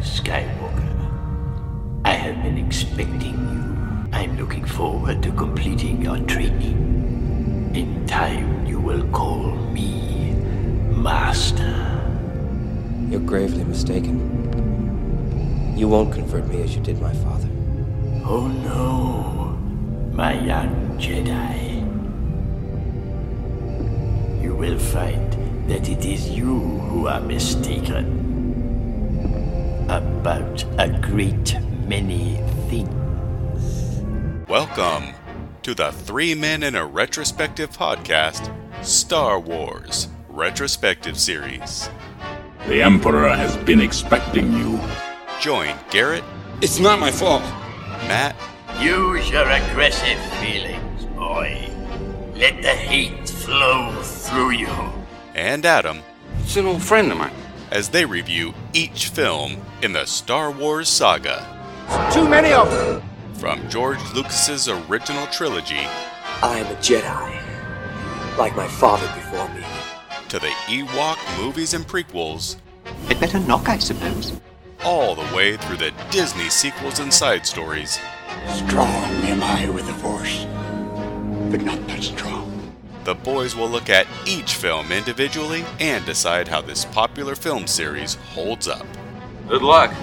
Skywalker. I have been expecting you. I'm looking forward to completing your training. In time, you will call me Master. You're gravely mistaken. You won't convert me as you did my father. Oh no, my young Jedi. You will find that it is you who are mistaken about a great many things. Welcome to the Three Men and a Retrospective podcast, Star Wars Retrospective Series. The Emperor has been expecting you. Join Garrett, It's not my fault. Matt, Use your aggressive feelings, boy. Let the hate flow through you. and Adam It's an old friend of mine. As they review each film in the Star Wars saga. Too many of them. From George Lucas's original trilogy I am a Jedi, like my father before me. to the Ewok movies and prequels, I'd better knock, I suppose. all the way through the Disney sequels and side stories. Strong am I with the Force, but not that strong. The boys will look at each film individually and decide how this popular film series holds up. Good luck.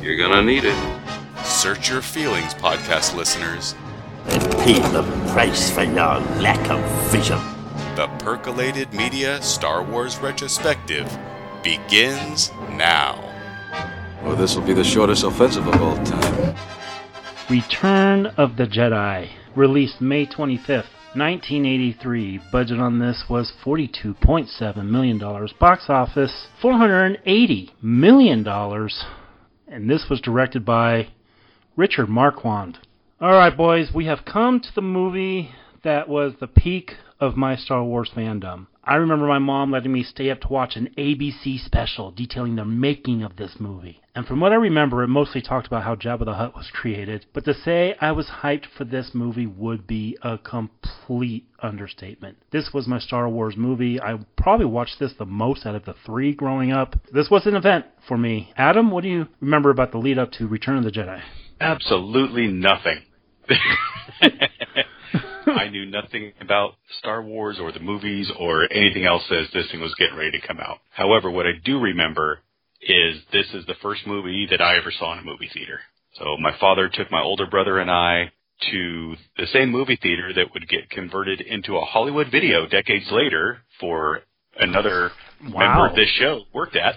You're gonna need it. Search Your Feelings, podcast listeners. And pay the price for your lack of vision. The Percolated Media Star Wars Retrospective begins now. Well, this will be the shortest offensive of all time. Return of the Jedi, released May 25th, 1983. Budget on this was $42.7 million. Box office, $480 million. And this was directed by Richard Marquand. Alright, boys, we have come to the movie that was the peak of my Star Wars fandom. I remember my mom letting me stay up to watch an ABC special detailing the making of this movie. And from what I remember, it mostly talked about how Jabba the Hutt was created. But to say I was hyped for this movie would be a complete understatement. This was my Star Wars movie. I probably watched this the most out of the three growing up. This was an event for me. Adam, what do you remember about the lead up to Return of the Jedi? Absolutely nothing. I knew nothing about Star Wars or the movies or anything else as this thing was getting ready to come out. However, what I do remember is this is the first movie that I ever saw in a movie theater. So my father took my older brother and I to the same movie theater that would get converted into a Hollywood video decades later for another member of this show worked at.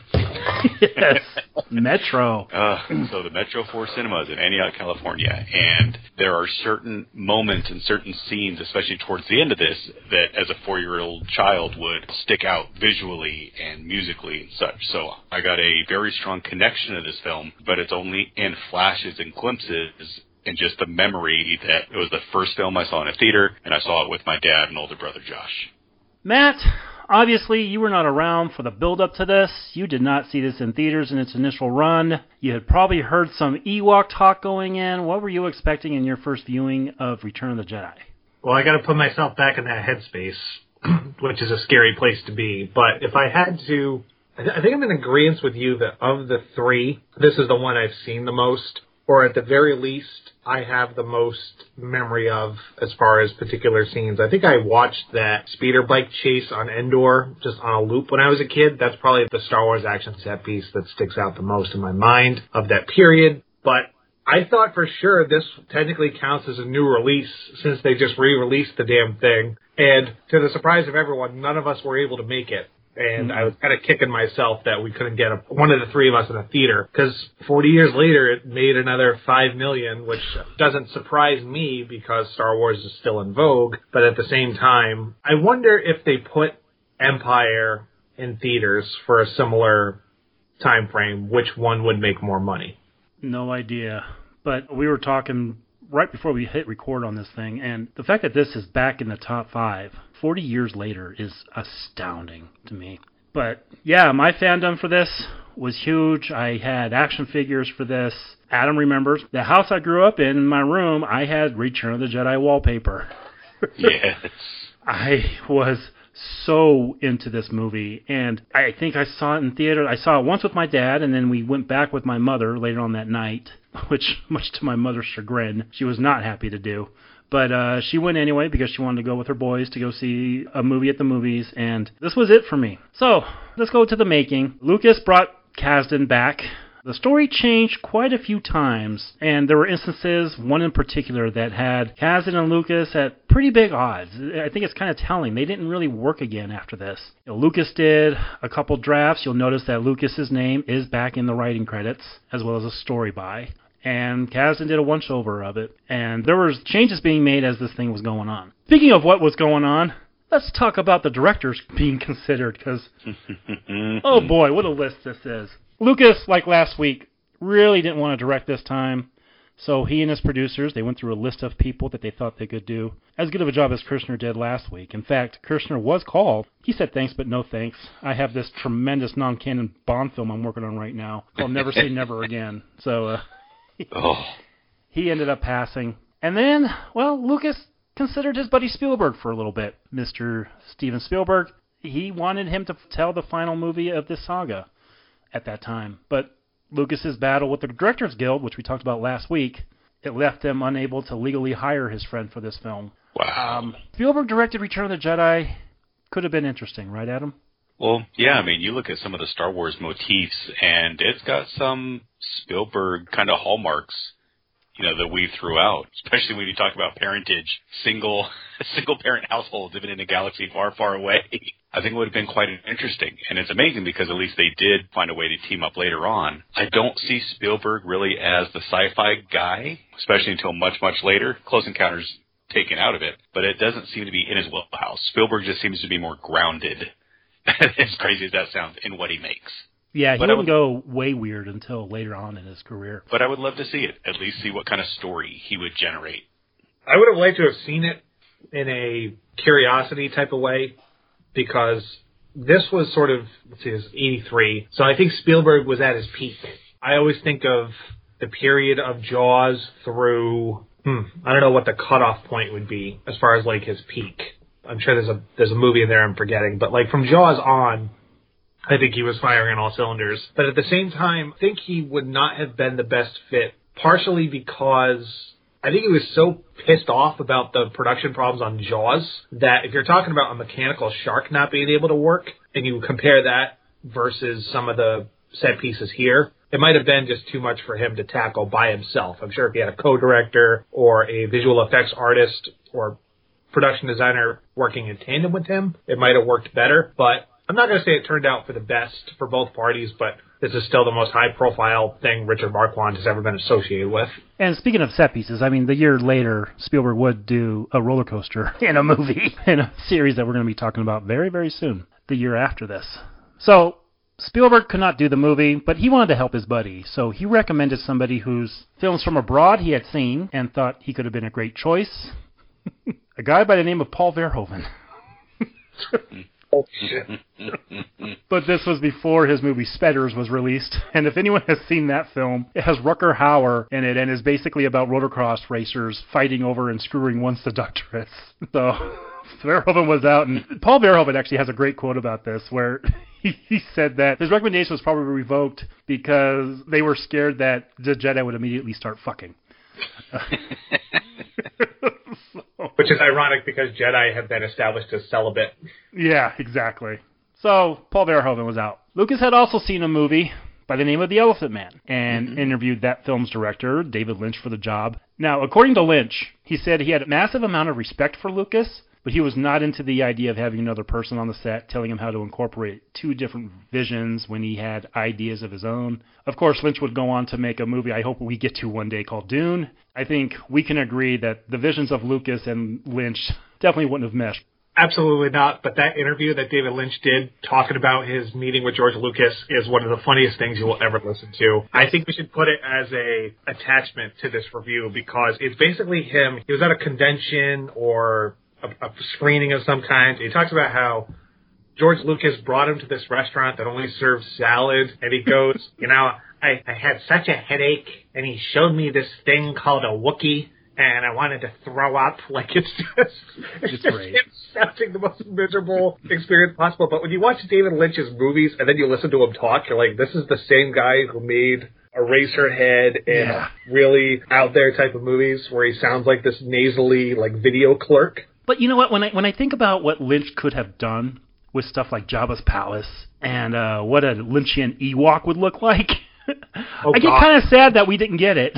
yes, Metro. Uh, so the Metro Four Cinemas in Antioch, California, and there are certain moments and certain scenes, especially towards the end of this, that as a four-year-old child would stick out visually and musically and such. So I got a very strong connection to this film, but it's only in flashes and glimpses. And just the memory that it was the first film I saw in a theater, and I saw it with my dad and older brother Josh. Matt, obviously you were not around for the build up to this. You did not see this in theaters in its initial run. You had probably heard some Ewok talk going in. What were you expecting in your first viewing of Return of the Jedi? Well, I got to put myself back in that headspace, which is a scary place to be. But if I had to, I th- I think I'm in agreement with you that of the three, this is the one I've seen the most, or at the very least, I have the most memory of as far as particular scenes. I think I watched that speeder bike chase on Endor just on a loop when I was a kid. That's probably the Star Wars action set piece that sticks out the most in my mind of that period. But I thought for sure this technically counts as a new release since they just re-released the damn thing. And to the surprise of everyone, none of us were able to make it. And mm-hmm. I was kind of kicking myself that we couldn't get a, one of the three of us in a theater because 40 years later it made another 5 million, which doesn't surprise me because Star Wars is still in vogue. But at the same time, I wonder if they put Empire in theaters for a similar time frame, which one would make more money. No idea. But we were talking right before we hit record on this thing, and the fact that this is back in the top five 40 years later is astounding to me. But yeah, my fandom for this was huge. I had action figures for this. Adam remembers the house I grew up in, in my room, I had Return of the Jedi wallpaper. Yes. I was so into this movie, and I think I saw it in theater. I saw it once with my dad, and then we went back with my mother later on that night, which, much to my mother's chagrin, she was not happy to do. But uh, she went anyway because she wanted to go with her boys to go see a movie at the movies, and this was it for me. So let's go to the making. Lucas brought Kasdan back the story changed quite a few times, and there were instances, one in particular, that had Kasdan and Lucas at pretty big odds. I think it's kind of telling. They didn't really work again after this. You know, Lucas did a couple drafts. You'll notice that Lucas's name is back in the writing credits, as well as a story by. And Kasdan did a once over of it. And there was changes being made as this thing was going on. Speaking of what was going on, let's talk about the directors being considered, because, oh boy, what a list this is. Lucas, like last week, really didn't want to direct this time. So he and his producers, they went through a list of people that they thought they could do as good of a job as Kershner did last week. In fact, Kershner was called. He said thanks, but no thanks. I have this tremendous non-canon Bond film I'm working on right now called Never Say Never Again. So uh, oh. he ended up passing. And then, well, Lucas considered his buddy Spielberg for a little bit. Mr. Steven Spielberg, he wanted him to tell the final movie of this saga at that time. But Lucas's battle with the Directors Guild, which we talked about last week, it left him unable to legally hire his friend for this film. Wow. Um, Spielberg directed Return of the Jedi. Could have been interesting, right, Adam? Well, yeah, I mean, you look at some of the Star Wars motifs, and it's got some Spielberg kind of hallmarks, you know, that weave throughout. Especially when you talk about parentage, single, single parent households living in a galaxy far, far away. I think it would have been quite interesting. And it's amazing because at least they did find a way to team up later on. I don't see Spielberg really as the sci-fi guy, especially until much, much later. Close Encounters taken out of it, but it doesn't seem to be in his wheelhouse. Spielberg just seems to be more grounded, as crazy as that sounds, in what he makes. Yeah, he but wouldn't would- go way weird until later on in his career. But I would love to see it, at least see what kind of story he would generate. I would have liked to have seen it in a curiosity type of way because this was sort of let's see, this is '83, so I think Spielberg was at his peak. I always think of the period of Jaws through hmm, I don't know what the cutoff point would be as far as like his peak. I'm sure there's a there's a movie in there I'm forgetting, but like from Jaws on, I think he was firing on all cylinders. But at the same time, I think he would not have been the best fit, partially because I think he was so pissed off about the production problems on Jaws that if you're talking about a mechanical shark not being able to work, and you compare that versus some of the set pieces here, it might have been just too much for him to tackle by himself. I'm sure if he had a co-director or a visual effects artist or production designer working in tandem with him, it might have worked better. But I'm not going to say it turned out for the best for both parties, but this is still the most high profile thing Richard Marquand has ever been associated with. And speaking of set pieces, I mean, the year later, Spielberg would do a roller coaster in a movie, in a series that we're going to be talking about very, very soon, the year after this. So, Spielberg could not do the movie, but he wanted to help his buddy, so he recommended somebody whose films from abroad he had seen and thought he could have been a great choice. a guy by the name of Paul Verhoeven. But this was before his movie Spetters was released, and if anyone has seen that film, it has Rutger Hauer in it, and is basically about rotorcross racers fighting over and screwing one seductress. So Verhoeven was out, and Paul Verhoeven actually has a great quote about this, where he, he said that his recommendation was probably revoked because they were scared that the Jedi would immediately start fucking. So- Which is ironic because Jedi have been established as celibate. Yeah, exactly. So Paul Verhoeven was out. Lucas had also seen a movie by the name of The Elephant Man and mm-hmm. interviewed that film's director, David Lynch, for the job. Now, according to Lynch, he said he had a massive amount of respect for Lucas, but he was not into the idea of having another person on the set telling him how to incorporate two different visions when he had ideas of his own. Of course, Lynch would go on to make a movie I hope we get to one day called Dune. I think we can agree that the visions of Lucas and Lynch definitely wouldn't have meshed. Absolutely not. But that interview that David Lynch did talking about his meeting with George Lucas is one of the funniest things you will ever listen to. I think we should put it as a attachment to this review because it's basically him. He was at a convention or a, a screening of some kind. He talks about how George Lucas brought him to this restaurant that only serves salad, and he goes, you know, I, I had such a headache, and he showed me this thing called a Wookie, and I wanted to throw up. Like it's just it's, just sounding the most miserable experience possible. But when you watch David Lynch's movies and then you listen to him talk, you're like, this is the same guy who made Eraserhead and Yeah. really out there type of movies where he sounds like this nasally like video clerk. But you know what? When I when I think about what Lynch could have done with stuff like Jabba's palace and uh, what a Lynchian Ewok would look like, Oh, I get kind of sad that we didn't get it.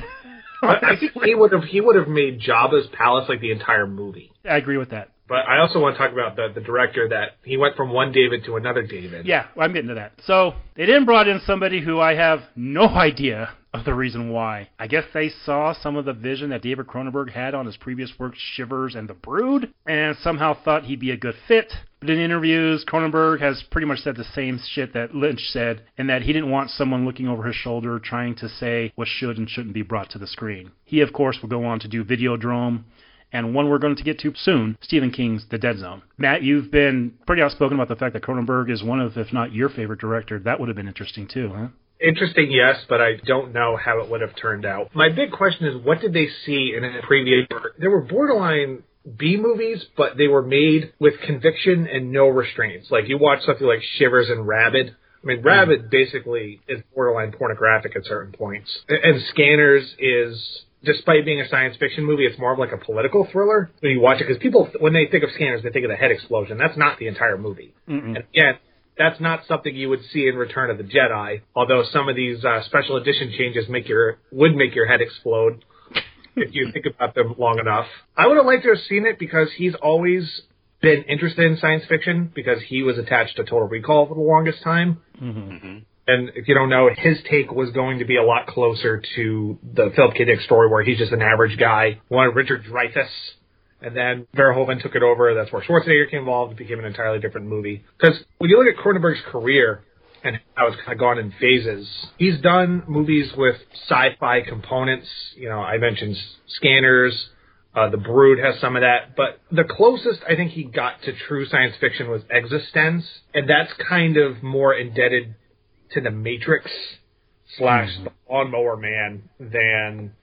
I I think he would have he would have made Jabba's palace like the entire movie. I agree with that. But I also want to talk about the the director that he went from one David to another David. Yeah, I'm getting to that. So they then brought in somebody who I have no idea of the reason why. I guess they saw some of the vision that David Cronenberg had on his previous work, Shivers and The Brood, and somehow thought he'd be a good fit. But in interviews, Cronenberg has pretty much said the same shit that Lynch said, and that he didn't want someone looking over his shoulder trying to say what should and shouldn't be brought to the screen. He, of course, will go on to do Videodrome, and one we're going to get to soon, Stephen King's The Dead Zone. Matt, you've been pretty outspoken about the fact that Cronenberg is one of, if not your favorite director. That would have been interesting too, huh? Interesting, yes, but I don't know how it would have turned out. My big question is, what did they see in a previous? There were borderline B movies, but they were made with conviction and no restraints. Like you watch something like Shivers and Rabid. I mean, Rabid basically is borderline pornographic at certain points, and Scanners is. Despite being a science fiction movie, it's more of like a political thriller when you watch it. Because people, when they think of Scanners, they think of the head explosion. That's not the entire movie. And again, that's not something you would see in Return of the Jedi. Although some of these uh, special edition changes make your would make your head explode if you think about them long enough. I would have liked to have seen it because he's always been interested in science fiction because he was attached to Total Recall for the longest time. And if you don't know, his take was going to be a lot closer to the Philip K. Dick story where he's just an average guy. Wanted Richard Dreyfuss. And then Verhoeven took it over. That's where Schwarzenegger came involved. It became an entirely different movie. Because when you look at Cronenberg's career and how it's kind of gone in phases, he's done movies with sci-fi components. You know, I mentioned Scanners. Uh, the Brood has some of that, but the closest I think he got to true science fiction was eXistenZ, and that's kind of more indebted to the Matrix slash the Lawnmower Man than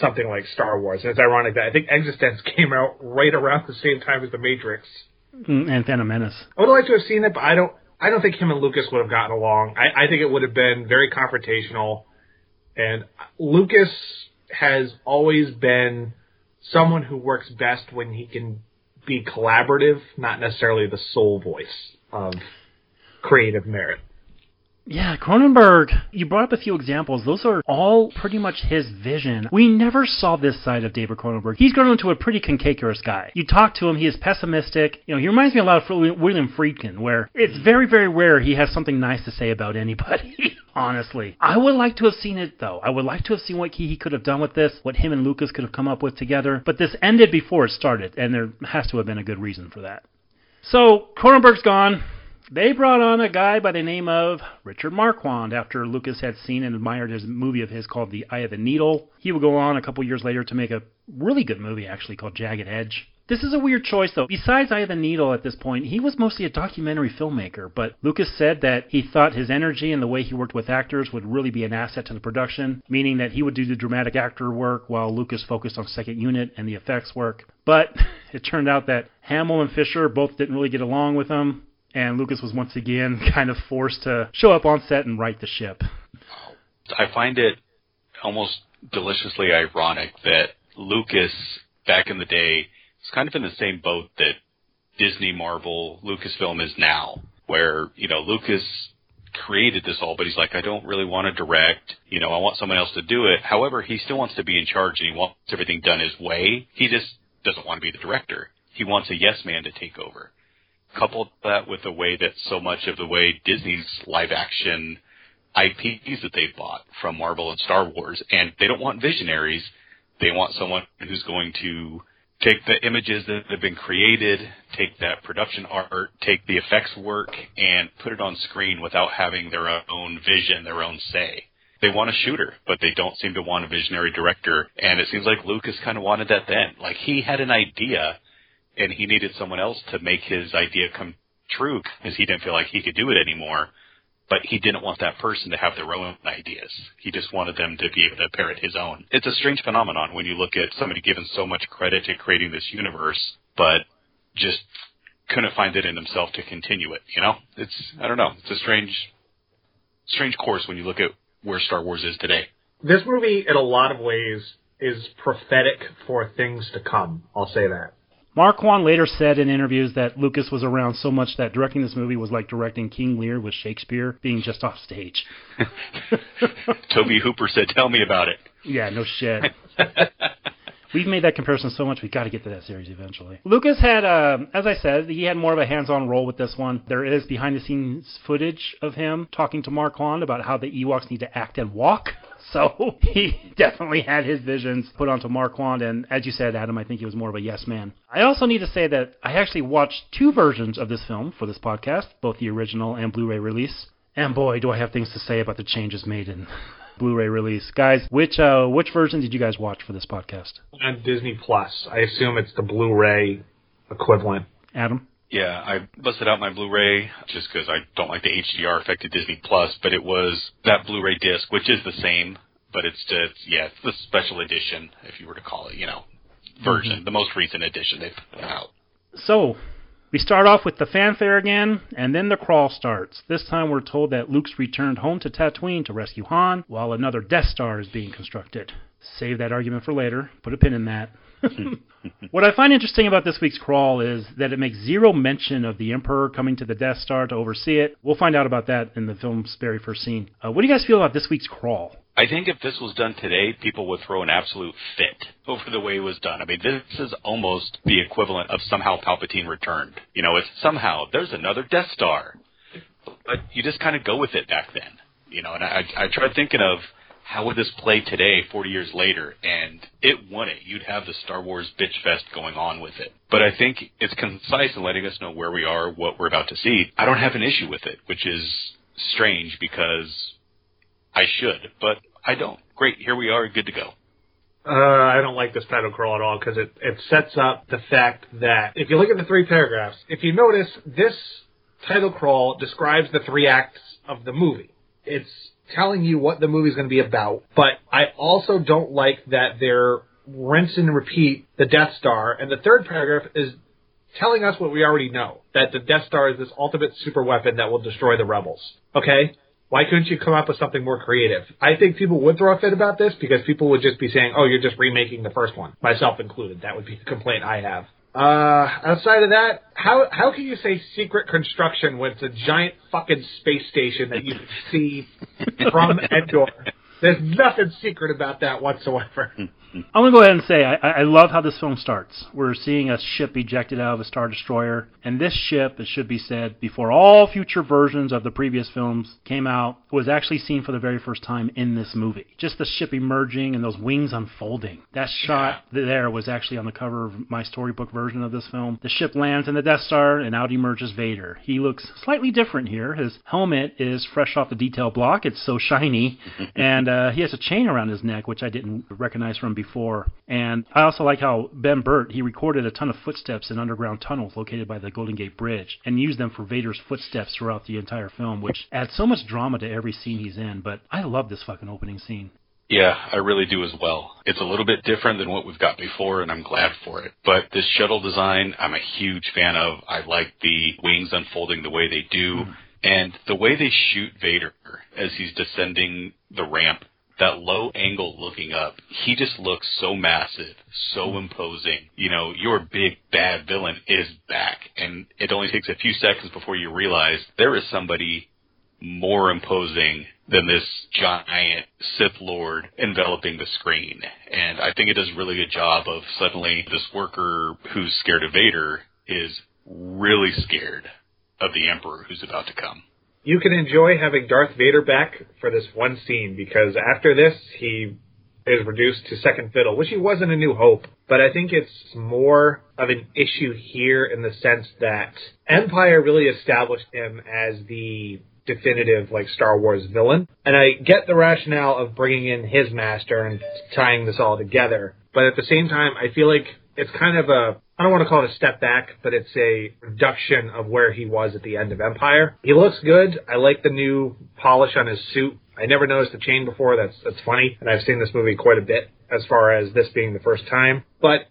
something like Star Wars. And it's ironic that I think eXistenZ came out right around the same time as the Matrix. Mm, And Phantom Menace. I would like to have seen it, but I don't. I don't think him and Lucas would have gotten along. I, I think it would have been very confrontational, and Lucas has always been someone who works best when he can be collaborative, not necessarily the sole voice of creative merit. Yeah, Cronenberg, you brought up a few examples. Those are all pretty much his vision. We never saw this side of David Cronenberg. He's grown into a pretty cantankerous guy. You talk to him, he is pessimistic. You know, he reminds me a lot of William Friedkin, where it's very, very rare he has something nice to say about anybody. Honestly, I would like to have seen it though. I would like to have seen what he, he could have done with this, what him and Lucas could have come up with together. But this ended before it started, and there has to have been a good reason for that. So Cronenberg's gone. They brought on a guy by the name of Richard Marquand after Lucas had seen and admired his movie of his called The Eye of the Needle. He would go on a couple years later to make a really good movie actually called Jagged Edge. This is a weird choice though. Besides Eye of the Needle at this point, he was mostly a documentary filmmaker, but Lucas said that he thought his energy and the way he worked with actors would really be an asset to the production, meaning that he would do the dramatic actor work while Lucas focused on second unit and the effects work. But it turned out that Hamill and Fisher both didn't really get along with him, and Lucas was once again kind of forced to show up on set and right the ship. I find it almost deliciously ironic that Lucas, back in the day, was kind of in the same boat that Disney, Marvel, Lucasfilm is now, where, you know, Lucas created this all, but he's like, I don't really want to direct, you know, I want someone else to do it. However, he still wants to be in charge and he wants everything done his way. He just doesn't want to be the director. He wants a yes man to take over. Couple that with the way that so much of the way Disney's live action IPs that they've bought from Marvel and Star Wars, and they don't want visionaries. They want someone who's going to take the images that have been created, take that production art, take the effects work, and put it on screen without having their own vision, their own say. They want a shooter, but they don't seem to want a visionary director. And it seems like Lucas kind of wanted that then. Like he had an idea, and he needed someone else to make his idea come true because he didn't feel like he could do it anymore. but he didn't want that person to have their own ideas. He just wanted them to be able to parrot his own. It's a strange phenomenon when you look at somebody given so much credit to creating this universe, but just couldn't find it in himself to continue it. You know, it's I don't know. It's a strange, strange course when you look at where Star Wars is today. This movie, in a lot of ways, is prophetic for things to come. I'll say that. Marquand later said in interviews that Lucas was around so much that directing this movie was like directing King Lear with Shakespeare being just off stage. Tobe Hooper said, "Tell me about it." Yeah, no shit. We've made that comparison so much, we've got to get to that series eventually. Lucas had, uh, as I said, he had more of a hands-on role with this one. There is behind-the-scenes footage of him talking to Mark Marquand about how the Ewoks need to act and walk. So he definitely had his visions put onto Marquand, and as you said, Adam, I think he was more of a yes man. I also need to say that I actually watched two versions of this film for this podcast, both the original and Blu-ray release. And boy, do I have things to say about the changes made in Blu-ray release. Guys, which uh, which version did you guys watch for this podcast? On Disney Plus. I assume it's the Blu-ray equivalent. Adam? Yeah, I busted out my Blu-ray just because I don't like the HDR effect of Disney Plus, but it was that Blu-ray disc, which is the same, but it's just yeah, it's the special edition, if you were to call it, you know, version, mm-hmm. the most recent edition they've put out. So, we start off with the fanfare again, and then the crawl starts. This time we're told that Luke's returned home to Tatooine to rescue Han, while another Death Star is being constructed. Save that argument for later. Put a pin in that. what I find interesting about this week's crawl is that it makes zero mention of the Emperor coming to the Death Star to oversee it. We'll find out about that in the film's very first scene. Uh, what do you guys feel about this week's crawl? I think if this was done today, people would throw an absolute fit over the way it was done. I mean, this is almost the equivalent of somehow Palpatine returned. You know, it's somehow there's another Death Star, but you just kind of go with it back then. You know, and I I tried thinking of how would this play today, 40 years later, and it won it. You'd have the Star Wars bitch fest going on with it. But I think it's concise in letting us know where we are, what we're about to see. I don't have an issue with it, which is strange because I should, but I don't. Great, here we are, good to go. Uh, I don't like this title crawl at all because it, it sets up the fact that if you look at the three paragraphs, if you notice, this title crawl describes the three acts of the movie. It's telling you what the movie's going to be about, but I also don't like that they're rinse and repeat the Death Star, and the third paragraph is telling us what we already know that the Death Star is this ultimate super weapon that will destroy the rebels. Okay? Why couldn't you come up with something more creative? I think people would throw a fit about this because people would just be saying, "Oh, you're just remaking the first one," myself included. That would be the complaint I have. Uh, outside of that, how how can you say secret construction when it's a giant fucking space station that you can see from Endor? There's nothing secret about that whatsoever. I'm going to go ahead and say I, I love how this film starts. We're seeing a ship ejected out of a Star Destroyer, and this ship, it should be said, before all future versions of the previous films came out, was actually seen for the very first time in this movie. Just the ship emerging and those wings unfolding. That shot yeah. there was actually on the cover of my storybook version of this film. The ship lands in the Death Star, and out emerges Vader. He looks slightly different here. His helmet is fresh off the detail block. It's so shiny, and uh, he has a chain around his neck, which I didn't recognize from before. And I also like how Ben Burtt he recorded a ton of footsteps in underground tunnels located by the Golden Gate Bridge and used them for Vader's footsteps throughout the entire film, which adds so much drama to every scene he's in. But I love this fucking opening scene. Yeah, I really do as well. It's a little bit different than what we've got before, and I'm glad for it. But this shuttle design, I'm a huge fan of. I like the wings unfolding the way they do. Mm. And the way they shoot Vader as he's descending the ramp that low angle looking up, he just looks so massive, so mm-hmm. imposing. You know, your big bad villain is back, and it only takes a few seconds before you realize there is somebody more imposing than this giant Sith Lord enveloping the screen. And I think it does a really good job of suddenly this worker who's scared of Vader is really scared of the Emperor who's about to come you can enjoy having Darth Vader back for this one scene because after this he is reduced to second fiddle, which he was in A New Hope. But I think it's more of an issue here in the sense that Empire really established him as the definitive like Star Wars villain. And I get the rationale of bringing in his master and tying this all together. But at the same time, I feel like it's kind of a I don't want to call it a step back, but it's a reduction of where he was at the end of Empire. He looks good. I like the new polish on his suit. I never noticed the chain before. That's that's funny, and I've seen this movie quite a bit as far as this being the first time. But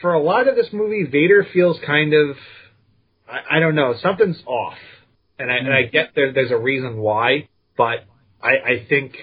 for a lot of this movie, Vader feels kind of I, I don't know something's off, and I, and I mm. get there, there's a reason why, but I, I think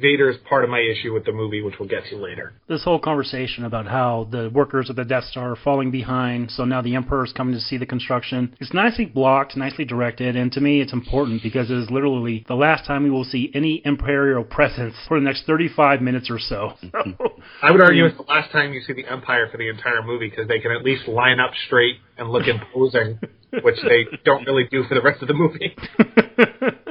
Vader is part of my issue with the movie, which we'll get to later. This whole conversation about how the workers of the Death Star are falling behind, so now the Emperor is coming to see the construction. It's nicely blocked, nicely directed, and to me it's important because it is literally the last time we will see any Imperial presence for the next 35 minutes or so. I would argue it's the last time you see the Empire for the entire movie because they can at least line up straight and look imposing, which they don't really do for the rest of the movie.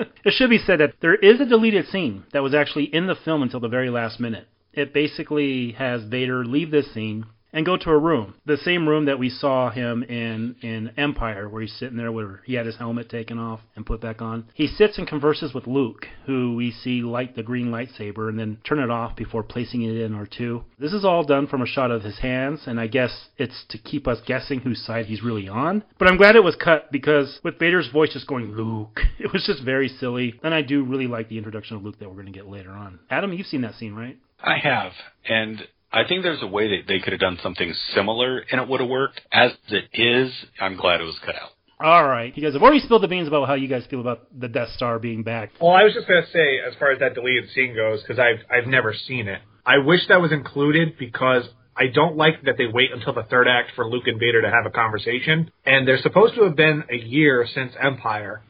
It should be said that there is a deleted scene that was actually in the film until the very last minute. It basically has Vader leave this scene and go to a room, the same room that we saw him in in Empire, where he's sitting there where he had his helmet taken off and put back on. He sits and converses with Luke, who we see light the green lightsaber and then turn it off before placing it in R2. This is all done from a shot of his hands, and I guess it's to keep us guessing whose side he's really on. But I'm glad it was cut because with Vader's voice just going Luke, it was just very silly, and I do really like the introduction of Luke that we're going to get later on. Adam, you've seen that scene, right? I have, and I think there's a way that they could have done something similar and it would have worked. As it is, I'm glad it was cut out. All right, you guys have already spilled the beans about how you guys feel about the Death Star being back. Well, I was just gonna say, as far as that deleted scene goes, because I've I've never seen it. I wish that was included because I don't like that they wait until the third act for Luke and Vader to have a conversation, and they're supposed to have been a year since Empire.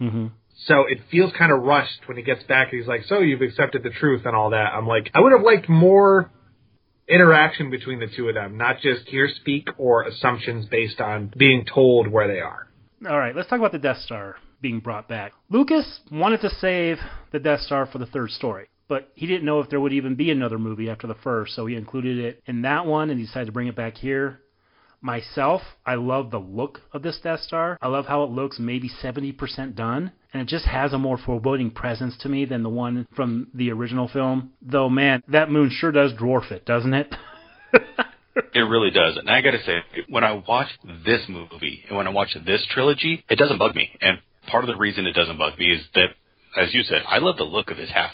Mm-hmm. So it feels kind of rushed when he gets back and he's like, "So you've accepted the truth and all that." I'm like, I would have liked more interaction between the two of them, not just here speak or assumptions based on being told where they are. All right, let's talk about the Death Star being brought back. Lucas wanted to save the Death Star for the third story, but he didn't know if there would even be another movie after the first, so he included it in that one and he decided to bring it back here. Myself, I love the look of this Death Star. I love how it looks maybe 70% done, and it just has a more foreboding presence to me than the one from the original film. Though, man, that moon sure does dwarf it, doesn't it? It really does. And I gotta say, when I watch this movie and when I watch this trilogy, it doesn't bug me. And part of the reason it doesn't bug me is that, as you said, I love the look of this half,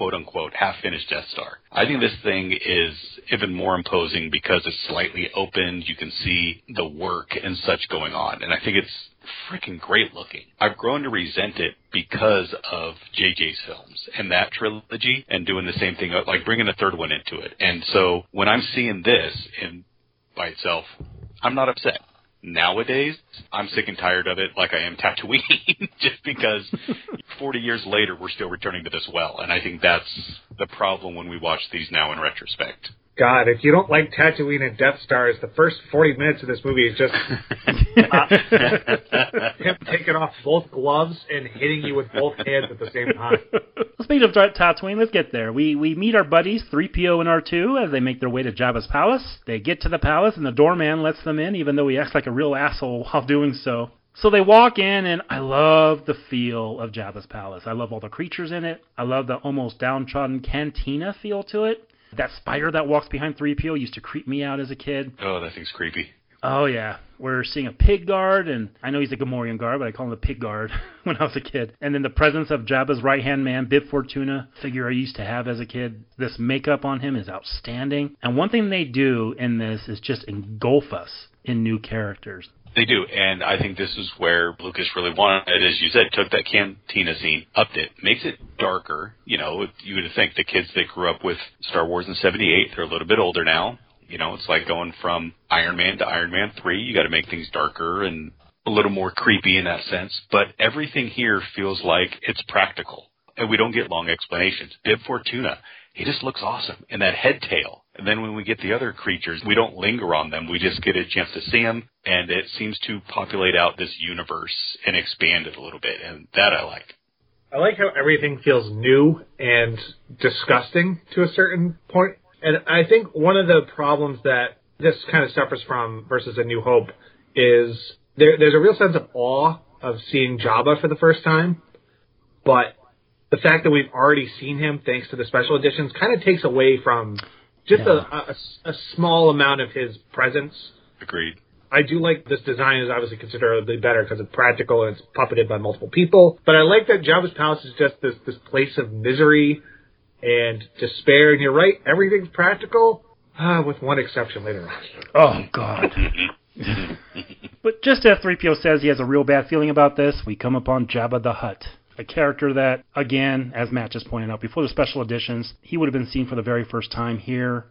quote unquote, half finished Death Star. I think this thing is even more imposing because it's slightly opened. You can see the work and such going on. And I think it's freaking great looking. I've grown to resent it because of JJ's films and that trilogy and doing the same thing, like bringing a third one into it. And so when I'm seeing this in by itself, I'm not upset. Nowadays, I'm sick and tired of it, like I am Tatooine, just because 40 years later we're still returning to this well, and I think that's the problem when we watch these now in retrospect. God, if you don't like Tatooine and Death Stars, the first 40 minutes of this movie is just uh, him taking off both gloves and hitting you with both hands at the same time. Speaking of Tatooine, let's get there. We we meet our buddies 3PO and R2 as they make their way to Jabba's palace. They get to the palace and the doorman lets them in, even though he acts like a real asshole while doing so. So they walk in, and I love the feel of Jabba's palace. I love all the creatures in it. I love the almost downtrodden cantina feel to it. That spider that walks behind 3PO used to creep me out as a kid. Oh, that thing's creepy. Oh yeah, we're seeing a pig guard, and I know he's a Gamorrean guard, but I call him the pig guard when I was a kid. And then the presence of Jabba's right hand man, Bib Fortuna, figure I used to have as a kid. This makeup on him is outstanding. And one thing they do in this is just engulf us in new characters. They do, and I think this is where Lucas really wanted, as you said, took that cantina scene, upped it, makes it darker. You know, you would think the kids that grew up with Star Wars in '78, they're a little bit older now. You know, it's like going from Iron Man to Iron Man 3. You got to make things darker and a little more creepy in that sense. But everything here feels like it's practical. And we don't get long explanations. Bib Fortuna, he just looks awesome. And that head tail. And then when we get the other creatures, we don't linger on them. We just get a chance to see them. And it seems to populate out this universe and expand it a little bit. And that I like. I like how everything feels new and disgusting to a certain point. And I think one of the problems that this kind of suffers from versus A New Hope is there, there's a real sense of awe of seeing Jabba for the first time, but the fact that we've already seen him thanks to the special editions kind of takes away from just Yeah. a, a, a small amount of his presence Agreed. I do like this design is obviously considerably better because it's practical and it's puppeted by multiple people. But I like that Jabba's palace is just this this place of misery and despair. And you're right, everything's practical, ah, with one exception later on. Oh God. but just as 3PO says he has a real bad feeling about this, we come upon Jabba the Hutt. A character that, again, as Matt just pointed out, before the special editions, he would have been seen for the very first time here.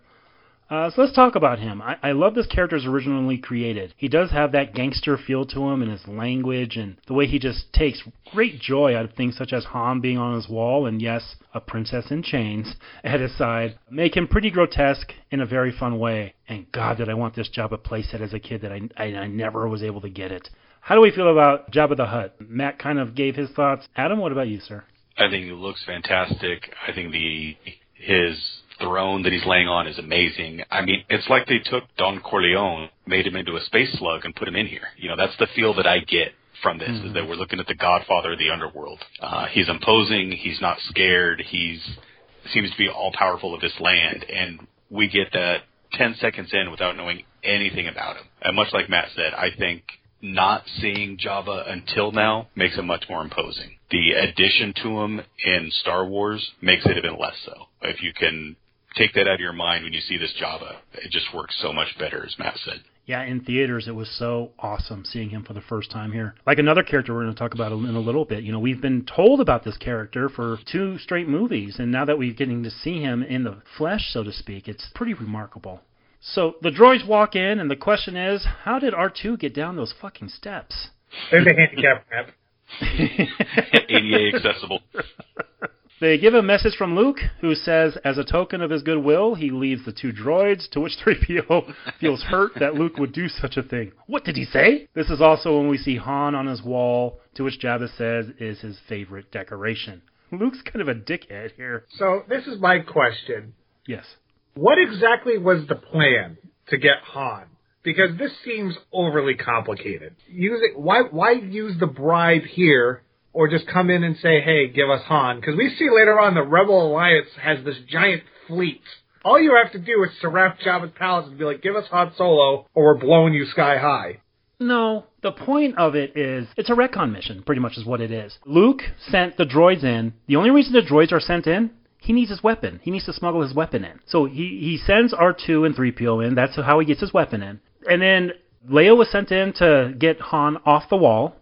Uh, so let's talk about him. I, I love this character as originally created. He does have that gangster feel to him in his language and the way he just takes great joy out of things such as Han being on his wall and, yes, a princess in chains at his side. Make him pretty grotesque in a very fun way. And God, did I want this Jabba playset as a kid that I, I, I never was able to get it. How do we feel about Jabba the Hutt? Matt kind of gave his thoughts. Adam, what about you, sir? I think it looks fantastic. I think the his throne that he's laying on is amazing. I mean, it's like they took Don Corleone, made him into a space slug, and put him in here. You know, that's the feel that I get from this mm-hmm. is that we're looking at the Godfather of the underworld. Uh, he's imposing. He's not scared. He's seems to be all powerful of this land, and we get that ten seconds in without knowing anything about him. And much like Matt said, I think not seeing Jabba until now makes him much more imposing. The addition to him in Star Wars makes it even less so. If you can take that out of your mind when you see this Jabba, It just works so much better, as Matt said. Yeah, in theaters, it was so awesome seeing him for the first time here. Like another character we're going to talk about in a little bit. You know, we've been told about this character for two straight movies, and now that we're getting to see him in the flesh, so to speak, it's pretty remarkable. So the droids walk in, and the question is, how did R2 get down those fucking steps? There's a handicap ramp. ADA accessible. They give a message from Luke, who says, as a token of his goodwill, he leaves the two droids, to which 3PO feels hurt that Luke would do such a thing. What did he say? This is also when we see Han on his wall, to which Jabba says is his favorite decoration. Luke's kind of a dickhead here. So, this is my question. Yes. What exactly was the plan to get Han? Because this seems overly complicated. Using why why use the bribe here or just come in and say, hey, give us Han. Because we see later on the Rebel Alliance has this giant fleet. All you have to do is surround Jabba's palace and be like, give us Han Solo, or we're blowing you sky high. No, the point of it is it's a recon mission, pretty much is what it is. Luke sent the droids in. The only reason the droids are sent in, he needs his weapon. He needs to smuggle his weapon in. So he, he sends R2 and 3PO in. That's how he gets his weapon in. And then Leia was sent in to get Han off the wall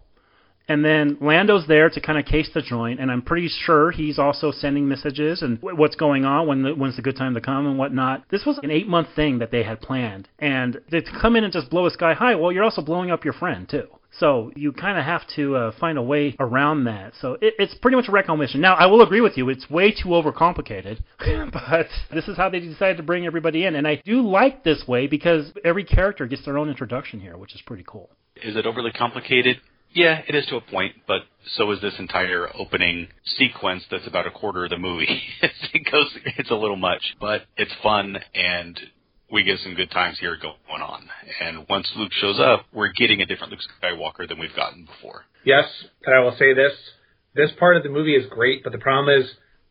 and then Lando's there to kind of case the joint, and I'm pretty sure he's also sending messages and what's going on, when the, when's the good time to come and whatnot. This was an eight month thing that they had planned, and to come in and just blow a sky high, well, you're also blowing up your friend too. So you kind of have to uh, find a way around that. So it, it's pretty much a recon mission. Now I will agree with you; it's way too overcomplicated, but this is how they decided to bring everybody in, and I do like this way because every character gets their own introduction here, which is pretty cool. Is it overly complicated? Yeah, it is to a point, but so is this entire opening sequence that's about a quarter of the movie. it goes, it's a little much, but it's fun and we get some good times here going on. And once Luke shows up, we're getting a different Luke Skywalker than we've gotten before. Yes, and I will say this. This part of the movie is great, but the problem is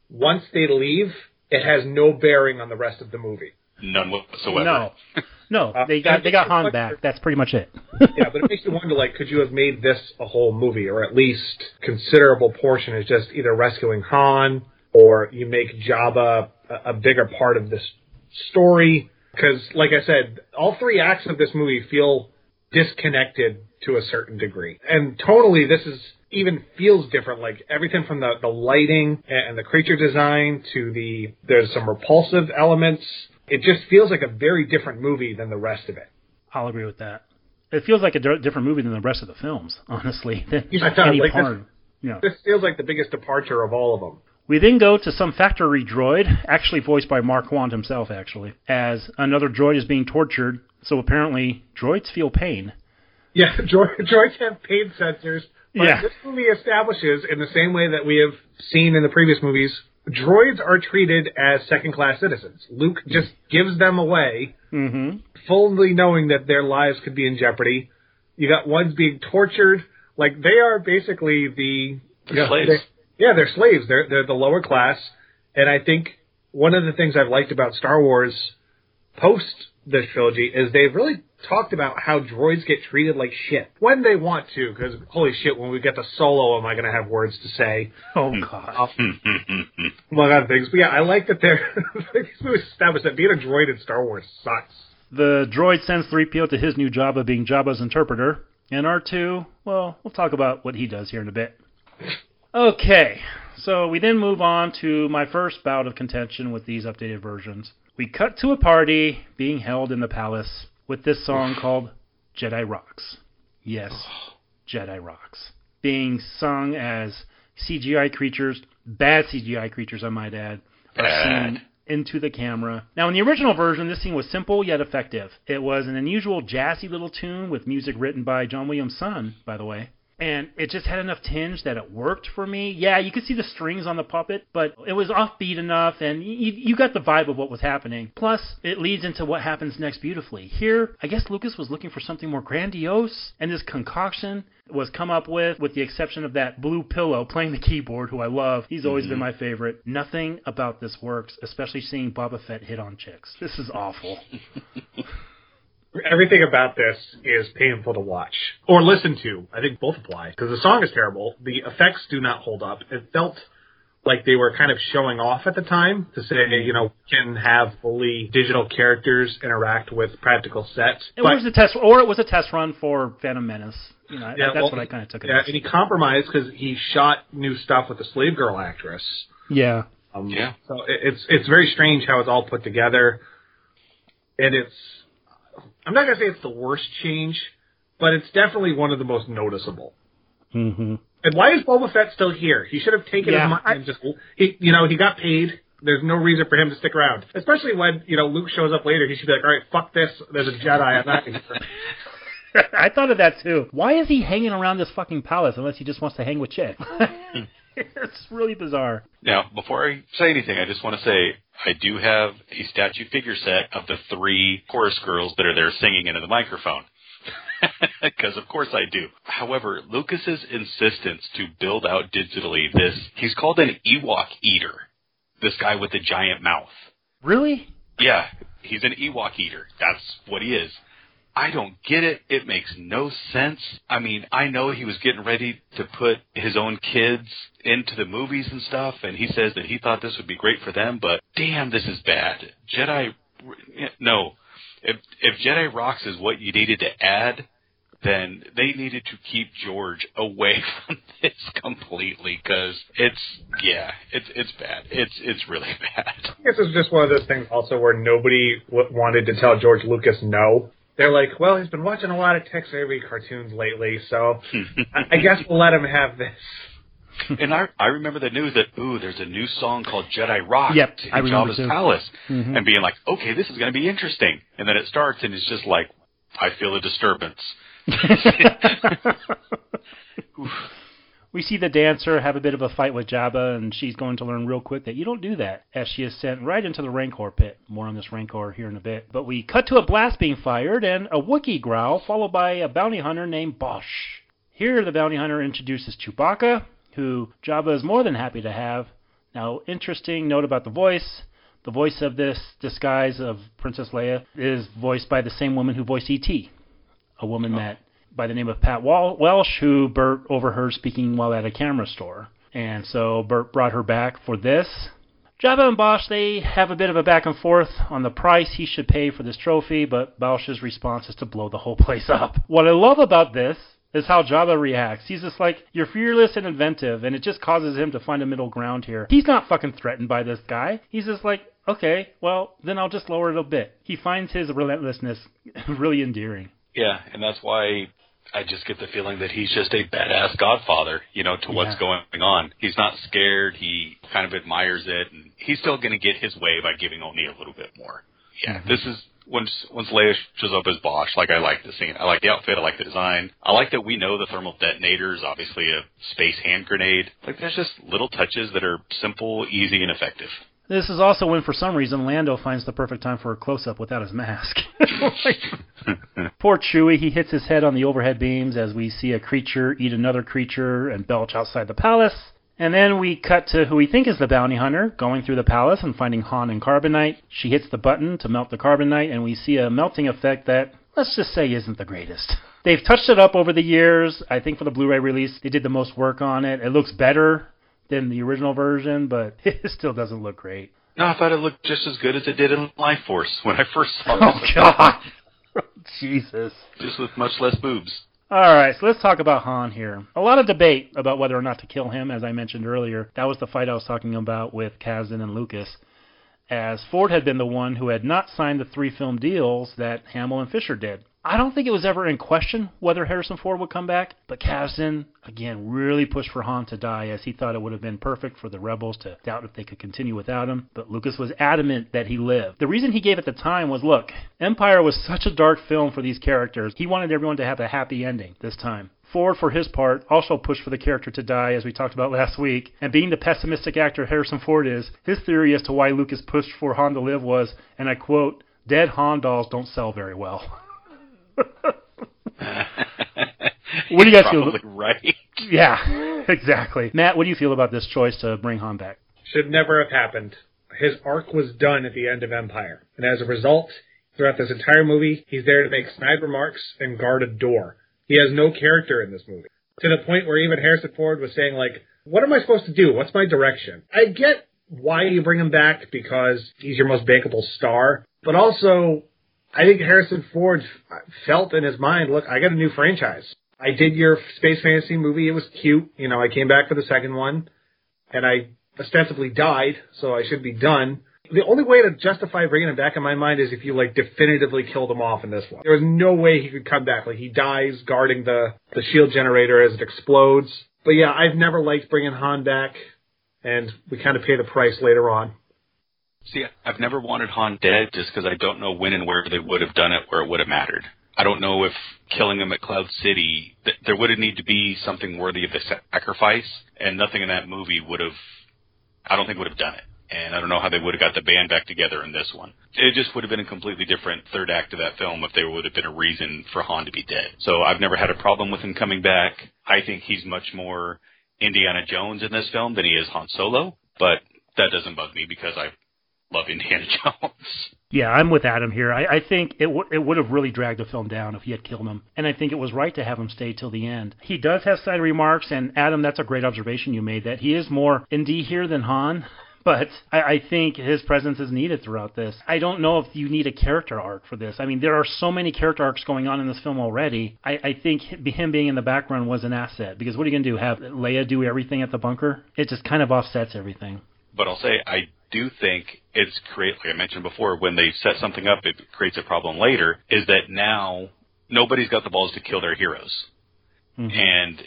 once they leave, it has no bearing on the rest of the movie. None whatsoever. No. No, uh, they got they got Han back. That's pretty much it. yeah, but it makes you wonder, like, could you have made this a whole movie, or at least considerable portion is just either rescuing Han, or you make Jabba a, a bigger part of this story? Because, like I said, all three acts of this movie feel disconnected to a certain degree, and tonally, this is even feels different. Like everything from the the lighting and the creature design to the there's some repulsive elements it just feels like a very different movie than the rest of it. I'll agree with that. It feels like a d- different movie than the rest of the films, honestly. Yeah, any like part. This, know. this feels like the biggest departure of all of them. We then go to some factory droid, actually voiced by Mark Marquand himself, actually, as another droid is being tortured. So apparently, droids feel pain. Yeah, droids have pain sensors. But yeah. this movie establishes, in the same way that we have seen in the previous movies, droids are treated as second class citizens. Luke just gives them away, mm-hmm. fully knowing that their lives could be in jeopardy. You got ones being tortured. Like they are basically the you slaves. yeah, they're slaves. They're they're the lower class. And I think one of the things I've liked about Star Wars post this trilogy is they've really talked about how droids get treated like shit when they want to. Because holy shit, when we get to Solo, am I going to have words to say? Oh hmm. god. Um, among other things. But yeah, I like that they're it's established that being a droid in Star Wars sucks. The droid sends 3PO to his new job of being Jabba's interpreter. And R2, well, we'll talk about what he does here in a bit. Okay, so we then move on to my first bout of contention with these updated versions. We cut to a party being held in the palace with this song called Jedi Rocks. Yes, Jedi Rocks. Being sung as CGI creatures, bad CGI creatures, I might add, are seen into the camera. Now, in the original version, this scene was simple yet effective. It was an unusual jazzy little tune with music written by John Williams' son, by the way. And it just had enough tinge that it worked for me. Yeah, you could see the strings on the puppet, but it was offbeat enough, and you, you got the vibe of what was happening. Plus, it leads into what happens next beautifully. Here, I guess Lucas was looking for something more grandiose, and this concoction was come up with, with the exception of that blue pillow playing the keyboard, who I love. He's always been mm-hmm. my favorite. Nothing about this works, especially seeing Boba Fett hit on chicks. This is awful. Everything about this is painful to watch or listen to. I think both apply because the song is terrible. The effects do not hold up. It felt like they were kind of showing off at the time to say, you know, we can have fully digital characters interact with practical sets. It was a test, or it was a test run for Phantom Menace. You know, Yeah, that's well, what I kind of took it Yeah, as. and he compromised because he shot new stuff with the Slave Girl actress. Yeah. Um, Yeah. So it- it's it's very strange how it's all put together, and it's I'm not gonna say it's the worst change, but it's definitely one of the most noticeable. hmm And why is Boba Fett still here? He should have taken Yeah, his money and just he, you know he got paid. There's no reason for him to stick around, especially when you know Luke shows up later. He should be like, all right, fuck this. There's a Jedi. I'm not. here." I thought of that too. Why is he hanging around this fucking palace unless he just wants to hang with chicks? it's really bizarre. Now, before I say anything, I just want to say I do have a statue figure set of the three chorus girls that are there singing into the microphone. Because of course I do. However, Lucas's insistence to build out digitally this, he's called an Ewok eater. This guy with the giant mouth. Really? Yeah, he's an Ewok eater. That's what he is. I don't get it. It makes no sense. I mean, I know he was getting ready to put his own kids into the movies and stuff, and he says that he thought this would be great for them, but damn, this is bad. Jedi, no. If, if Jedi Rocks is what you needed to add, then they needed to keep George away from this completely because it's yeah, it's it's bad. It's it's really bad. I guess it's just one of those things also where nobody w- wanted to tell George Lucas no. They're like, well, he's been watching a lot of Tex Avery cartoons lately, so I, I guess we'll let him have this. and I I remember the news that ooh, there's a new song called Jedi Rock Yep, in I Jabba's too. Palace, Mhm. and being like, okay, this is going to be interesting, and then it starts and it's just like, I feel a disturbance. we see the dancer have a bit of a fight with Jabba, and she's going to learn real quick that you don't do that, as she is sent right into the Rancor pit. More on this Rancor here in a bit. But we cut to a blast being fired and a Wookiee growl, followed by a bounty hunter named Boushh. Here, the bounty hunter introduces Chewbacca, who Jabba is more than happy to have. Now, interesting note about the voice. The voice of this disguise of Princess Leia is voiced by the same woman who voiced E.T., a woman oh. that by the name of Pat Welsh, who Burtt overheard speaking while at a camera store. And so Burtt brought her back for this. Jabba and Boushh, they have a bit of a back and forth on the price he should pay for this trophy, but Boushh's response is to blow the whole place up. What I love about this is how Jabba reacts. He's just like, you're fearless and inventive, and it just causes him to find a middle ground here. He's not fucking threatened by this guy. He's just like, okay, well, then I'll just lower it a bit. He finds his relentlessness really endearing. Yeah, and that's why I just get the feeling that he's just a badass godfather, you know, to what's Yeah. going on. He's not scared. He kind of admires it, and he's still going to get his way by giving only a little bit more. Yeah, mm-hmm. this is once once Leia shows up as Boushh. Like I like the scene. I like the outfit. I like the design. I like that we know the thermal detonator is obviously a space hand grenade. Like there's just little touches that are simple, easy, and effective. This is also when, for some reason, Lando finds the perfect time for a close-up without his mask. Like, poor Chewie, he hits his head on the overhead beams as we see a creature eat another creature and belch outside the palace. And then we cut to who we think is the bounty hunter going through the palace and finding Han and Carbonite. She hits the button to melt the Carbonite, and we see a melting effect that, let's just say, isn't the greatest. They've touched it up over the years. I think for the Blu ray release, they did the most work on it. It looks better than the original version, but it still doesn't look great. No, I thought it looked just as good as it did in Lifeforce when I first saw it. Oh, God. Jesus. Just with much less boobs. All right, so let's talk about Han here. A lot of debate about whether or not to kill him, as I mentioned earlier. That was the fight I was talking about with Kasdan and Lucas, as Ford had been the one who had not signed the three film deals that Hamill and Fisher did. I don't think it was ever in question whether Harrison Ford would come back, but Kasdan, again, really pushed for Han to die as he thought it would have been perfect for the rebels to doubt if they could continue without him. But Lucas was adamant that he lived. The reason he gave at the time was look, Empire was such a dark film for these characters, he wanted everyone to have a happy ending this time. Ford, for his part, also pushed for the character to die, as we talked about last week. And being the pessimistic actor Harrison Ford is, his theory as to why Lucas pushed for Han to live was, and I quote, dead Han dolls don't sell very well. what do you guys Probably feel? right. Yeah, exactly. Matt, what do you feel about this choice to bring Han back? Should never have happened. His arc was done at the end of Empire. And as a result, throughout this entire movie, he's there to make snide remarks and guard a door. He has no character in this movie. To the point where even Harrison Ford was saying, like, what am I supposed to do? What's my direction? I get why you bring him back because he's your most bankable star, but also, I think Harrison Ford felt in his mind, look, I got a new franchise. I did your space fantasy movie. It was cute. You know, I came back for the second one and I ostensibly died, so I should be done. The only way to justify bringing him back in my mind is if you like definitively killed him off in this one. There was no way he could come back. Like he dies guarding the the shield generator as it explodes. But yeah, I've never liked bringing Han back, and we kind of pay the price later on. See, I've never wanted Han dead just because I don't know when and where they would have done it where it would have mattered. I don't know if killing him at Cloud City, th- there would have need to be something worthy of the sacrifice, and nothing in that movie would have, I don't think would have done it. And I don't know how they would have got the band back together in this one. It just would have been a completely different third act of that film if there would have been a reason for Han to be dead. So I've never had a problem with him coming back. I think he's much more Indiana Jones in this film than he is Han Solo, but that doesn't bug me because I love Indiana Jones. Yeah, I'm with Adam here. I, I think it w- it would have really dragged the film down if he had killed him, and I think it was right to have him stay till the end. He does have side remarks, and Adam, that's a great observation you made that he is more Indy here than Han. But I, I think his presence is needed throughout this. I don't know if you need a character arc for this. I mean, there are so many character arcs going on in this film already. I, I think him being in the background was an asset because what are you going to do? Have Leia do everything at the bunker? It just kind of offsets everything. But I'll say I do think it's create like I mentioned before when they set something up it creates a problem later is that now nobody's got the balls to kill their heroes. Mm-hmm. And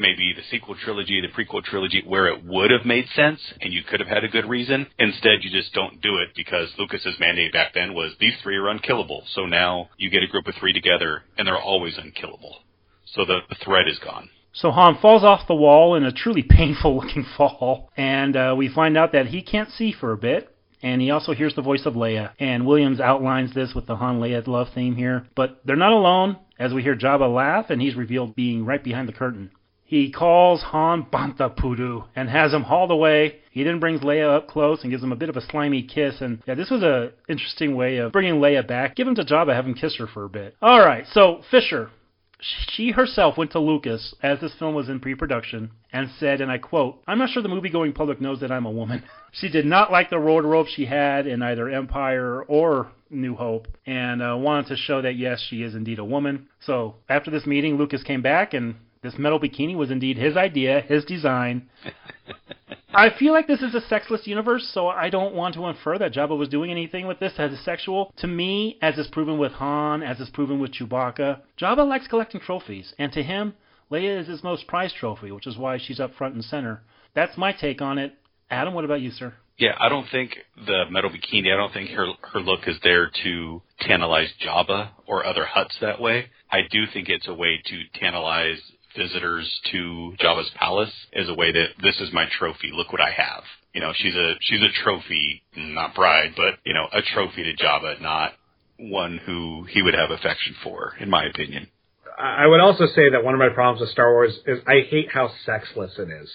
maybe the sequel trilogy, the prequel trilogy where it would have made sense and you could have had a good reason. Instead you just don't do it because Lucas's mandate back then was these three are unkillable. So now you get a group of three together and they're always unkillable. So the, the threat is gone. So Han falls off the wall in a truly painful looking fall, and uh, we find out that he can't see for a bit. And he also hears the voice of Leia. And Williams outlines this with the Han Leia love theme here. But they're not alone, as we hear Jabba laugh, and he's revealed being right behind the curtain. He calls Han Bantha poodoo and has him hauled away. He then brings Leia up close and gives him a bit of a slimy kiss. And yeah, this was a interesting way of bringing Leia back. Give him to Jabba, have him kiss her for a bit. All right, so Fisher, she herself went to Lucas as this film was in pre-production and said, and I quote, I'm not sure the movie-going public knows that I'm a woman. she did not like the road wardrobe she had in either Empire or New Hope and uh, wanted to show that, yes, she is indeed a woman. So after this meeting, Lucas came back and this metal bikini was indeed his idea, his design. I feel like this is a sexless universe, so I don't want to infer that Jabba was doing anything with this as a sexual. To me, as is proven with Han, as is proven with Chewbacca, Jabba likes collecting trophies, and to him, Leia is his most prized trophy, which is why she's up front and center. That's my take on it. Adam, what about you, sir? Yeah, I don't think the metal bikini. I don't think her her look is there to tantalize Jabba or other Hutts that way. I do think it's a way to tantalize visitors to Jabba's palace as a way that this is my trophy. Look what I have. You know, she's a she's a trophy, not bride, but you know, a trophy to Java, not one who he would have affection for, in my opinion. I would also say that one of my problems with Star Wars is I hate how sexless it is.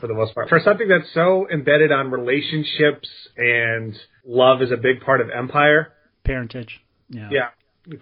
for the most part. For something that's so embedded on relationships and love is a big part of Empire. Parentage. Yeah. Yeah.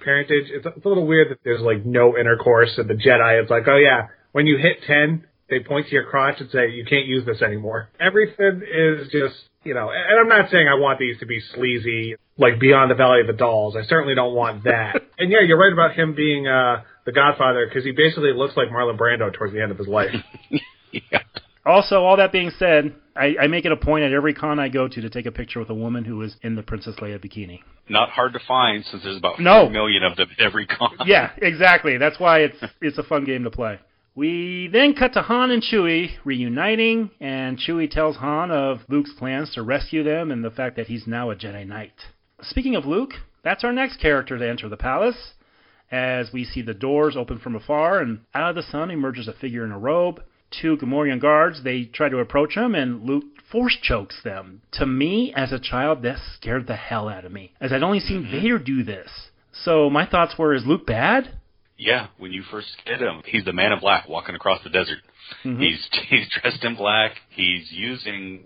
Parentage. It's, it's a little weird that there's like no intercourse and the Jedi. It's like, oh yeah, when you hit 10, they point to your crotch and say, you can't use this anymore. Everything is just, you know, and I'm not saying I want these to be sleazy, like Beyond the Valley of the Dolls. I certainly don't want that. and yeah, you're right about him being, uh, the Godfather because he basically looks like Marlon Brando towards the end of his life. yeah. Also, all that being said, I, I make it a point at every con I go to to take a picture with a woman who is in the Princess Leia bikini. Not hard to find since there's about No. four million of them at every con. Yeah, exactly. That's why it's it's a fun game to play. We then cut to Han and Chewie reuniting, and Chewie tells Han of Luke's plans to rescue them and the fact that he's now a Jedi Knight. Speaking of Luke, that's our next character to enter the palace. As we see the doors open from afar, and out of the sun emerges a figure in a robe. Two Gamorrean guards, they try to approach him, and Luke force chokes them. To me, as a child, that scared the hell out of me, as I'd only seen Vader do this. So my thoughts were, is Luke bad? Yeah, when you first get him, he's the man in black walking across the desert. Mhm. He's he's dressed in black. He's using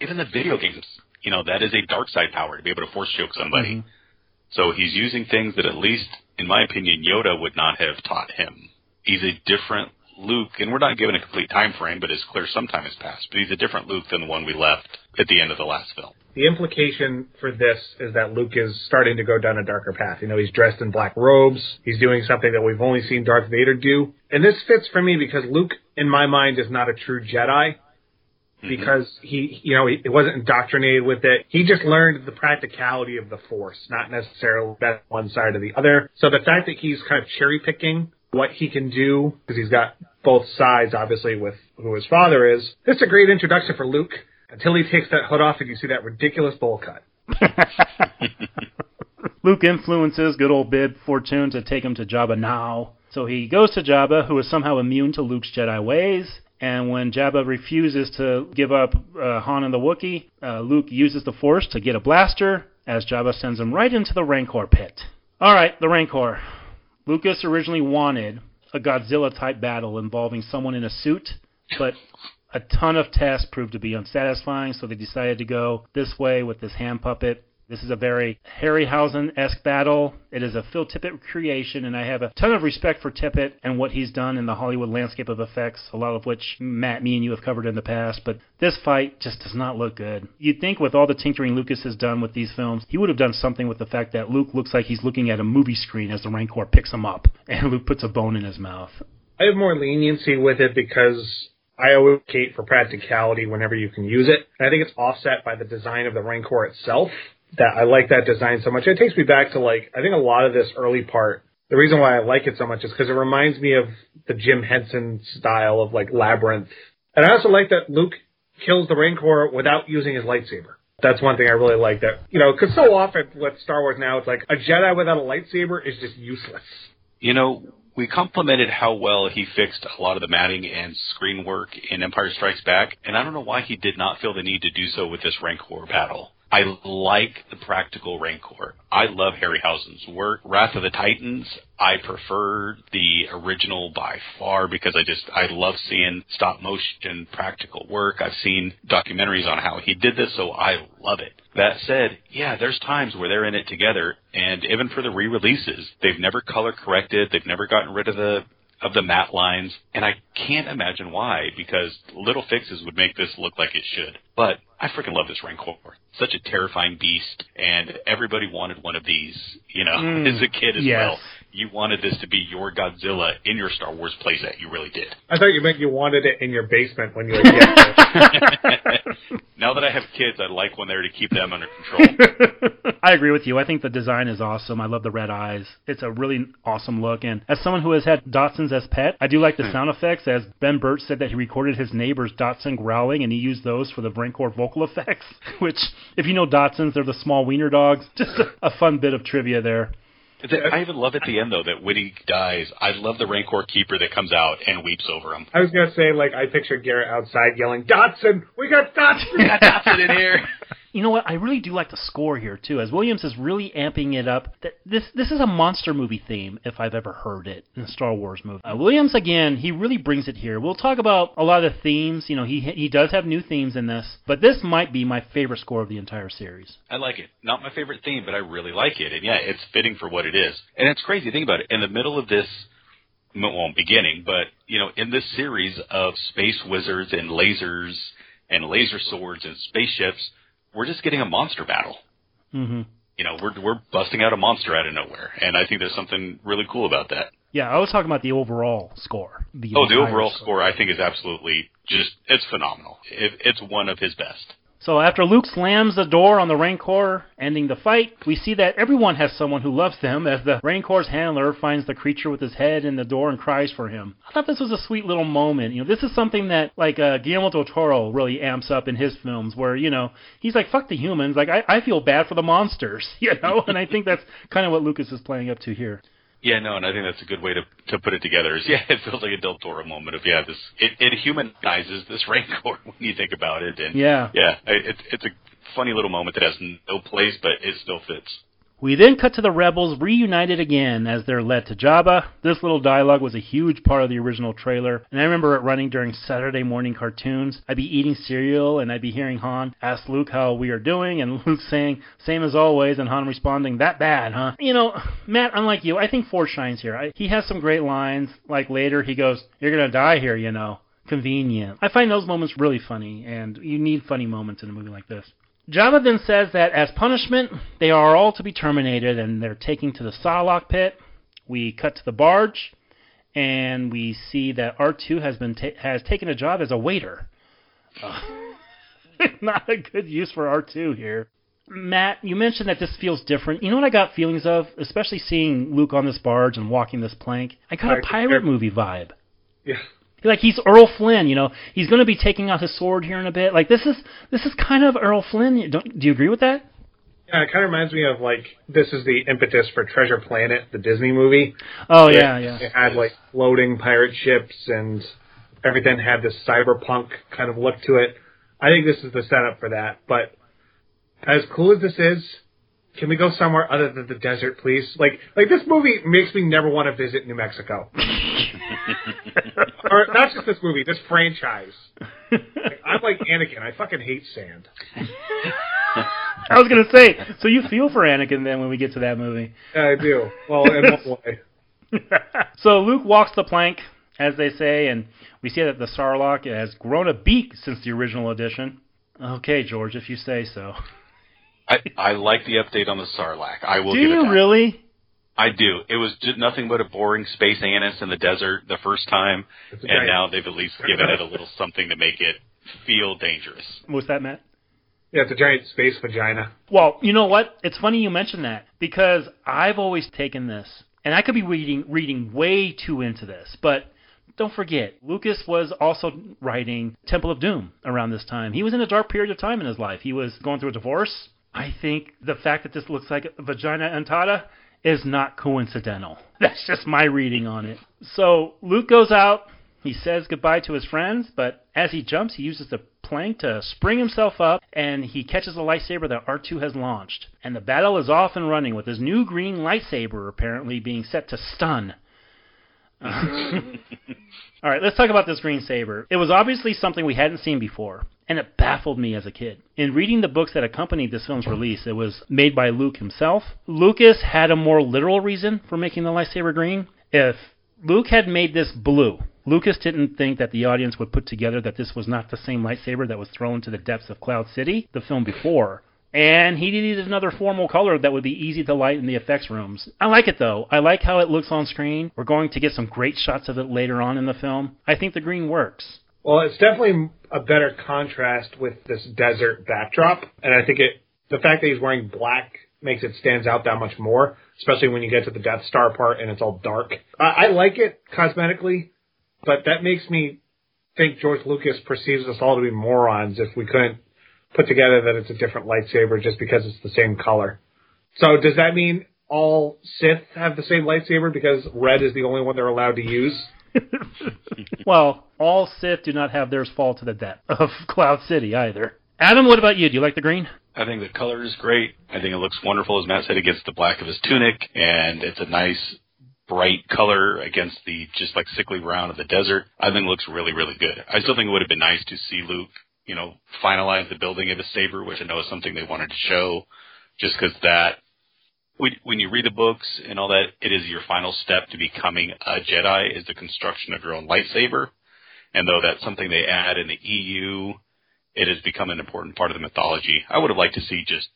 even the video games. You know that is a dark side power to be able to force choke somebody. Mhm. So he's using things that at least, in my opinion, Yoda would not have taught him. He's a different Luke, and we're not given a complete time frame, but it's clear some time has passed. But he's a different Luke than the one we left at the end of the last film. the implication for this is that Luke is starting to go down a darker path. You know, he's dressed in black robes. He's doing something that we've only seen Darth Vader do. And this fits for me because Luke, in my mind, is not a true Jedi. Mm-hmm. Because he, you know, he, he wasn't indoctrinated with it. He just learned the practicality of the Force, not necessarily that one side or the other. So the fact that he's kind of cherry picking what he can do, because he's got both sides, obviously, with who his father is, this is a great introduction for Luke until he takes that hood off and you see that ridiculous bowl cut. Luke influences good old Bib Fortuna to take him to Jabba now. So he goes to Jabba, who is somehow immune to Luke's Jedi ways. And when Jabba refuses to give up uh, Han and the Wookiee, uh, Luke uses the Force to get a blaster, as Jabba sends him right into the Rancor pit. All right, the Rancor. Lucas originally wanted a Godzilla type battle involving someone in a suit, but a ton of tests proved to be unsatisfying, so they decided to go this way with this hand puppet. This is a very Harryhausen-esque battle. It is a Phil Tippett creation, and I have a ton of respect for Tippett and what he's done in the Hollywood landscape of effects, a lot of which, Matt, me and you have covered in the past. But this fight just does not look good. You'd think with all the tinkering Lucas has done with these films, he would have done something with the fact that Luke looks like he's looking at a movie screen as the Rancor picks him up, and Luke puts a bone in his mouth. I have more leniency with it because I always advocate for practicality whenever you can use it. And I think it's offset by the design of the Rancor itself. That I like that design so much. It takes me back to like I think a lot of this early part. The reason why I like it so much is because it reminds me of the Jim Henson style of like Labyrinth. And I also like that Luke kills the Rancor without using his lightsaber. That's one thing I really like that, you know, because so often with Star Wars now, it's like a Jedi without a lightsaber is just useless. You know, we complimented how well he fixed a lot of the matting and screen work in Empire Strikes Back, and I don't know why he did not feel the need to do so with this Rancor battle. I like the practical Rancor. I love Harryhausen's work. Wrath of the Titans, I prefer the original by far because I just, I love seeing stop motion practical work. I've seen documentaries on how he did this, so I love it. That said, yeah, there's times where they're in it together, and even for the re-releases, they've never color corrected, they've never gotten rid of the of the matte lines, and I can't imagine why, because little fixes would make this look like it should. But I freaking love this Rancor. Such a terrifying beast, and everybody wanted one of these, you know, Mm, as a kid as yes. well. You wanted this to be your Godzilla in your Star Wars playset. You really did. I thought you meant you wanted it in your basement when you were a kid. now that I have kids, I like when they're to keep them under control. I agree with you. I think the design is awesome. I love the red eyes. It's a really awesome look. And as someone who has had Dachshunds as pet, I do like the hmm. sound effects. As Ben Burtt said that he recorded his neighbor's Dachshund growling, and he used those for the Rancor vocal effects. Which, if you know Dachshunds, they're the small wiener dogs. Just a, a fun bit of trivia there. I even love at the end though that when he dies, I love the Rancor keeper that comes out and weeps over him. I was gonna say, like, I pictured Garrett outside yelling, "Dotson, we got Dotson!" We got Dotson in here. you know what? I really do like the score here too, as Williams is really amping it up. That this this is a monster movie theme if I've ever heard it in a Star Wars movie. Uh, Williams again, he really brings it here. We'll talk about a lot of the themes. You know, he he does have new themes in this, but this might be my favorite score of the entire series. I like it. Not my favorite theme, but I really like it. And yeah, it's fitting for what it is. And it's crazy. Think about it. In the middle of this well, beginning, but you know, in this series of space wizards and lasers and laser swords and spaceships, we're just getting a monster battle. Mm-hmm. You know, we're we're busting out a monster out of nowhere, and I think there's something really cool about that. Yeah, I was talking about the overall score. The oh, the overall score. score I think is absolutely just it's phenomenal. It, it's one of his best. So after Luke slams the door on the Rancor, ending the fight, we see that everyone has someone who loves them as the Rancor's handler finds the creature with his head in the door and cries for him. I thought this was a sweet little moment. You know, this is something that like uh, Guillermo del Toro really amps up in his films, where you know he's like, "Fuck the humans," like I, I feel bad for the monsters, you know, and I think that's kind of what Lucas is playing up to here. Yeah, no, and I think that's a good way to to put it together. Is yeah, it feels like a Del Toro moment of yeah, this it, it humanizes this Rancor when you think about it, and yeah, yeah, it, it's a funny little moment that has no place, but it still fits. We then cut to the rebels reunited again as they're led to Jabba. This little dialogue was a huge part of the original trailer, and I remember it running during Saturday morning cartoons. I'd be eating cereal and I'd be hearing Han ask Luke how we are doing, and Luke saying, same as always, and Han responding, that bad, huh? You know, Matt, unlike you, I think Ford shines here. I, he has some great lines, like later he goes, you're gonna die here, you know. Convenient. I find those moments really funny, and you need funny moments in a movie like this. Jabba then says that as punishment, they are all to be terminated and they're taken to the Sarlacc pit. We cut to the barge, and we see that R2 has been ta- has taken a job as a waiter. Uh, not a good use for R2 here. Matt, you mentioned that this feels different. You know what I got feelings of, especially seeing Luke on this barge and walking this plank. I got a pirate movie vibe. Yeah. Like he's Errol Flynn, you know. He's going to be taking out his sword here in a bit. Like this is this is kind of Errol Flynn. Don't, do you agree with that? Yeah, it kind of reminds me of like this is the impetus for Treasure Planet, the Disney movie. Oh yeah, yeah. It had like floating pirate ships and everything had this cyberpunk kind of look to it. I think this is the setup for that. But as cool as this is, can we go somewhere other than the desert, please? Like, like this movie makes me never want to visit New Mexico. or not just this movie, this franchise. Like, I'm like Anakin. I fucking hate sand. I was gonna say, so you feel for Anakin then when we get to that movie? Yeah, I do. Well, in one way. so Luke walks the plank, as they say, and we see that the Sarlacc has grown a beak since the original edition. Okay, George, if you say so. I, I like the update on the Sarlacc. I will Do give you it really? I do. It was just nothing but a boring space anise in the desert the first time, and giant- now they've at least given it a little something to make it feel dangerous. What's that, Matt? Yeah, it's a giant space vagina. Well, you know what? It's funny you mention that because I've always taken this, and I could be reading reading way too into this, but don't forget, Lucas was also writing Temple of Doom around this time. He was in a dark period of time in his life. He was going through a divorce. I think the fact that this looks like a vagina dentata is not coincidental. That's just my reading on it. So Luke goes out. He says goodbye to his friends, but as he jumps, he uses the plank to spring himself up, and he catches a lightsaber that R2 has launched. And the battle is off and running with his new green lightsaber apparently being set to stun. All right, let's talk about this green saber. It was obviously something we hadn't seen before, and it baffled me as a kid. In reading the books that accompanied this film's release, it was made by Luke himself. Lucas had a more literal reason for making the lightsaber green. If Luke had made this blue, Lucas didn't think that the audience would put together that this was not the same lightsaber that was thrown to the depths of Cloud City, the film before. And he needed another formal color that would be easy to light in the effects rooms. I like it though. I like how it looks on screen. We're going to get some great shots of it later on in the film. I think the green works. Well, it's definitely a better contrast with this desert backdrop, and I think it the fact that he's wearing black makes it stands out that much more, especially when you get to the Death Star part and it's all dark. I, I like it cosmetically, but that makes me think George Lucas perceives us all to be morons if we couldn't put together that it's a different lightsaber just because it's the same color. So does that mean all Sith have the same lightsaber because red is the only one they're allowed to use? well, all Sith do not have theirs fall to the depth of Cloud City either. Adam, what about you? Do you like the green? I think the color is great. I think it looks wonderful, as Matt said, against the black of his tunic, and it's a nice bright color against the just like sickly brown of the desert. I think it looks really, really good. I still think it would have been nice to see Luke, you know, finalize the building of his saber, which I know is something they wanted to show, just because that when you read the books and all that, it is your final step to becoming a Jedi is the construction of your own lightsaber. And though that's something they add in the EU, it has become an important part of the mythology. I would have liked to see just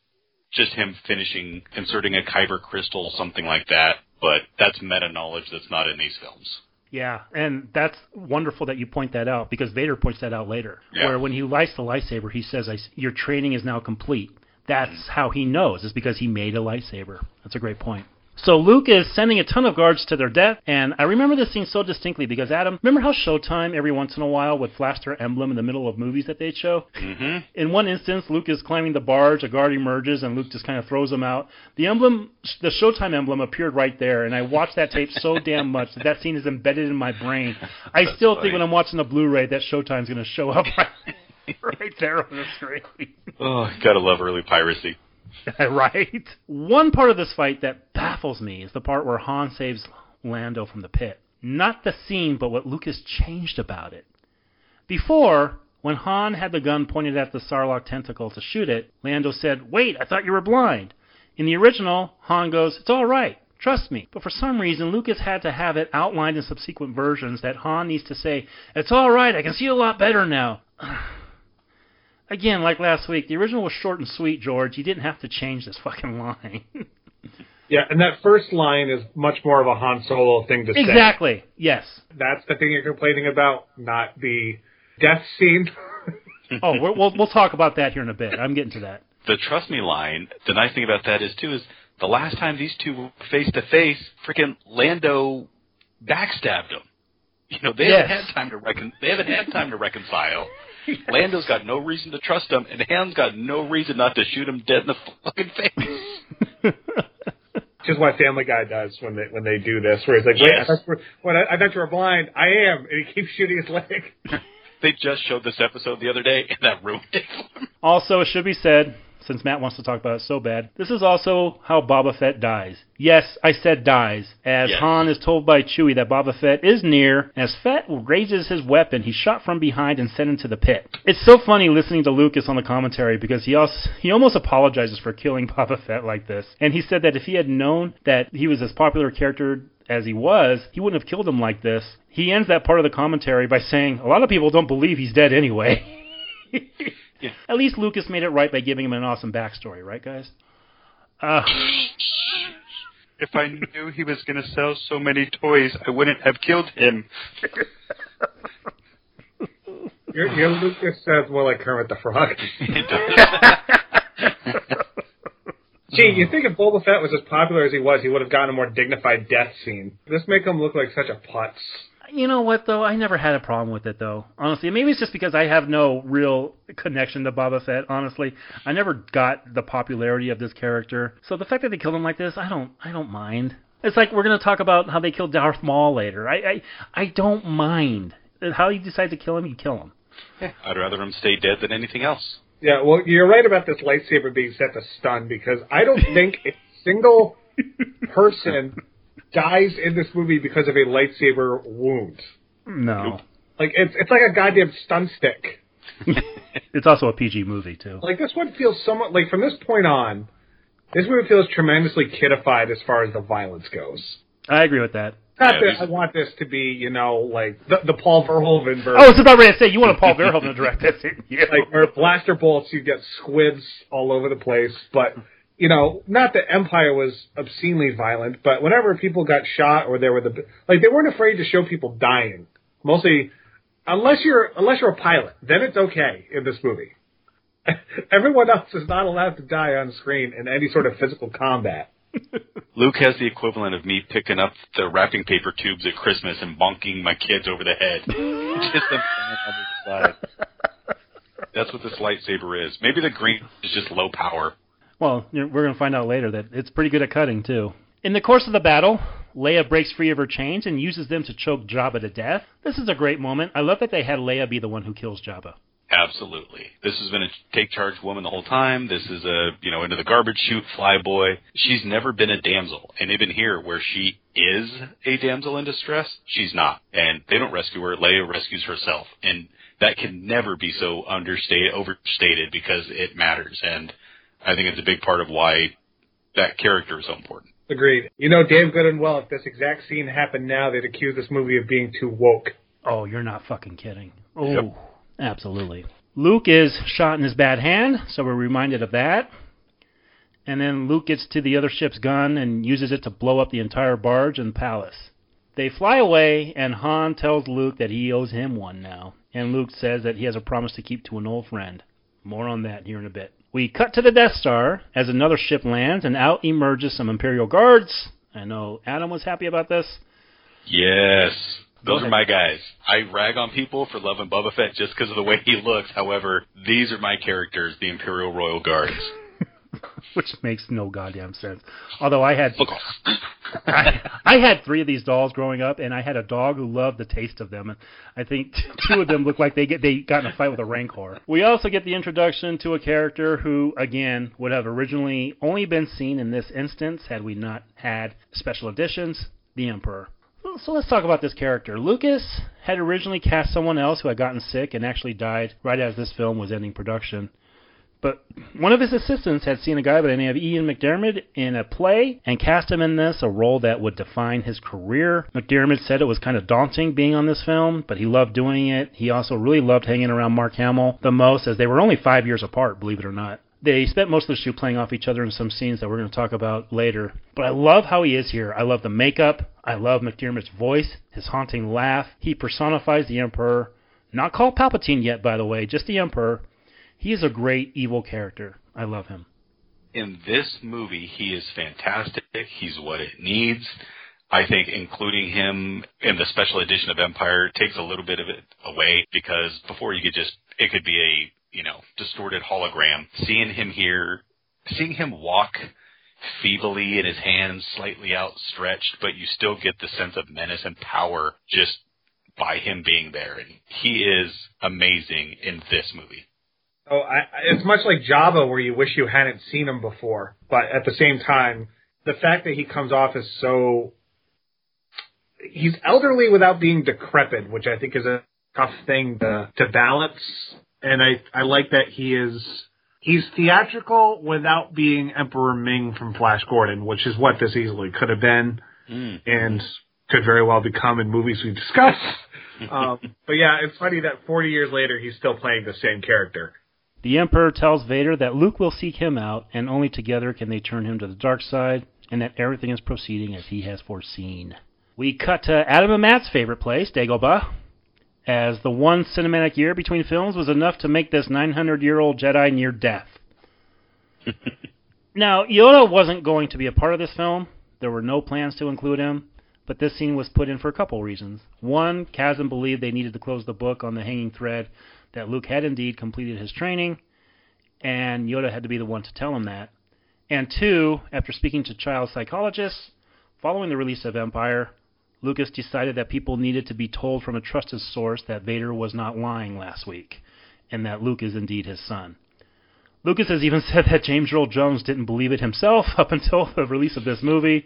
just him finishing inserting a kyber crystal, something like that. But that's meta knowledge that's not in these films. Yeah, and that's wonderful that you point that out because Vader points that out later. Yeah. Where when he lights the lightsaber, he says, I, "Your training is now complete." That's how he knows. Is because he made a lightsaber. That's a great point. So Luke is sending a ton of guards to their death, and I remember this scene so distinctly because Adam, remember how Showtime every once in a while would flash their emblem in the middle of movies that they'd show? Mm-hmm. In one instance, Luke is climbing the barge, a guard emerges, and Luke just kind of throws him out. The emblem, the Showtime emblem, appeared right there, and I watched that tape so damn much that that scene is embedded in my brain. I That's still funny. think when I'm watching the Blu-ray that Showtime's going to show up right, right there on the screen. Oh, gotta love early piracy. right? One part of this fight that baffles me is the part where Han saves Lando from the pit. Not the scene, but what Lucas changed about it. Before, when Han had the gun pointed at the Sarlacc tentacle to shoot it, Lando said, Wait, I thought you were blind. In the original, Han goes, It's all right. Trust me. But for some reason, Lucas had to have it outlined in subsequent versions that Han needs to say, It's all right. I can see a lot better now. Again, like last week, the original was short and sweet, George. You didn't have to change this fucking line. Yeah, and that first line is much more of a Han Solo thing to say. exactly. Yes. That's the thing you're complaining about, not the death scene. Oh, we're, we'll we'll talk about that here in a bit. I'm getting to that. The trust me line, the nice thing about that is too is the last time these two were face to face, freaking Lando backstabbed him. You know, they haven't had time to recon they haven't had time to reconcile. Lando's got no reason to trust him, and Han's got no reason not to shoot him dead in the fucking face. Which is what Family Guy does when they when they do this, where he's like, "Wait, I Yes. thought, were, when I, I thought you were blind. I am," and he keeps shooting his leg. they just showed this episode the other day, and that ruined it. Also, it should be said, since Matt wants to talk about it so bad, this is also how Boba Fett dies. Yes, I said dies, as Yes. Han is told by Chewie that Boba Fett is near. As Fett raises his weapon, he's shot from behind and sent into the pit. It's so funny listening to Lucas on the commentary because he also he almost apologizes for killing Boba Fett like this, and he said that if he had known that he was as popular a character as he was, he wouldn't have killed him like this. He ends that part of the commentary by saying, "A lot of people don't believe he's dead anyway." At least Lucas made it right by giving him an awesome backstory, right, guys? Uh, If I knew he was going to sell so many toys, I wouldn't have killed him. Your, your Lucas sounds more like Kermit the Frog. Gee, you think if Boba Fett was as popular as he was, he would have gotten a more dignified death scene. This make him look like such a putz. You know what, though? I never had a problem with it, though. Honestly, maybe it's just because I have no real connection to Boba Fett. Honestly, I never got the popularity of this character, so the fact that they killed him like this, I don't, I don't mind. It's like we're gonna talk about how they killed Darth Maul later. I, I, I don't mind. How you decide to kill him, you kill him. Yeah. I'd rather him stay dead than anything else. Yeah, well, you're right about this lightsaber being set to stun because I don't think a single person dies in this movie because of a lightsaber wound. No, Like it's it's like a goddamn stun stick. it's also a PG movie too. Like this one feels somewhat like from this point on, this movie feels tremendously kidified as far as the violence goes. I agree with that. Not Yeah, that these- I want this to be, you know, like the, the Paul Verhoeven version. Oh, it's about ready to say you want a Paul Verhoeven to direct this, didn't like where blaster bolts, you get squibs all over the place. But you know, not that Empire was obscenely violent, but whenever people got shot or there were the like, they weren't afraid to show people dying. Mostly, unless you're unless you're a pilot, then it's okay in this movie. Everyone else is not allowed to die on screen in any sort of physical combat. Luke has the equivalent of me picking up the wrapping paper tubes at Christmas and bonking my kids over the head. just them on the side. That's what this lightsaber is. Maybe the green is just low power. Well, we're going to find out later that it's pretty good at cutting, too. In the course of the battle, Leia breaks free of her chains and uses them to choke Jabba to death. This is a great moment. I love that they had Leia be the one who kills Jabba. Absolutely. This has been a take charge woman the whole time. This is a, you know, into the garbage chute fly boy. She's never been a damsel. And even here where she is a damsel in distress, she's not. And they don't rescue her. Leia rescues herself. And that can never be so understated, overstated because it matters. And I think it's a big part of why that character is so important. Agreed. You know damn good and well if this exact scene happened now, they'd accuse this movie of being too woke. Oh, you're not fucking kidding. Oh, yep. absolutely. Luke is shot in his bad hand, so we're reminded of that. And then Luke gets to the other ship's gun and uses it to blow up the entire barge and palace. They fly away, and Han tells Luke that he owes him one now. And Luke says that he has a promise to keep to an old friend. More on that here in a bit. We cut to the Death Star as another ship lands, and out emerges some Imperial guards. I know Adam was happy about this. Yes. Those are my guys. I rag on people for loving Boba Fett just because of the way he looks. However, these are my characters, the Imperial Royal Guards. Which makes no goddamn sense. Although I had I, I had three of these dolls growing up, and I had a dog who loved the taste of them. And I think two of them look like they get they got in a fight with a rancor. We also get the introduction to a character who, again, would have originally only been seen in this instance had we not had special editions. The Emperor. So let's talk about this character. Lucas had originally cast someone else who had gotten sick and actually died right as this film was ending production. But one of his assistants had seen a guy by the name of Ian McDiarmid in a play and cast him in this, a role that would define his career. McDiarmid said it was kind of daunting being on this film, but he loved doing it. He also really loved hanging around Mark Hamill the most, as they were only five years apart, believe it or not. They spent most of the shoot playing off each other in some scenes that we're going to talk about later. But I love how he is here. I love the makeup. I love McDiarmid's voice, his haunting laugh. He personifies the Emperor. Not called Palpatine yet, by the way, just the Emperor. He is a great evil character. I love him. In this movie, he is fantastic. He's what it needs. I think including him in the special edition of Empire takes a little bit of it away because before you could just, it could be a, you know, distorted hologram. Seeing him here, seeing him walk feebly and his hands slightly outstretched, but you still get the sense of menace and power just by him being there. And he is amazing in this movie. Oh, I, it's much like Jabba, where you wish you hadn't seen him before, but at the same time, the fact that he comes off as so he's elderly without being decrepit, which I think is a tough thing to to balance. And I I like that he is he's theatrical without being Emperor Ming from Flash Gordon, which is what this easily could have been, mm. and could very well become in movies we discuss. um, but yeah, it's funny that 40 years later he's still playing the same character. The Emperor tells Vader that Luke will seek him out, and only together can they turn him to the dark side, and that everything is proceeding as he has foreseen. We cut to Adam and Matt's favorite place, Dagobah, as the one cinematic year between films was enough to make this 900 year old Jedi near death. now, Yoda wasn't going to be a part of this film. There were no plans to include him, but this scene was put in for a couple reasons. One, Kasdan believed they needed to close the book on the hanging thread that Luke had indeed completed his training, and Yoda had to be the one to tell him that. And two, after speaking to child psychologists, following the release of Empire, Lucas decided that people needed to be told from a trusted source that Vader was not lying last week, and that Luke is indeed his son. Lucas has even said that James Earl Jones didn't believe it himself up until the release of this movie.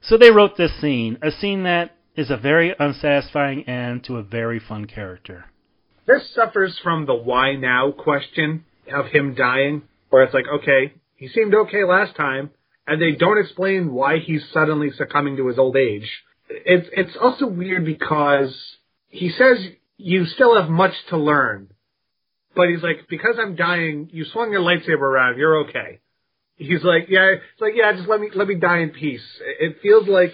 So they wrote this scene, a scene that is a very unsatisfying end to a very fun character. This suffers from the why now question of him dying, where it's like, okay, he seemed okay last time, and they don't explain why he's suddenly succumbing to his old age. It's it's also weird because he says you still have much to learn, but he's like, because I'm dying, you swung your lightsaber around, you're okay. He's like, yeah, it's like, yeah, just let me let me die in peace. It feels like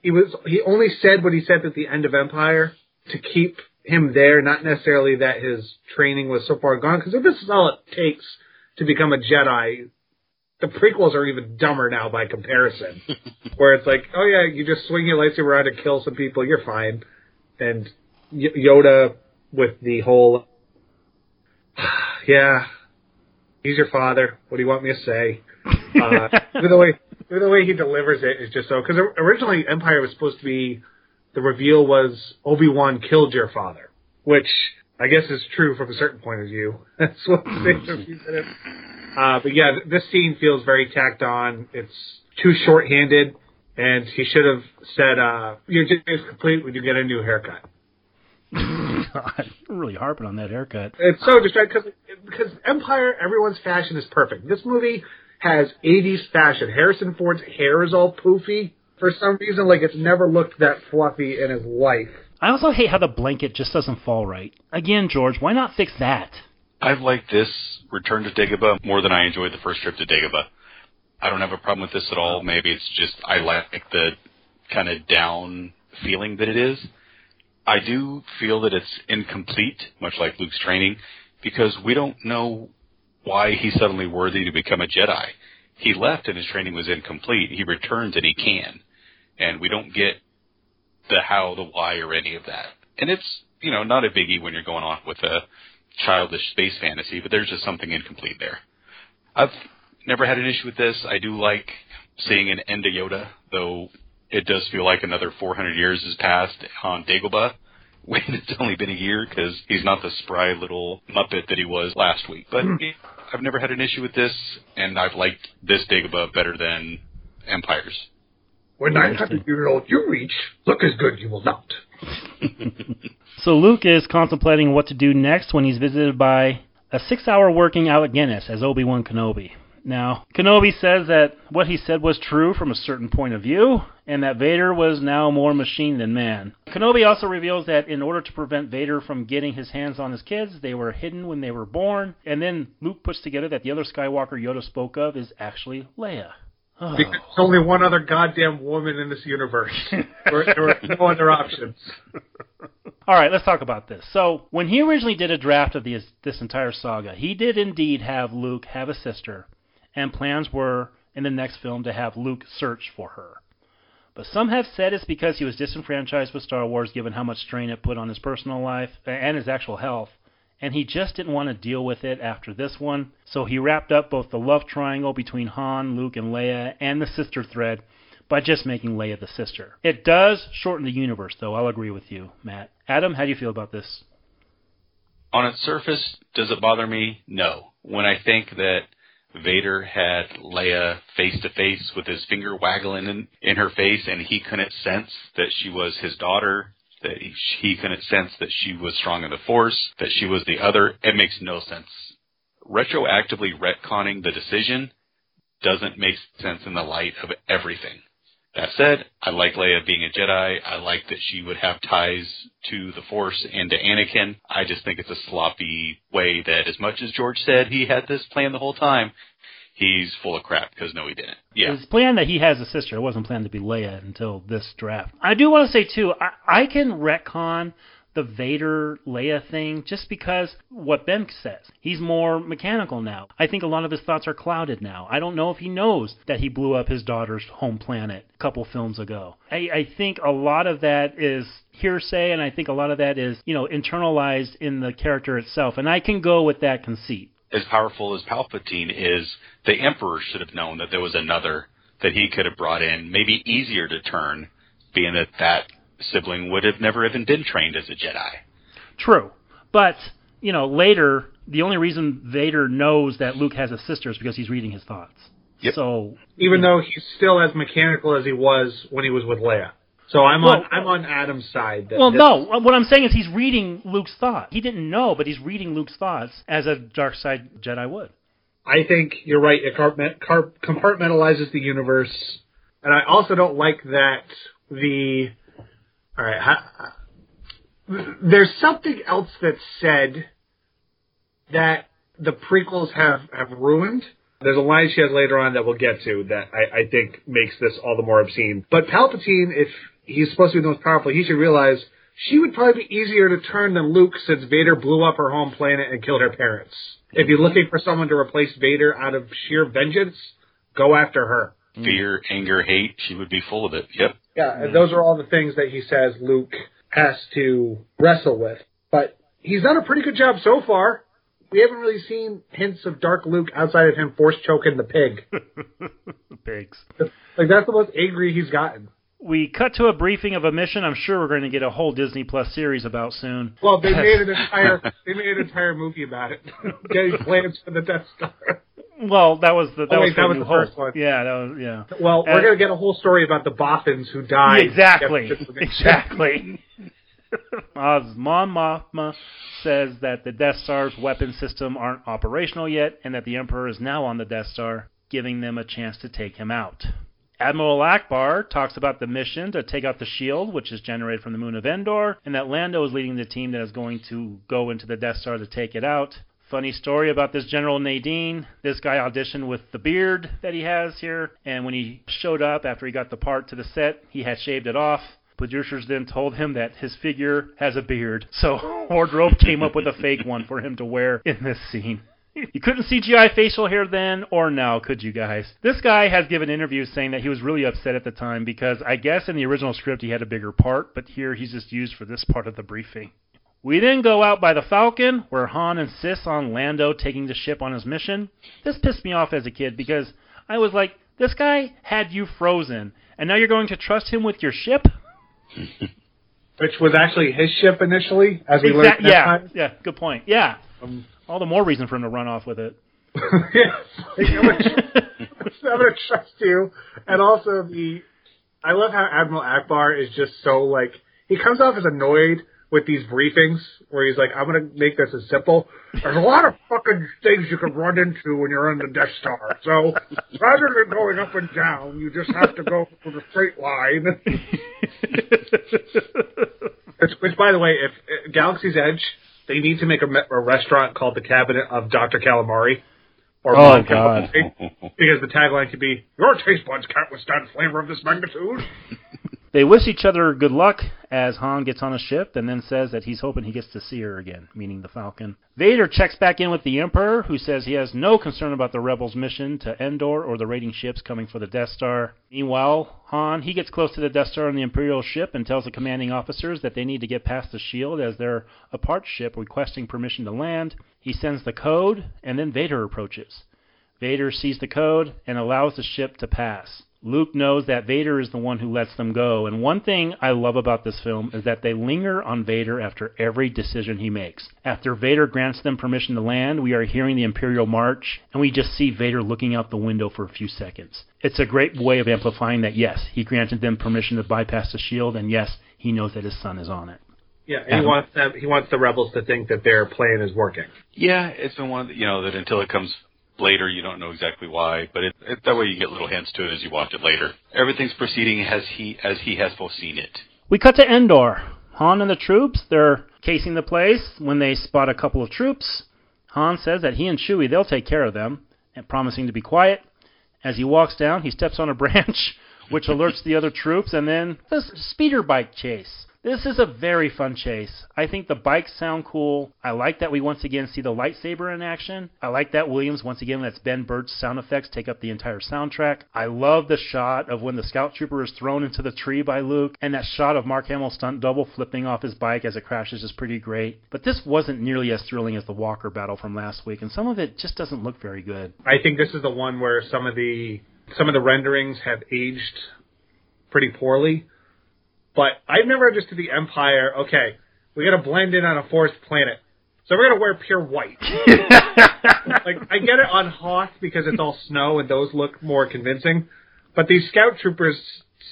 he was he only said what he said at the end of Empire to keep him there, not necessarily that his training was so far gone. Because if this is all it takes to become a Jedi, the prequels are even dumber now by comparison. where it's like, oh yeah, you just swing your lightsaber around to kill some people, you're fine. And y- Yoda with the whole, yeah, he's your father. What do you want me to say? Uh, the way the way he delivers it is just so because originally Empire was supposed to be the reveal was Obi Wan killed your father, which I guess is true from a certain point of view. That's what the said. Uh, but yeah, this scene feels very tacked on. It's too short-handed, and he should have said, uh, "Your day is complete when you get a new haircut." God, really harping on that haircut. It's so distracting because because Empire, everyone's fashion is perfect. This movie has 80s fashion. Harrison Ford's hair is all poofy for some reason. Like it's never looked that fluffy in his life. I also hate how the blanket just doesn't fall right. Again, George, why not fix that? I've liked this return to Dagobah more than I enjoyed the first trip to Dagobah. I don't have a problem with this at all. Maybe it's just I like the kind of down feeling that it is. I do feel that it's incomplete, much like Luke's training, because we don't know why he's suddenly worthy to become a Jedi. He left and his training was incomplete. He returns and he can. And we don't get the how, the why, or any of that. And it's, you know, not a biggie when you're going off with a childish space fantasy, but there's just something incomplete there. I've never had an issue with this. I do like seeing an end to Yoda, though it does feel like another 400 years has passed on Dagobah when it's only been a year because he's not the spry little muppet that he was last week. But hmm. I've never had an issue with this, and I've liked this Dagobah better than Empire's. When 900 year old you reach, look as good you will not. So Luke is contemplating what to do next when he's visited by a six-hour working Alec Guinness as Obi-Wan Kenobi. Now, Kenobi says that what he said was true from a certain point of view, and that Vader was now more machine than man. Kenobi also reveals that in order to prevent Vader from getting his hands on his kids, they were hidden when they were born, and then Luke puts together that the other Skywalker Yoda spoke of is actually Leia. Oh. Because there's only one other goddamn woman in this universe. there, there were no other options. All right, let's talk about this. So, when he originally did a draft of this, this entire saga, he did indeed have Luke have a sister, and plans were in the next film to have Luke search for her. But some have said it's because he was disenfranchised with Star Wars given how much strain it put on his personal life and his actual health, and he just didn't want to deal with it after this one, so he wrapped up both the love triangle between Han, Luke, and Leia and the sister thread by just making Leia the sister. It does shorten the universe, though, I'll agree with you, Matt. Adam, how do you feel about this? On its surface, does it bother me? No. When I think that Vader had Leia face to face with his finger waggling in, in her face and he couldn't sense that she was his daughter, that he, couldn't sense that she was strong in the Force, that she was the other, it makes no sense. Retroactively retconning the decision doesn't make sense in the light of everything. That said, I like Leia being a Jedi. I like that she would have ties to the Force and to Anakin. I just think it's a sloppy way that, as much as George said he had this plan the whole time, he's full of crap because no, he didn't. Yeah. It's planned that he has a sister. It wasn't planned to be Leia until this draft. I do want to say, too, I, I can retcon the Vader Leia thing just because what Ben says. He's more mechanical now. I think a lot of his thoughts are clouded now. I don't know if he knows that he blew up his daughter's home planet a couple films ago. I, I think a lot of that is hearsay, and I think a lot of that is, you know, internalized in the character itself. And I can go with that conceit. As powerful as Palpatine is, the Emperor should have known that there was another that he could have brought in, maybe easier to turn, being that that sibling would have never even been trained as a Jedi. True. But, you know, later, the only reason Vader knows that Luke has a sister is because he's reading his thoughts. Yep. So even though he's still as mechanical as he was when he was with Leia. So I'm Well- on I'm on Adam's side. That Well, no. What I'm saying is he's reading Luke's thoughts. He didn't know, but he's reading Luke's thoughts as a dark side Jedi would. I think you're right. It compartmentalizes the universe, and I also don't like that the. All right, ha- there's something else that's said that the prequels have have ruined. There's a line she has later on that we'll get to that I, I think makes this all the more obscene. But Palpatine, if he's supposed to be the most powerful, he should realize she would probably be easier to turn than Luke since Vader blew up her home planet and killed her parents. If you're looking for someone to replace Vader out of sheer vengeance, go after her. Mm. Fear, anger, hate, she would be full of it. Yep. Yeah, and mm. those are all the things that he says Luke has to wrestle with. But he's done a pretty good job so far. We haven't really seen hints of Dark Luke outside of him force choking the pig. Pigs. Like that's the most angry he's gotten. We cut to a briefing of a mission. I'm sure we're going to get a whole Disney Plus series about soon. Well, they made an entire they made an entire movie about it. Getting plans for the Death Star. Well, that was the that Oh, was, wait, for that was the first one. Yeah, that was yeah. Well, Uh, we're gonna get a whole story about the Bothans who died. Exactly. Just for the- Exactly. Oz Mon Mothma says that the Death Star's weapon system aren't operational yet, and that the Emperor is now on the Death Star, giving them a chance to take him out. Admiral Ackbar talks about the mission to take out the shield, which is generated from the moon of Endor, and that Lando is leading the team that is going to go into the Death Star to take it out. Funny story about this General Madine. This guy auditioned with the beard that he has here, and when he showed up after he got the part to the set, he had shaved it off. Producers then told him that his figure has a beard, so wardrobe came up with a fake one for him to wear in this scene. You couldn't see CGI facial hair then or now, could you guys? This guy has given interviews saying that he was really upset at the time because I guess in the original script he had a bigger part, but here he's just used for this part of the briefing. We then go out by the Falcon, where Han insists on Lando taking the ship on his mission. This pissed me off as a kid because I was like, this guy had you frozen, and now you're going to trust him with your ship? Which was actually his ship initially, as we Exact- learned. yeah, Empire. yeah, good point. Yeah. Um, All the more reason for him to run off with it. yeah, like, I'm, gonna, I'm gonna trust you. And also the, I love how Admiral Ackbar is just so like he comes off as annoyed with these briefings where he's like, I'm gonna make this as simple. There's a lot of fucking things you can run into when you're on the Death Star. So rather than going up and down, you just have to go for the straight line. which, which, by the way, if uh, Galaxy's Edge, they need to make a, a restaurant called the Cabinet of Dr. Calamari. Or Oh. Calamari, because the tagline could be, "Your taste buds can't withstand flavor of this magnitude." They wish each other good luck as Han gets on a ship and then says that he's hoping he gets to see her again, meaning the Falcon. Vader checks back in with the Emperor, who says he has no concern about the Rebels' mission to Endor or the raiding ships coming for the Death Star. Meanwhile, Han, he gets close to the Death Star on the Imperial ship and tells the commanding officers that they need to get past the shield as they're a part ship requesting permission to land. He sends the code, and then Vader approaches. Vader sees the code and allows the ship to pass. Luke knows that Vader is the one who lets them go, and one thing I love about this film is that they linger on Vader after every decision he makes. After Vader grants them permission to land, we are hearing the Imperial March, and we just see Vader looking out the window for a few seconds. It's a great way of amplifying that, yes, he granted them permission to bypass the shield, and yes, he knows that his son is on it. Yeah, and he wants them. He wants the rebels to think that their plan is working. Yeah, it's been one of the, you know that until it comes later, you don't know exactly why, but it, it, that way you get little hints to it as you watch it later. Everything's proceeding as he as he has foreseen it. We cut to Endor. Han and the troops, they're casing the place when they spot a couple of troops. Han says that he and Chewie, they'll take care of them, and promising to be quiet. As he walks down, he steps on a branch, which alerts the other troops, and then the speeder bike chase. This is a very fun chase. I think the bikes sound cool. I like that we once again see the lightsaber in action. I like that Williams once again lets Ben Burtt's sound effects take up the entire soundtrack. I love the shot of when the scout trooper is thrown into the tree by Luke, and that shot of Mark Hamill's stunt double flipping off his bike as it crashes is pretty great. But this wasn't nearly as thrilling as the Walker battle from last week, and some of it just doesn't look very good. I think this is the one where some of the some of the renderings have aged pretty poorly. But I've never understood the Empire. Okay, we got to blend in on a forest planet, so we're gonna wear pure white. like I get it on Hoth because it's all snow and those look more convincing, but these scout troopers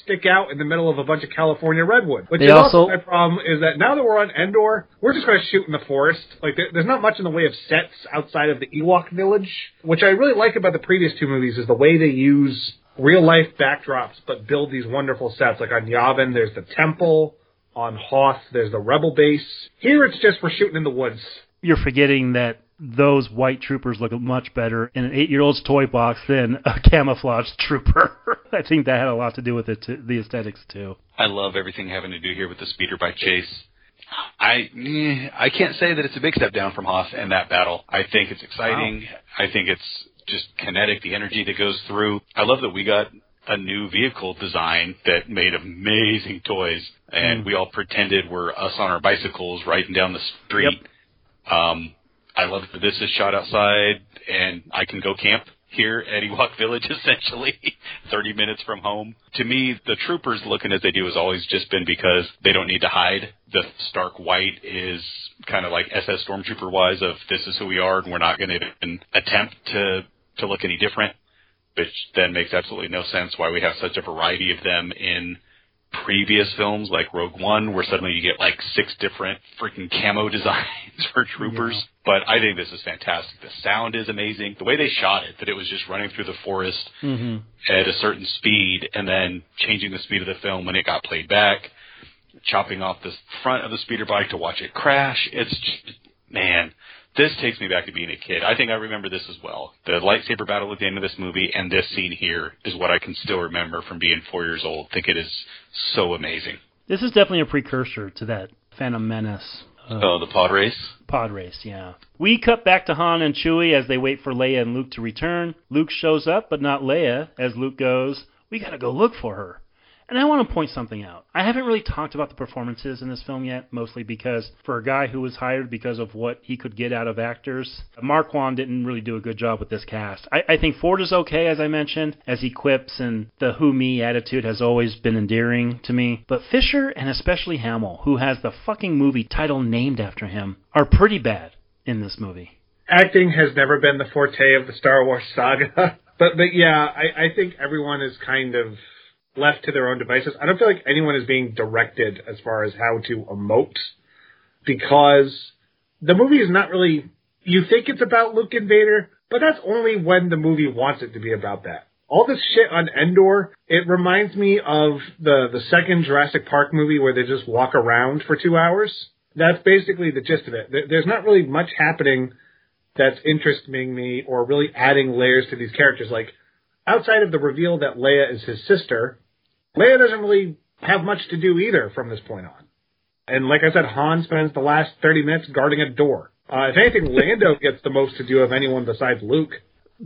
stick out in the middle of a bunch of California redwood. Which They is also, also- my problem is that now that we're on Endor, we're just going to shoot in the forest. Like there, there's not much in the way of sets outside of the Ewok village, which I really like about the previous two movies is the way they use real life backdrops but build these wonderful sets. Like on Yavin, there's the temple. On Hoth, there's the rebel base. Here, it's just we're shooting in the woods. You're forgetting that those white troopers look much better in an eight-year-old's toy box than a camouflaged trooper. I think that had a lot to do with it, too, the aesthetics too. I love everything having to do here with the speeder bike chase. I eh, I can't say that it's a big step down from Hoth and that battle. I think it's exciting. I think it's just kinetic, the energy that goes through. I love that we got a new vehicle design that made amazing toys, and we all pretended we're us on our bicycles riding down the street. Um, I love that this is shot outside, and I can go camp here at Ewok Village, essentially, 30 minutes from home. To me, the troopers looking as they do has always just been because they don't need to hide. The stark white is kind of like SS Stormtrooper wise of this is who we are and we're not going to attempt to, to look any different, which then makes absolutely no sense why we have such a variety of them in previous films like Rogue One, where suddenly you get like six different freaking camo designs for troopers. Yeah. But I think this is fantastic. The sound is amazing. The way they shot it, that it was just running through the forest mm-hmm. at a certain speed and then changing the speed of the film when it got played back, chopping off the front of the speeder bike to watch it crash. It's just, man, this takes me back to being a kid. I think I remember this as well. The lightsaber battle at the end of this movie and this scene here is what I can still remember from being four years old. I think it is so amazing. This is definitely a precursor to that Phantom Menace. Uh, oh, the pod race? Pod race, yeah. We cut back to Han and Chewie as they wait for Leia and Luke to return. Luke shows up, but not Leia, as Luke goes, We gotta go look for her. And I want to point something out. I haven't really talked about the performances in this film yet, mostly because for a guy who was hired because of what he could get out of actors, Marquand didn't really do a good job with this cast. I, I think Ford is okay, as I mentioned, as he quips, and the who me attitude has always been endearing to me. But Fisher, and especially Hamill, who has the fucking movie title named after him, are pretty bad in this movie. Acting has never been the forte of the Star Wars saga. but but yeah, I, I think everyone is kind of left to their own devices. I don't feel like anyone is being directed as far as how to emote because the movie is not really. You think it's about Luke and Vader, but that's only when the movie wants it to be about that. All this shit on Endor, it reminds me of the the second Jurassic Park movie where they just walk around for two hours. That's basically the gist of it. There's not really much happening that's interesting me or really adding layers to these characters. Like outside of the reveal that Leia is his sister, Leia doesn't really have much to do either from this point on. And like I said, Han spends the last 30 minutes guarding a door. Uh, if anything, Lando gets the most to do of anyone besides Luke.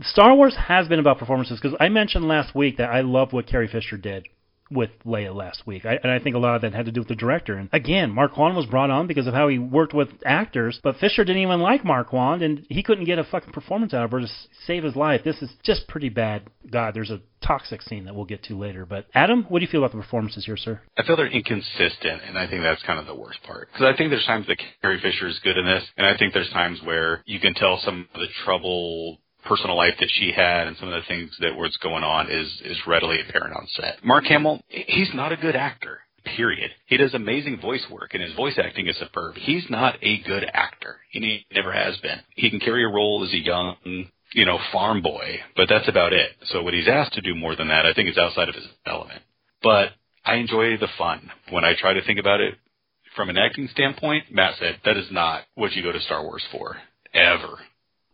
Star Wars has been about performances because I mentioned last week that I love what Carrie Fisher did with Leia last week. I, and I think a lot of that had to do with the director. And again, Marquand was brought on because of how he worked with actors, but Fisher didn't even like Marquand, and he couldn't get a fucking performance out of her to save his life. This is just pretty bad. God, there's a toxic scene that we'll get to later. But Adam, what do you feel about the performances here, sir? I feel they're inconsistent, and I think that's kind of the worst part. Because I think there's times that Carrie Fisher is good in this, and I think there's times where you can tell some of the trouble personal life that she had and some of the things that was going on is is readily apparent on set. Mark Hamill, he's not a good actor. Period. He does amazing voice work, and his voice acting is superb. He's not a good actor. He never has been. He can carry a role as a young, you know, farm boy, but that's about it. So when he's asked to do more than that, I think it's outside of his element. But I enjoy the fun. When I try to think about it from an acting standpoint, Matt said that is not what you go to Star Wars for, ever.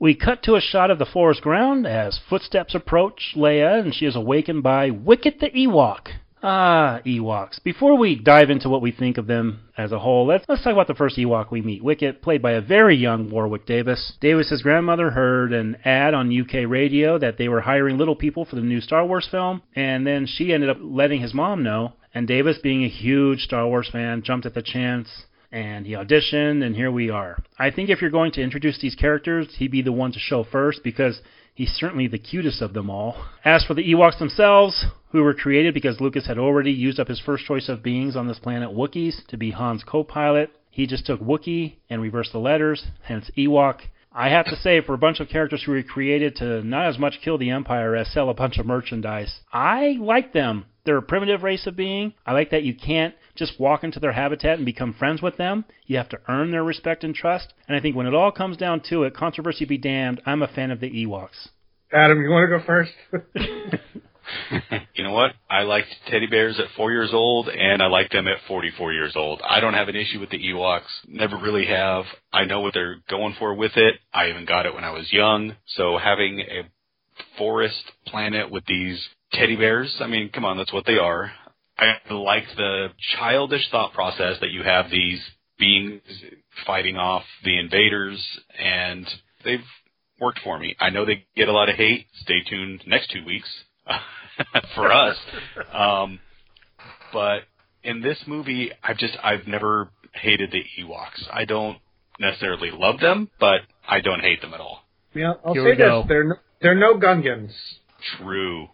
We cut to a shot of the forest ground as footsteps approach Leia, and she is awakened by Wicket the Ewok. Ah, Ewoks. Before we dive into what we think of them as a whole, let's, let's talk about the first Ewok we meet, Wicket, played by a very young Warwick Davis. Davis's grandmother heard an ad on UK radio that they were hiring little people for the new Star Wars film, and then she ended up letting his mom know. And Davis, being a huge Star Wars fan, jumped at the chance and he auditioned, and here we are. I think if you're going to introduce these characters, he'd be the one to show first because he's certainly the cutest of them all. As for the Ewoks themselves, who were created because Lucas had already used up his first choice of beings on this planet, Wookiees, to be Han's co pilot, he just took Wookiee and reversed the letters, hence Ewok. I have to say, for a bunch of characters who were created to not as much kill the Empire as sell a bunch of merchandise, I like them. They're a primitive race of being. I like that you can't just walk into their habitat and become friends with them. You have to earn their respect and trust. And I think when it all comes down to it, controversy be damned, I'm a fan of the Ewoks. Adam, you want to go first? you know what? I liked teddy bears at four years old, and I like them at 44 years old. I don't have an issue with the Ewoks. Never really have. I know what they're going for with it. I even got it when I was young. So having a forest planet with these teddy bears, I mean, come on, that's what they are. I like the childish thought process that you have these beings fighting off the invaders, and they've worked for me. I know they get a lot of hate. Stay tuned next two weeks for us. Um, but in this movie, I've just I've never hated the Ewoks. I don't necessarily love them, but I don't hate them at all. Yeah, I'll Here say this: they're no, They're no Gungans. True.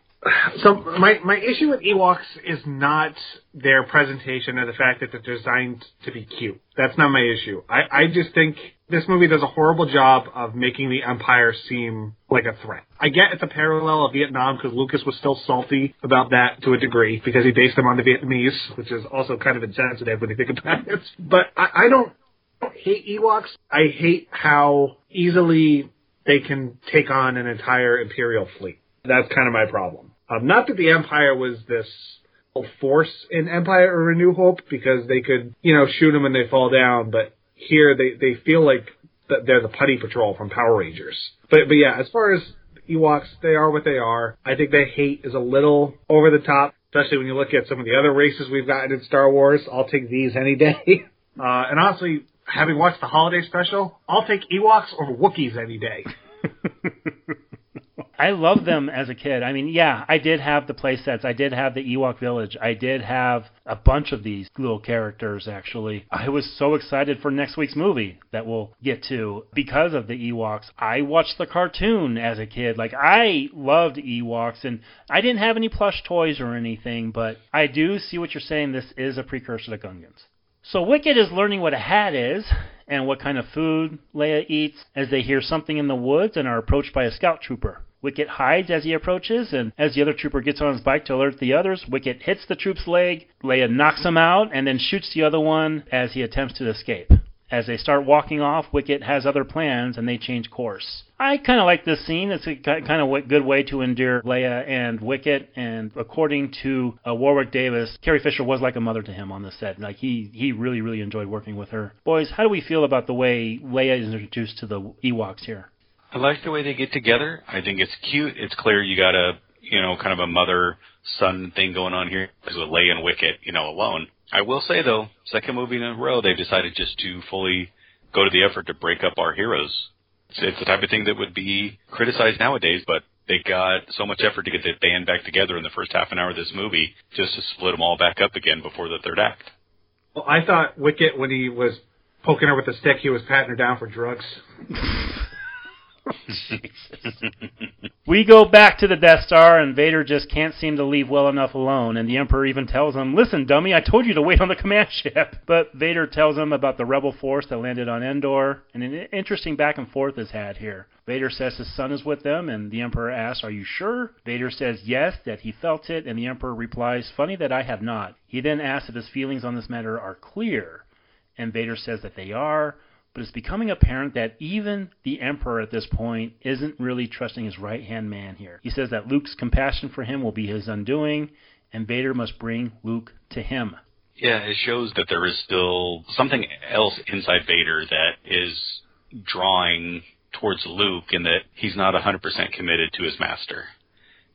So my my issue with Ewoks is not their presentation or the fact that they're designed to be cute. That's not my issue. I, I just think this movie does a horrible job of making the Empire seem like a threat. I get it's a parallel of Vietnam because Lucas was still salty about that to a degree because he based them on the Vietnamese, which is also kind of insensitive when you think about it. But I, I don't hate Ewoks. I hate how easily they can take on an entire Imperial fleet. That's kind of my problem. Um, not that the Empire was this force in Empire or A New Hope because they could, you know, shoot them and they fall down, but here they, they feel like they're the putty patrol from Power Rangers. But, but yeah, as far as Ewoks, they are what they are. I think the hate is a little over the top, especially when you look at some of the other races we've gotten in Star Wars. I'll take these any day. Uh, and honestly, having watched the holiday special, I'll take Ewoks over Wookiees any day. I loved them as a kid. I mean, yeah, I did have the play sets. I did have the Ewok Village. I did have a bunch of these little characters, actually. I was so excited for next week's movie that we'll get to because of the Ewoks. I watched the cartoon as a kid. Like, I loved Ewoks, and I didn't have any plush toys or anything, but I do see what you're saying. This is a precursor to Gungans. So Wicket is learning what a hat is and what kind of food Leia eats as they hear something in the woods and are approached by a scout trooper. Wicket hides as he approaches, and as the other trooper gets on his bike to alert the others, Wicket hits the troop's leg. Leia knocks him out and then shoots the other one as he attempts to escape. As they start walking off, Wicket has other plans and they change course. I kind of like this scene. It's a kind of a good way to endear Leia and Wicket. And according to uh, Warwick Davis, Carrie Fisher was like a mother to him on the set. Like he he really really enjoyed working with her. Boys, how do we feel about the way Leia is introduced to the Ewoks here? I like the way they get together. I think it's cute. It's clear you got a you know kind of a mother son thing going on here with Leia and Wicket you know alone. I will say though, second movie in a row, they've decided just to fully go to the effort to break up our heroes. It's, it's the type of thing that would be criticized nowadays, but they got so much effort to get the band back together in the first half an hour of this movie just to split them all back up again before the third act. Well, I thought Wicket, when he was poking her with a stick, he was patting her down for drugs. we go back to the Death Star, and Vader just can't seem to leave well enough alone. And the Emperor even tells him, Listen, dummy, I told you to wait on the command ship. But Vader tells him about the rebel force that landed on Endor, and an interesting back and forth is had here. Vader says his son is with them, and the Emperor asks, Are you sure? Vader says yes, that he felt it, and the Emperor replies, Funny that I have not. He then asks if his feelings on this matter are clear, and Vader says that they are but it's becoming apparent that even the Emperor at this point isn't really trusting his right hand man here. He says that Luke's compassion for him will be his undoing, and Vader must bring Luke to him. Yeah, it shows that there is still something else inside Vader that is drawing towards Luke and that he's not 100% committed to his master.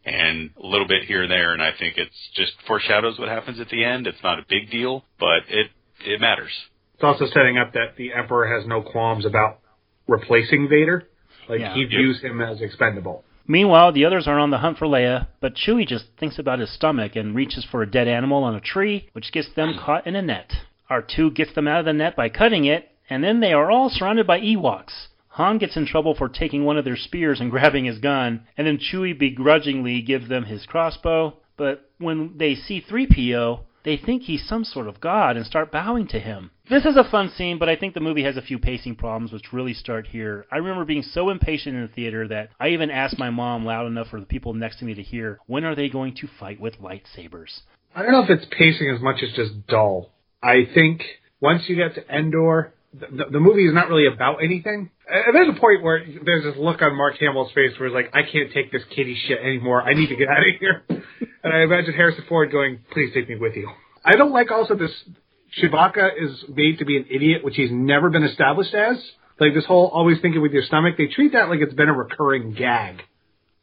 And a little bit here and there, and I think it's just foreshadows what happens at the end. It's not a big deal, but it it matters. It's also setting up that the Emperor has no qualms about replacing Vader. Like Yeah. he views him as expendable. Meanwhile, the others are on the hunt for Leia, but Chewie just thinks about his stomach and reaches for a dead animal on a tree, which gets them caught in a net. R2 gets them out of the net by cutting it, and then they are all surrounded by Ewoks. Han gets in trouble for taking one of their spears and grabbing his gun, and then Chewie begrudgingly gives them his crossbow, but when they see 3PO, they think he's some sort of god and start bowing to him. This is a fun scene, but I think the movie has a few pacing problems which really start here. I remember being so impatient in the theater that I even asked my mom loud enough for the people next to me to hear, when are they going to fight with lightsabers? I don't know if it's pacing as much as just dull. I think once you get to Endor, the, the, movie is not really about anything. And there's a point where there's this look on Mark Hamill's face where he's like, I can't take this kitty shit anymore. I need to get out of here. and I imagine Harrison Ford going, please take me with you. I don't like also this, Chewbacca is made to be an idiot, which he's never been established as. Like this whole always thinking with your stomach, they treat that like it's been a recurring gag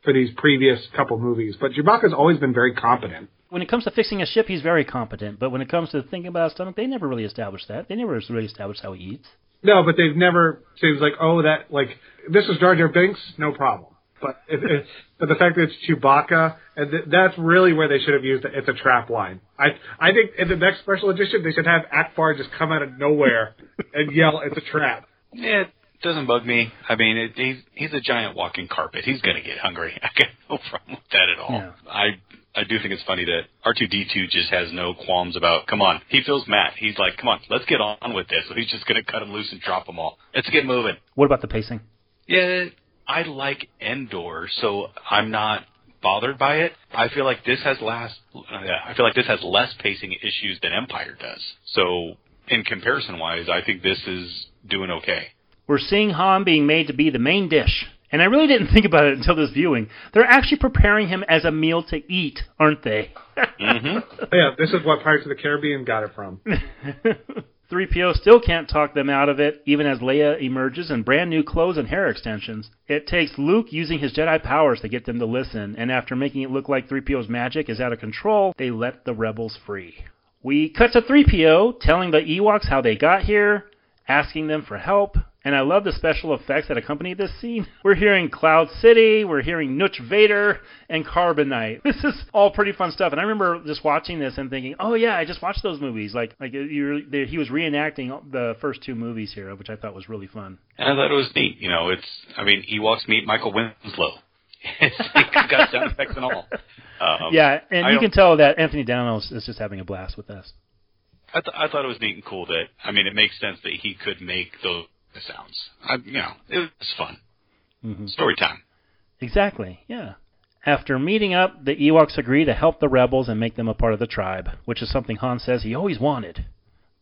for these previous couple movies. But Chewbacca's always been very competent. When it comes to fixing a ship, he's very competent, but when it comes to thinking about his stomach, they never really established that. They never really established how he eats. No, but they've never seems like oh that like this is Jar Jar Binks, no problem. But if, if, but the fact that it's Chewbacca, and th- that's really where they should have used it. It's a trap line. I I think in the next special edition they should have Ackbar just come out of nowhere and yell, "It's a trap." Yeah, doesn't bug me. I mean, it, he's he's a giant walking carpet. He's gonna get hungry. I got no problem with that at all. Yeah. I I do think it's funny that R two D two just has no qualms about. Come on, he feels mad. He's like, come on, let's get on with this. So he's just gonna cut him loose and drop them all. Let's get moving. What about the pacing? Yeah, I like Endor, so I'm not bothered by it. I feel like this has last. Uh, I feel like this has less pacing issues than Empire does. So in comparison wise, I think this is doing okay. We're seeing Han being made to be the main dish. And I really didn't think about it until this viewing. They're actually preparing him as a meal to eat, aren't they? Mm-hmm. Yeah, this is what Pirates of the Caribbean got it from. 3PO still can't talk them out of it, even as Leia emerges in brand new clothes and hair extensions. It takes Luke using his Jedi powers to get them to listen, and after making it look like 3PO's magic is out of control, they let the rebels free. We cut to 3PO telling the Ewoks how they got here, asking them for help, and I love the special effects that accompany this scene. We're hearing Cloud City, we're hearing Nooch Vader, and Carbonite. This is all pretty fun stuff, and I remember just watching this and thinking, "Oh yeah, I just watched those movies." Like, like you, he was reenacting the first two movies here, which I thought was really fun. And I thought it was neat. You know, it's. I mean, Ewoks meet Michael Winslow. it's got sound effects and all. Um, yeah, and I you can tell that Anthony Daniels is just having a blast with this. I, th- I thought it was neat and cool that I mean it makes sense that he could make those sounds. I, you know, it was fun. Mhm. Story time. Exactly, yeah. After meeting up, the Ewoks agree to help the rebels and make them a part of the tribe, which is something Han says he always wanted.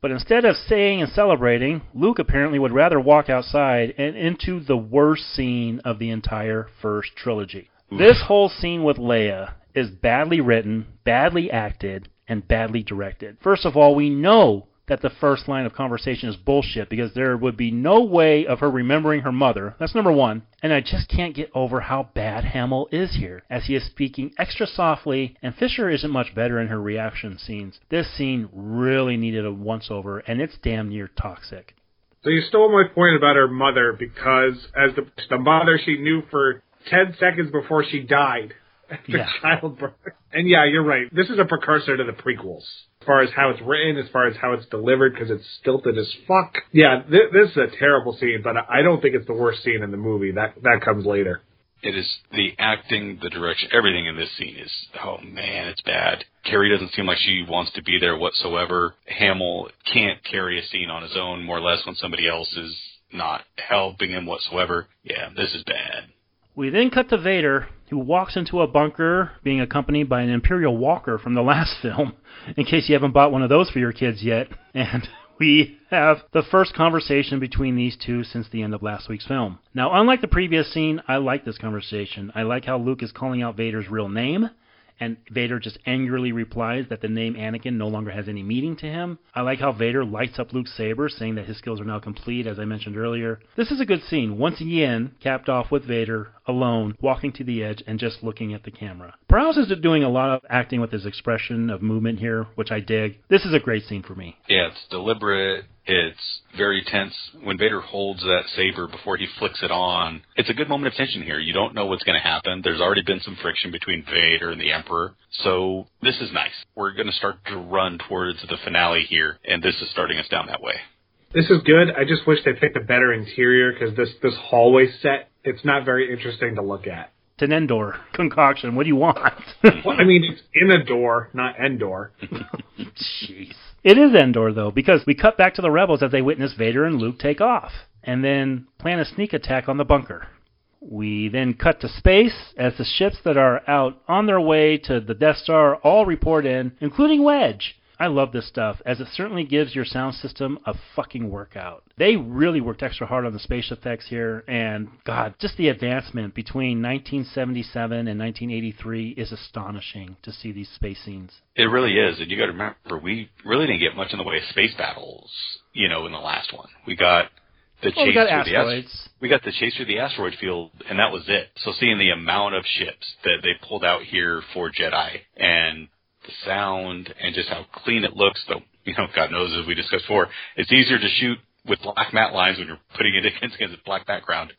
But instead of staying and celebrating, Luke apparently would rather walk outside and into the worst scene of the entire first trilogy. This whole scene with Leia is badly written, badly acted, and badly directed. First of all, we know that the first line of conversation is bullshit because there would be no way of her remembering her mother. That's number one. And I just can't get over how bad Hamill is here, as he is speaking extra softly, and Fisher isn't much better in her reaction scenes. This scene really needed a once over, and it's damn near toxic. So you stole my point about her mother because as the the mother she knew for ten seconds before she died. The Yeah. childbirth. And yeah, you're right. This is a precursor to the prequels. As far as how it's written, as far as how it's delivered, because it's stilted as fuck. Yeah, th- this is a terrible scene, but I don't think it's the worst scene in the movie. That that comes later. It is the acting, the direction, everything in this scene is oh man, it's bad. Carrie doesn't seem like she wants to be there whatsoever. Hamill can't carry a scene on his own, more or less, when somebody else is not helping him whatsoever. Yeah, this is bad. We then cut to Vader, who walks into a bunker being accompanied by an Imperial Walker from the last film, in case you haven't bought one of those for your kids yet. And we have the first conversation between these two since the end of last week's film. Now, unlike the previous scene, I like this conversation. I like how Luke is calling out Vader's real name. And Vader just angrily replies that the name Anakin no longer has any meaning to him. I like how Vader lights up Luke's saber, saying that his skills are now complete, as I mentioned earlier. This is a good scene, once again capped off with Vader alone, walking to the edge and just looking at the camera. Prowse is doing a lot of acting with his expression of movement here, which I dig. This is a great scene for me. Yeah, it's deliberate. It's very tense. When Vader holds that saber before he flicks it on, it's a good moment of tension here. You don't know what's going to happen. There's already been some friction between Vader and the Emperor. So this is nice. We're going to start to run towards the finale here, and this is starting us down that way. This is good. I just wish they picked a better interior because this this hallway set it's not very interesting to look at. It's an Endor concoction. What do you want? Well, I mean, it's in a door, not Endor. Jeez. It is Endor, though, because we cut back to the rebels as they witness Vader and Luke take off, and then plan a sneak attack on the bunker. We then cut to space as the ships that are out on their way to the Death Star all report in, including Wedge. I love this stuff, as it certainly gives your sound system a fucking workout. They really worked extra hard on the space effects here, and God, just the advancement between 1977 and 1983 is astonishing to see these space scenes. It really is, and you got to remember, we really didn't get much in the way of space battles, you know, in the last one. We got the Well, we chase got through the asteroids. ast- we got the chase through the asteroid field, and that was it. So seeing the amount of ships that they pulled out here for Jedi, and the sound, and just how clean it looks, though, you know, God knows, as we discussed before, it's easier to shoot with black matte lines when you're putting it against, against a black background,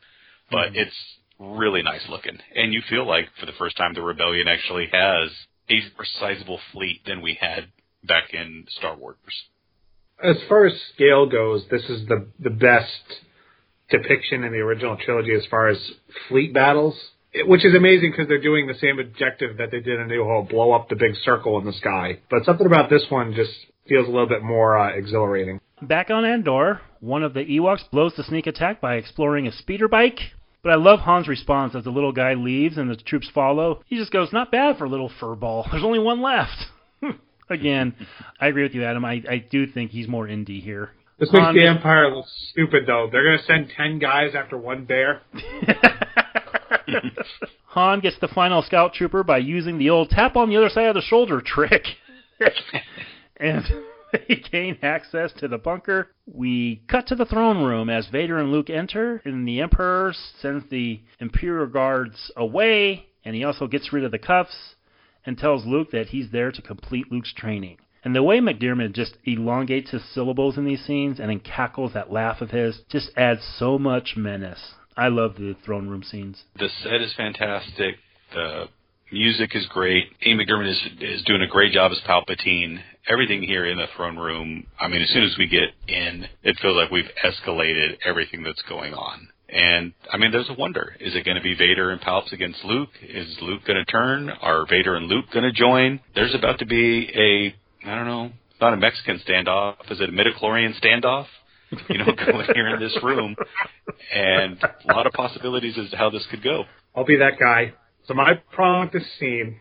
but mm-hmm. it's really nice looking. And you feel like, for the first time, the Rebellion actually has a more sizable fleet than we had back in Star Wars. As far as scale goes, this is the the best depiction in the original trilogy as far as fleet battles, which is amazing because they're doing the same objective that they did in New Hope, blow up the big circle in the sky. But something about this one just feels a little bit more uh, exhilarating. Back on Endor, one of the Ewoks blows the sneak attack by exploring a speeder bike. But I love Han's response as the little guy leaves and the troops follow. He just goes, "Not bad for a little furball. There's only one left." Again, I agree with you, Adam. I, I do think he's more indie here. This makes Han the Empire look stupid, though. They're going to send 10 guys after one bear. Han gets the final scout trooper by using the old tap on the other side of the shoulder trick. and they gain access to the bunker. We cut to the throne room as Vader and Luke enter, and the Emperor sends the Imperial guards away, and he also gets rid of the cuffs and tells Luke that he's there to complete Luke's training. And the way McDiarmid just elongates his syllables in these scenes and then cackles that laugh of his just adds so much menace. I love the throne room scenes. The set is fantastic. The music is great. Ian McDiarmid is is doing a great job as Palpatine. Everything here in the throne room. I mean, as soon as we get in, it feels like we've escalated everything that's going on. And I mean, there's a wonder: is it going to be Vader and Palps against Luke? Is Luke going to turn? Are Vader and Luke going to join? There's about to be a I don't know, not a Mexican standoff. Is it a midichlorian standoff? You know, going here in this room, and a lot of possibilities as to how this could go. I'll be that guy. So my problem with this scene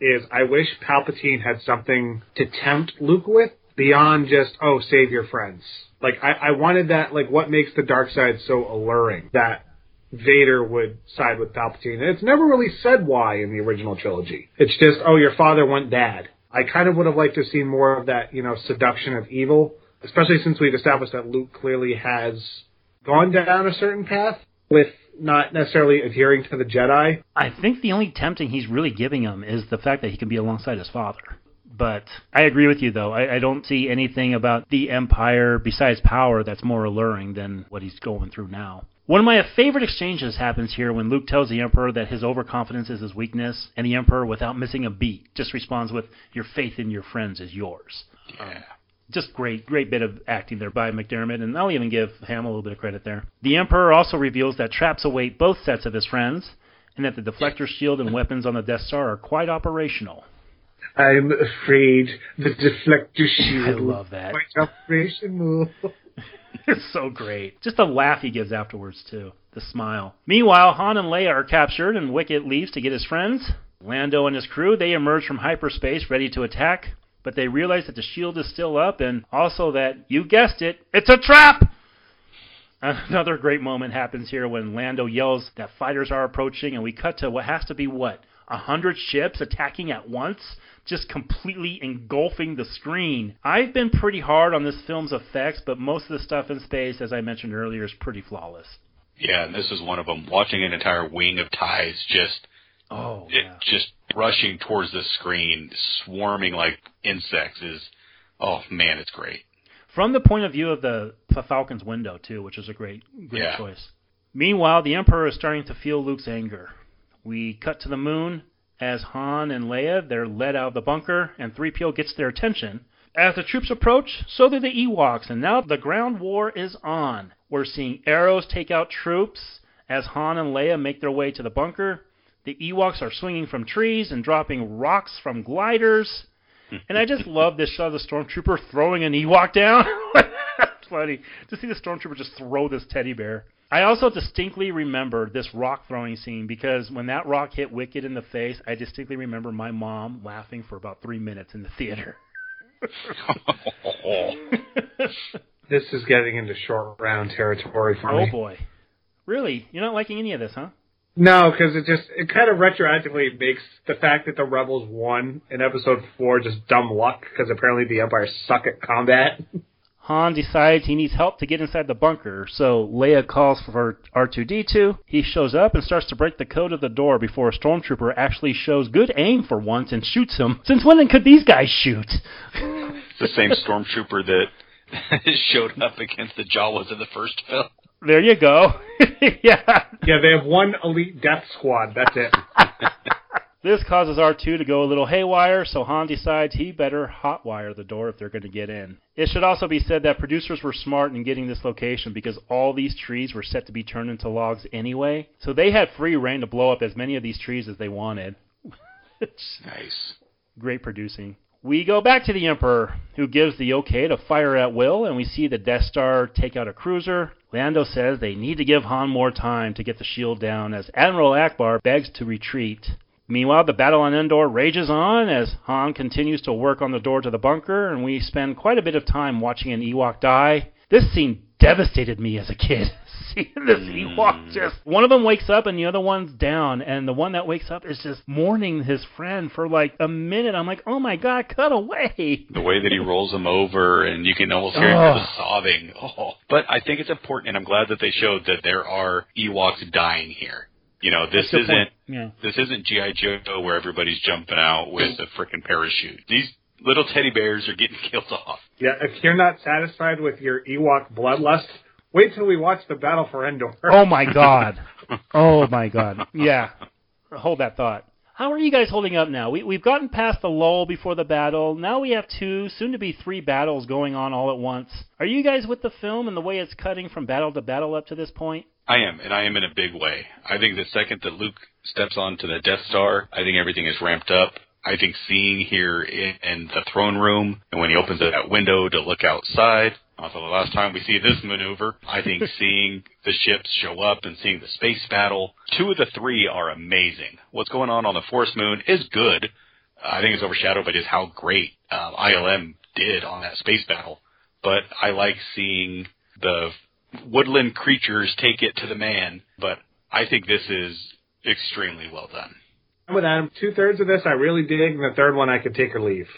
is I wish Palpatine had something to tempt Luke with beyond just, oh, save your friends. Like, I, I wanted that, like, what makes the dark side so alluring that Vader would side with Palpatine. And it's never really said why in the original trilogy. It's just, oh, your father went bad. I kind of would have liked to seen more of that, you know, seduction of evil, especially since we've established that Luke clearly has gone down a certain path with not necessarily adhering to the Jedi. I think the only tempting he's really giving him is the fact that he can be alongside his father. But I agree with you, though. I, I don't see anything about the Empire besides power that's more alluring than what he's going through now. One of my favorite exchanges happens here when Luke tells the Emperor that his overconfidence is his weakness, and the Emperor, without missing a beat, just responds with, Your faith in your friends is yours. Yeah. Just great, great bit of acting there by McDiarmid, and I'll even give Ham a little bit of credit there. The Emperor also reveals that traps await both sets of his friends, and that the deflector shield and weapons on the Death Star are quite operational. I'm afraid the deflector shield. I love that. quite operational. It's so great. Just the laugh he gives afterwards, too. The smile. Meanwhile, Han and Leia are captured, and Wicket leaves to get his friends. Lando and his crew, they emerge from hyperspace ready to attack, but they realize that the shield is still up, and also that, you guessed it, it's a trap! Another great moment happens here when Lando yells that fighters are approaching, and we cut to what has to be what? A hundred ships attacking at once? Just completely engulfing the screen. I've been pretty hard on this film's effects, but most of the stuff in space, as I mentioned earlier, is pretty flawless. Yeah, and this is one of them. Watching an entire wing of TIEs just Oh, it, yeah. just rushing towards the screen, swarming like insects is oh man, it's great. From the point of view of the Falcon's window, too, which is a great, great Yeah. choice. Meanwhile, the Emperor is starting to feel Luke's anger. We cut to the moon as Han and Leia, they're led out of the bunker, and 3PO gets their attention. As the troops approach, so do the Ewoks, and now the ground war is on. We're seeing arrows take out troops as Han and Leia make their way to the bunker. The Ewoks are swinging from trees and dropping rocks from gliders. And I just love this shot of the stormtrooper throwing an Ewok down. Funny. To see the stormtrooper just throw this teddy bear. I also distinctly remember this rock throwing scene because when that rock hit Wicket in the face, I distinctly remember my mom laughing for about three minutes in the theater. This is getting into short round territory for oh me. Oh boy. Really? You're not liking any of this, huh? No, because it just it kind of retroactively makes the fact that the rebels won in episode four just dumb luck because apparently the Empire suck at combat. Han decides he needs help to get inside the bunker, so Leia calls for R2D2. He shows up and starts to break the code of the door before a stormtrooper actually shows good aim for once and shoots him. Since when could these guys shoot? It's the same stormtrooper that showed up against the Jawas in the first film. There you go. yeah. yeah, they have one elite death squad. That's it. This causes R2 to go a little haywire, so Han decides he better hotwire the door if they're going to get in. It should also be said that producers were smart in getting this location because all these trees were set to be turned into logs anyway, so they had free reign to blow up as many of these trees as they wanted. Nice. Great producing. We go back to the Emperor, who gives the okay to fire at will, and we see the Death Star take out a cruiser. Lando says they need to give Han more time to get the shield down as Admiral Ackbar begs to retreat. Meanwhile, the battle on Endor rages on as Han continues to work on the door to the bunker, and we spend quite a bit of time watching an Ewok die. This scene devastated me as a kid. Seeing this hmm. Ewok just one of them wakes up and the other one's down, and the one that wakes up is just mourning his friend for like a minute. I'm like, oh my god, cut away. The way that he rolls him over, and you can almost hear him sobbing. Oh. But I think it's important, and I'm glad that they showed that there are Ewoks dying here. You know, this That's a good isn't. Yeah. this isn't GI Joe where everybody's jumping out with a freaking parachute. These little teddy bears are getting killed off. Yeah, if you're not satisfied with your Ewok bloodlust, wait till we watch the battle for Endor. Oh my god. Oh my god. Yeah. Hold that thought. How are you guys holding up now? We, we've gotten past the lull before the battle. Now we have two, soon to be three battles going on all at once. Are you guys with the film and the way it's cutting from battle to battle up to this point? I am, and I am in a big way. I think the second that Luke steps onto the Death Star, I think everything is ramped up. I think seeing here in, in the throne room, and when he opens that window to look outside, also the last time we see this maneuver, I think seeing the ships show up and seeing the space battle, two of the three are amazing. What's going on on the Forest Moon is good. I think it's overshadowed by just how great uh, ILM did on that space battle. But I like seeing the woodland creatures take it to the man, but I think this is extremely well done. I'm with Adam. Two thirds of this I really dig, and the third one I could take or leave.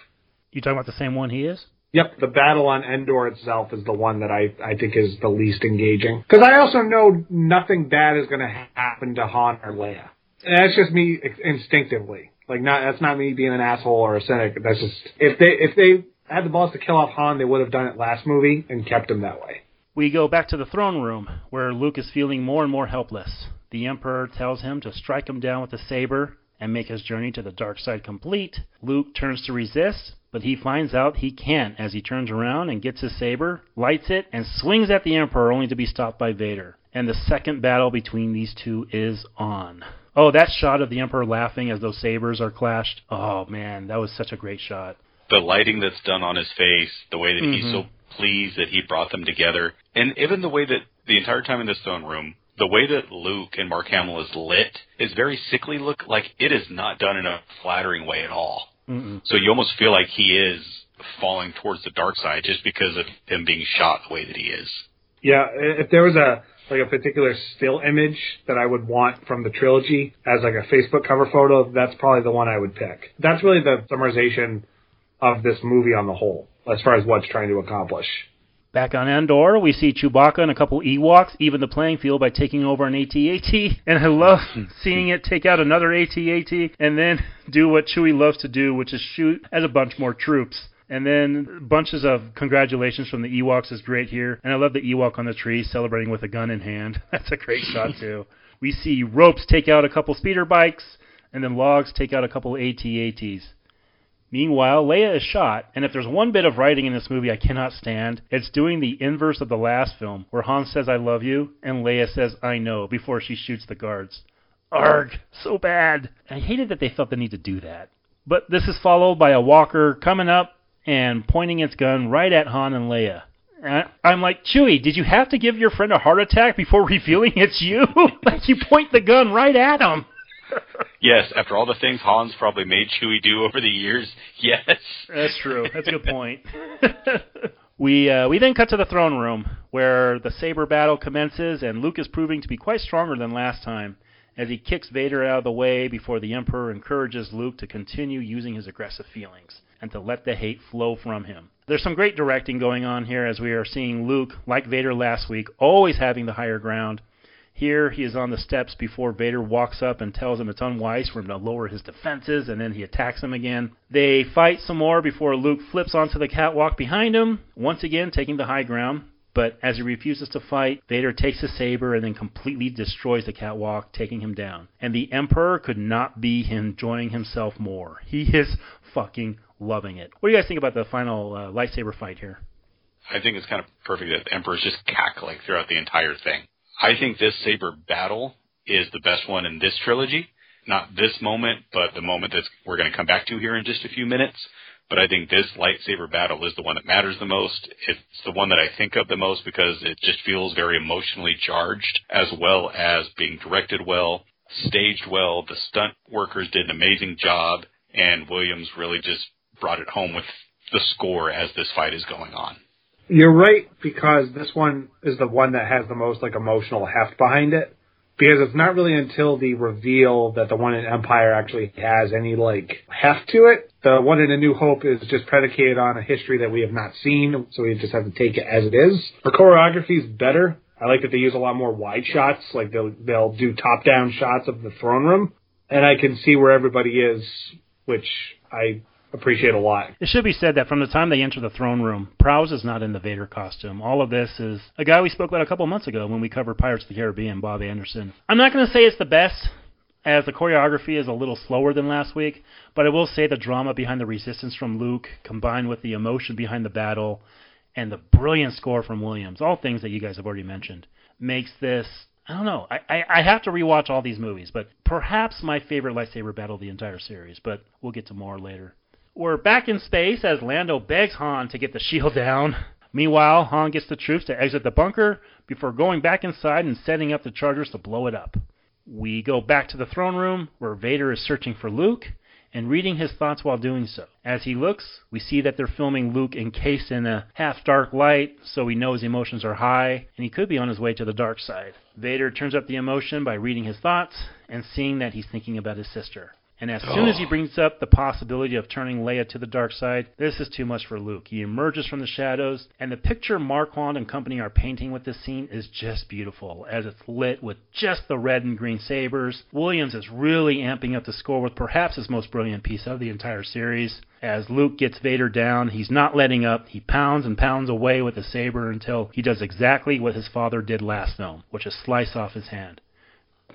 You talking about the same one he is? Yep, the battle on Endor itself is the one that I, I think is the least engaging. Because I also know nothing bad is going to happen to Han or Leia. And that's just me instinctively. Like, not that's not me being an asshole or a cynic. That's just if they if they had the balls to kill off Han, they would have done it last movie and kept him that way. We go back to the throne room, where Luke is feeling more and more helpless. The Emperor tells him to strike him down with a saber and make his journey to the dark side complete. Luke turns to resist, but he finds out he can't as he turns around and gets his saber, lights it, and swings at the Emperor only to be stopped by Vader. And the second battle between these two is on. Oh, that shot of the Emperor laughing as those sabers are clashed. Oh man, that was such a great shot. The lighting that's done on his face, the way that he's Mhm. so pleased that he brought them together, and even the way that the entire time in this throne room, the way that Luke and Mark Hamill is lit is very sickly look like it is not done in a flattering way at all. Mm-mm. So you almost feel like he is falling towards the dark side just because of him being shot the way that he is. Yeah, if there was a like a particular still image that I would want from the trilogy as like a Facebook cover photo, that's probably the one I would pick. That's really the summarization of this movie on the whole, as far as what's trying to accomplish. Back on Endor, we see Chewbacca and a couple Ewoks even the playing field by taking over an AT-AT, and I love hmm. seeing it take out another AT-AT and then do what Chewie loves to do, which is shoot at a bunch more troops. And then bunches of congratulations from the Ewoks is great here, and I love the Ewok on the tree celebrating with a gun in hand. That's a great shot too. We see ropes take out a couple speeder bikes, and then logs take out a couple AT-ATs. Meanwhile, Leia is shot, and if there's one bit of writing in this movie I cannot stand, it's doing the inverse of the last film, where Han says I love you, and Leia says I know before she shoots the guards. Arg, so bad. I hated that they felt the need to do that. But this is followed by a walker coming up and pointing its gun right at Han and Leia. I'm like, Chewie, did you have to give your friend a heart attack before revealing it's you? like you point the gun right at him. Yes, after all the things Han's probably made Chewie do over the years, yes. That's true. That's a good point. we uh, we then cut to the throne room where the saber battle commences, and Luke is proving to be quite stronger than last time as he kicks Vader out of the way before the Emperor encourages Luke to continue using his aggressive feelings and to let the hate flow from him. There's some great directing going on here as we are seeing Luke, like Vader last week, always having the higher ground. Here he is on the steps before Vader walks up and tells him it's unwise for him to lower his defenses, and then he attacks him again. They fight some more before Luke flips onto the catwalk behind him, once again taking the high ground. But as he refuses to fight, Vader takes his saber and then completely destroys the catwalk, taking him down. And the Emperor could not be enjoying himself more. He is fucking loving it. What do you guys think about the final uh, lightsaber fight here? I think it's kind of perfect that the Emperor's just cackling throughout the entire thing. I think this saber battle is the best one in this trilogy. Not this moment, but the moment that we're going to come back to here in just a few minutes. But I think this lightsaber battle is the one that matters the most. It's the one that I think of the most because it just feels very emotionally charged, as well as being directed well, staged well. The stunt workers did an amazing job, and Williams really just brought it home with the score as this fight is going on. You're right because this one is the one that has the most like emotional heft behind it. Because it's not really until the reveal that the one in Empire actually has any like heft to it. The one in A New Hope is just predicated on a history that we have not seen, so we just have to take it as it is. The choreography is better. I like that they use a lot more wide shots, like they'll they'll do top down shots of the throne room, and I can see where everybody is, which I appreciate a lot. It should be said that from the time they enter the throne room, Prowse is not in the Vader costume. All of this is a guy we spoke about a couple months ago when we covered Pirates of the Caribbean, Bob Anderson. I'm not going to say it's the best, as the choreography is a little slower than last week, but I will say the drama behind the resistance from Luke, combined with the emotion behind the battle, and the brilliant score from Williams, all things that you guys have already mentioned, makes this I don't know. I, I, I have to rewatch all these movies, but perhaps my favorite lightsaber battle of the entire series. But we'll get to more later. We're back in space as Lando begs Han to get the shield down. Meanwhile, Han gets the troops to exit the bunker before going back inside and setting up the chargers to blow it up. We go back to the throne room where Vader is searching for Luke and reading his thoughts while doing so. As he looks, we see that they're filming Luke encased in a half dark light, so we know his emotions are high and he could be on his way to the dark side. Vader turns up the emotion by reading his thoughts and seeing that he's thinking about his sister. And as soon as he brings up the possibility of turning Leia to the dark side, this is too much for Luke. He emerges from the shadows, and the picture Marquand and company are painting with this scene is just beautiful, as it's lit with just the red and green sabers. Williams is really amping up the score with perhaps his most brilliant piece of the entire series. As Luke gets Vader down, he's not letting up. He pounds and pounds away with the saber until he does exactly what his father did last film, which is slice off his hand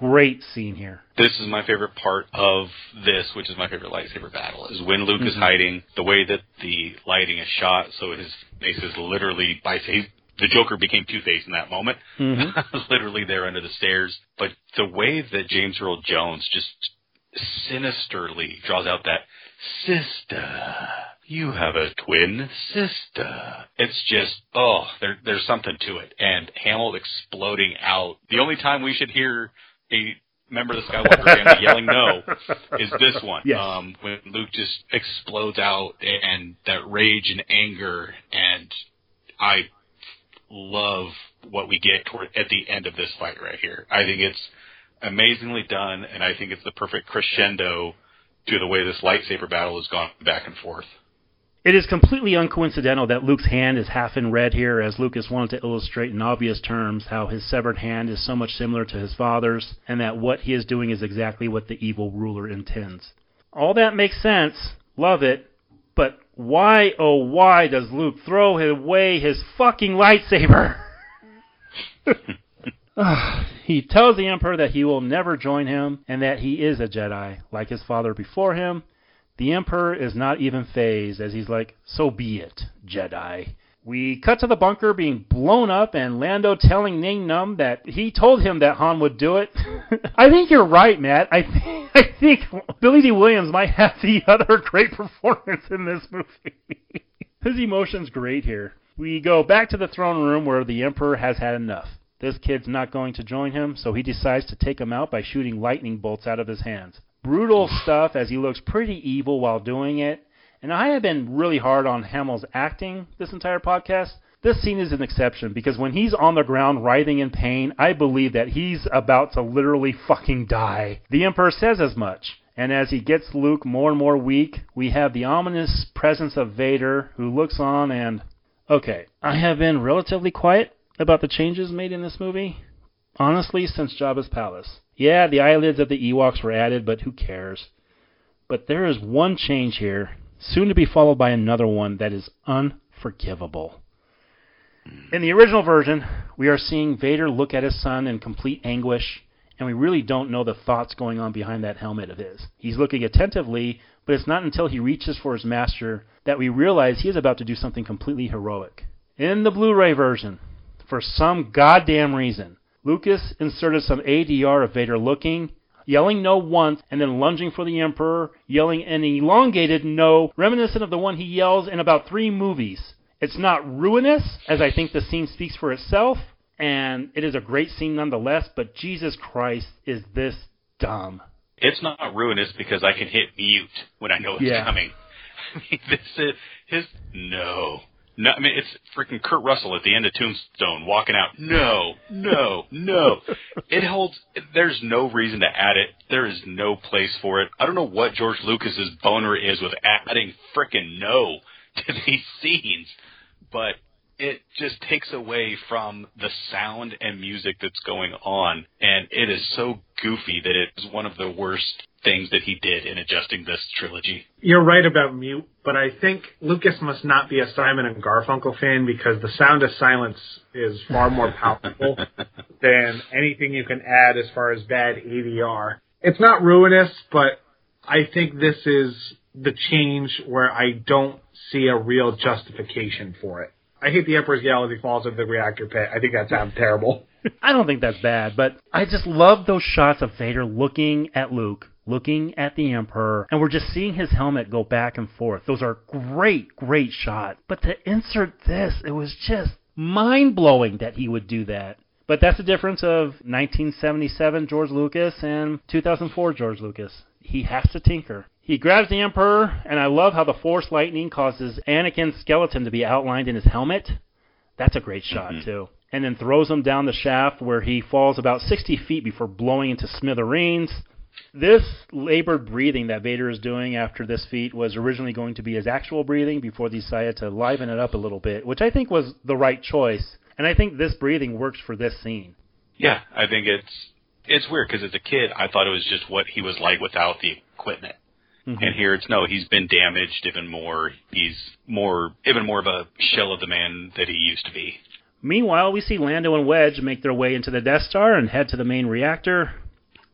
great scene here. This is my favorite part of this, which is my favorite lightsaber battle, is when Luke mm-hmm. is hiding, the way that the lighting is shot, so his face is literally by face. The Joker became Two Face in that moment. Mm-hmm. literally there under the stairs. But the way that James Earl Jones just sinisterly draws out that sister. You have a twin sister. It's just, oh, there, there's something to it. And Hamill exploding out. The only time we should hear a member of the Skywalker family yelling no is this one. Yes. Um, when Luke just explodes out and that rage and anger, and I love what we get toward, at the end of this fight right here. I think it's amazingly done, and I think it's the perfect crescendo to the way this lightsaber battle has gone back and forth. It is completely uncoincidental that Luke's hand is half in red here, as Lucas wanted to illustrate in obvious terms how his severed hand is so much similar to his father's, and that what he is doing is exactly what the evil ruler intends. All that makes sense, love it, but why, oh why, does Luke throw away his fucking lightsaber? Ah, he tells the Emperor that he will never join him, and that he is a Jedi, like his father before him, the Emperor is not even fazed as he's like, so be it, Jedi. We cut to the bunker being blown up and Lando telling Nien Nunb that he told him that Han would do it. I think you're right, Matt. I, th- I think Billy Dee Williams might have the other great performance in this movie. His emotion's great here. We go back to the throne room where the Emperor has had enough. This kid's not going to join him, so he decides to take him out by shooting lightning bolts out of his hands brutal stuff as he looks pretty evil while doing it. And I have been really hard on Hamill's acting this entire podcast. This scene is an exception because when he's on the ground writhing in pain, I believe that he's about to literally fucking die. The Emperor says as much. And as he gets Luke more and more weak, we have the ominous presence of Vader who looks on and. Okay, I have been relatively quiet about the changes made in this movie, honestly, since Jabba's palace. Yeah, the eyelids of the Ewoks were added, but who cares? But there is one change here, soon to be followed by another one that is unforgivable. Hmm. In the original version, we are seeing Vader look at his son in complete anguish, and we really don't know the thoughts going on behind that helmet of his. He's looking attentively, but it's not until he reaches for his master that we realize he is about to do something completely heroic. In the Blu ray version, for some goddamn reason, Lucas inserted some ADR of Vader looking, yelling no once, and then lunging for the Emperor, yelling an elongated no, reminiscent of the one he yells in about three movies. It's not ruinous, as I think the scene speaks for itself, and it is a great scene nonetheless, but Jesus Christ, is this dumb. It's not ruinous because I can hit mute when I know it's Yeah. coming. I mean, this is his no. No, I mean it's freaking Kurt Russell at the end of Tombstone walking out. No, no, no. It holds. There's no reason to add it. There is no place for it. I don't know what George Lucas's boner is with adding frickin' no to these scenes, but it just takes away from the sound and music that's going on, and it is so goofy that it is one of the worst things that he did in adjusting this trilogy. You're right about mute, but I think Lucas must not be a Simon and Garfunkel fan because the sound of silence is far more powerful than anything you can add as far as bad ADR. It's not ruinous, but I think this is the change where I don't see a real justification for it. I hate the Emperor's he falls into the reactor pit. I think that sounds terrible. I don't think that's bad, but I just love those shots of Vader looking at Luke, looking at the Emperor, and we're just seeing his helmet go back and forth. Those are great, great shots. But to insert this, it was just mind blowing that he would do that. But that's the difference of 1977 George Lucas and 2004 George Lucas. He has to tinker. He grabs the Emperor, and I love how the Force lightning causes Anakin's skeleton to be outlined in his helmet. That's a great shot, mm-hmm. too. And then throws him down the shaft where he falls about 60 feet before blowing into smithereens. This labored breathing that Vader is doing after this feat was originally going to be his actual breathing before they decided to liven it up a little bit, which I think was the right choice. And I think this breathing works for this scene. Yeah, I think it's it's weird because as a kid I thought it was just what he was like without the equipment. Mm-hmm. And here it's no, he's been damaged even more. He's more even more of a shell of the man that he used to be. Meanwhile, we see Lando and Wedge make their way into the Death Star and head to the main reactor.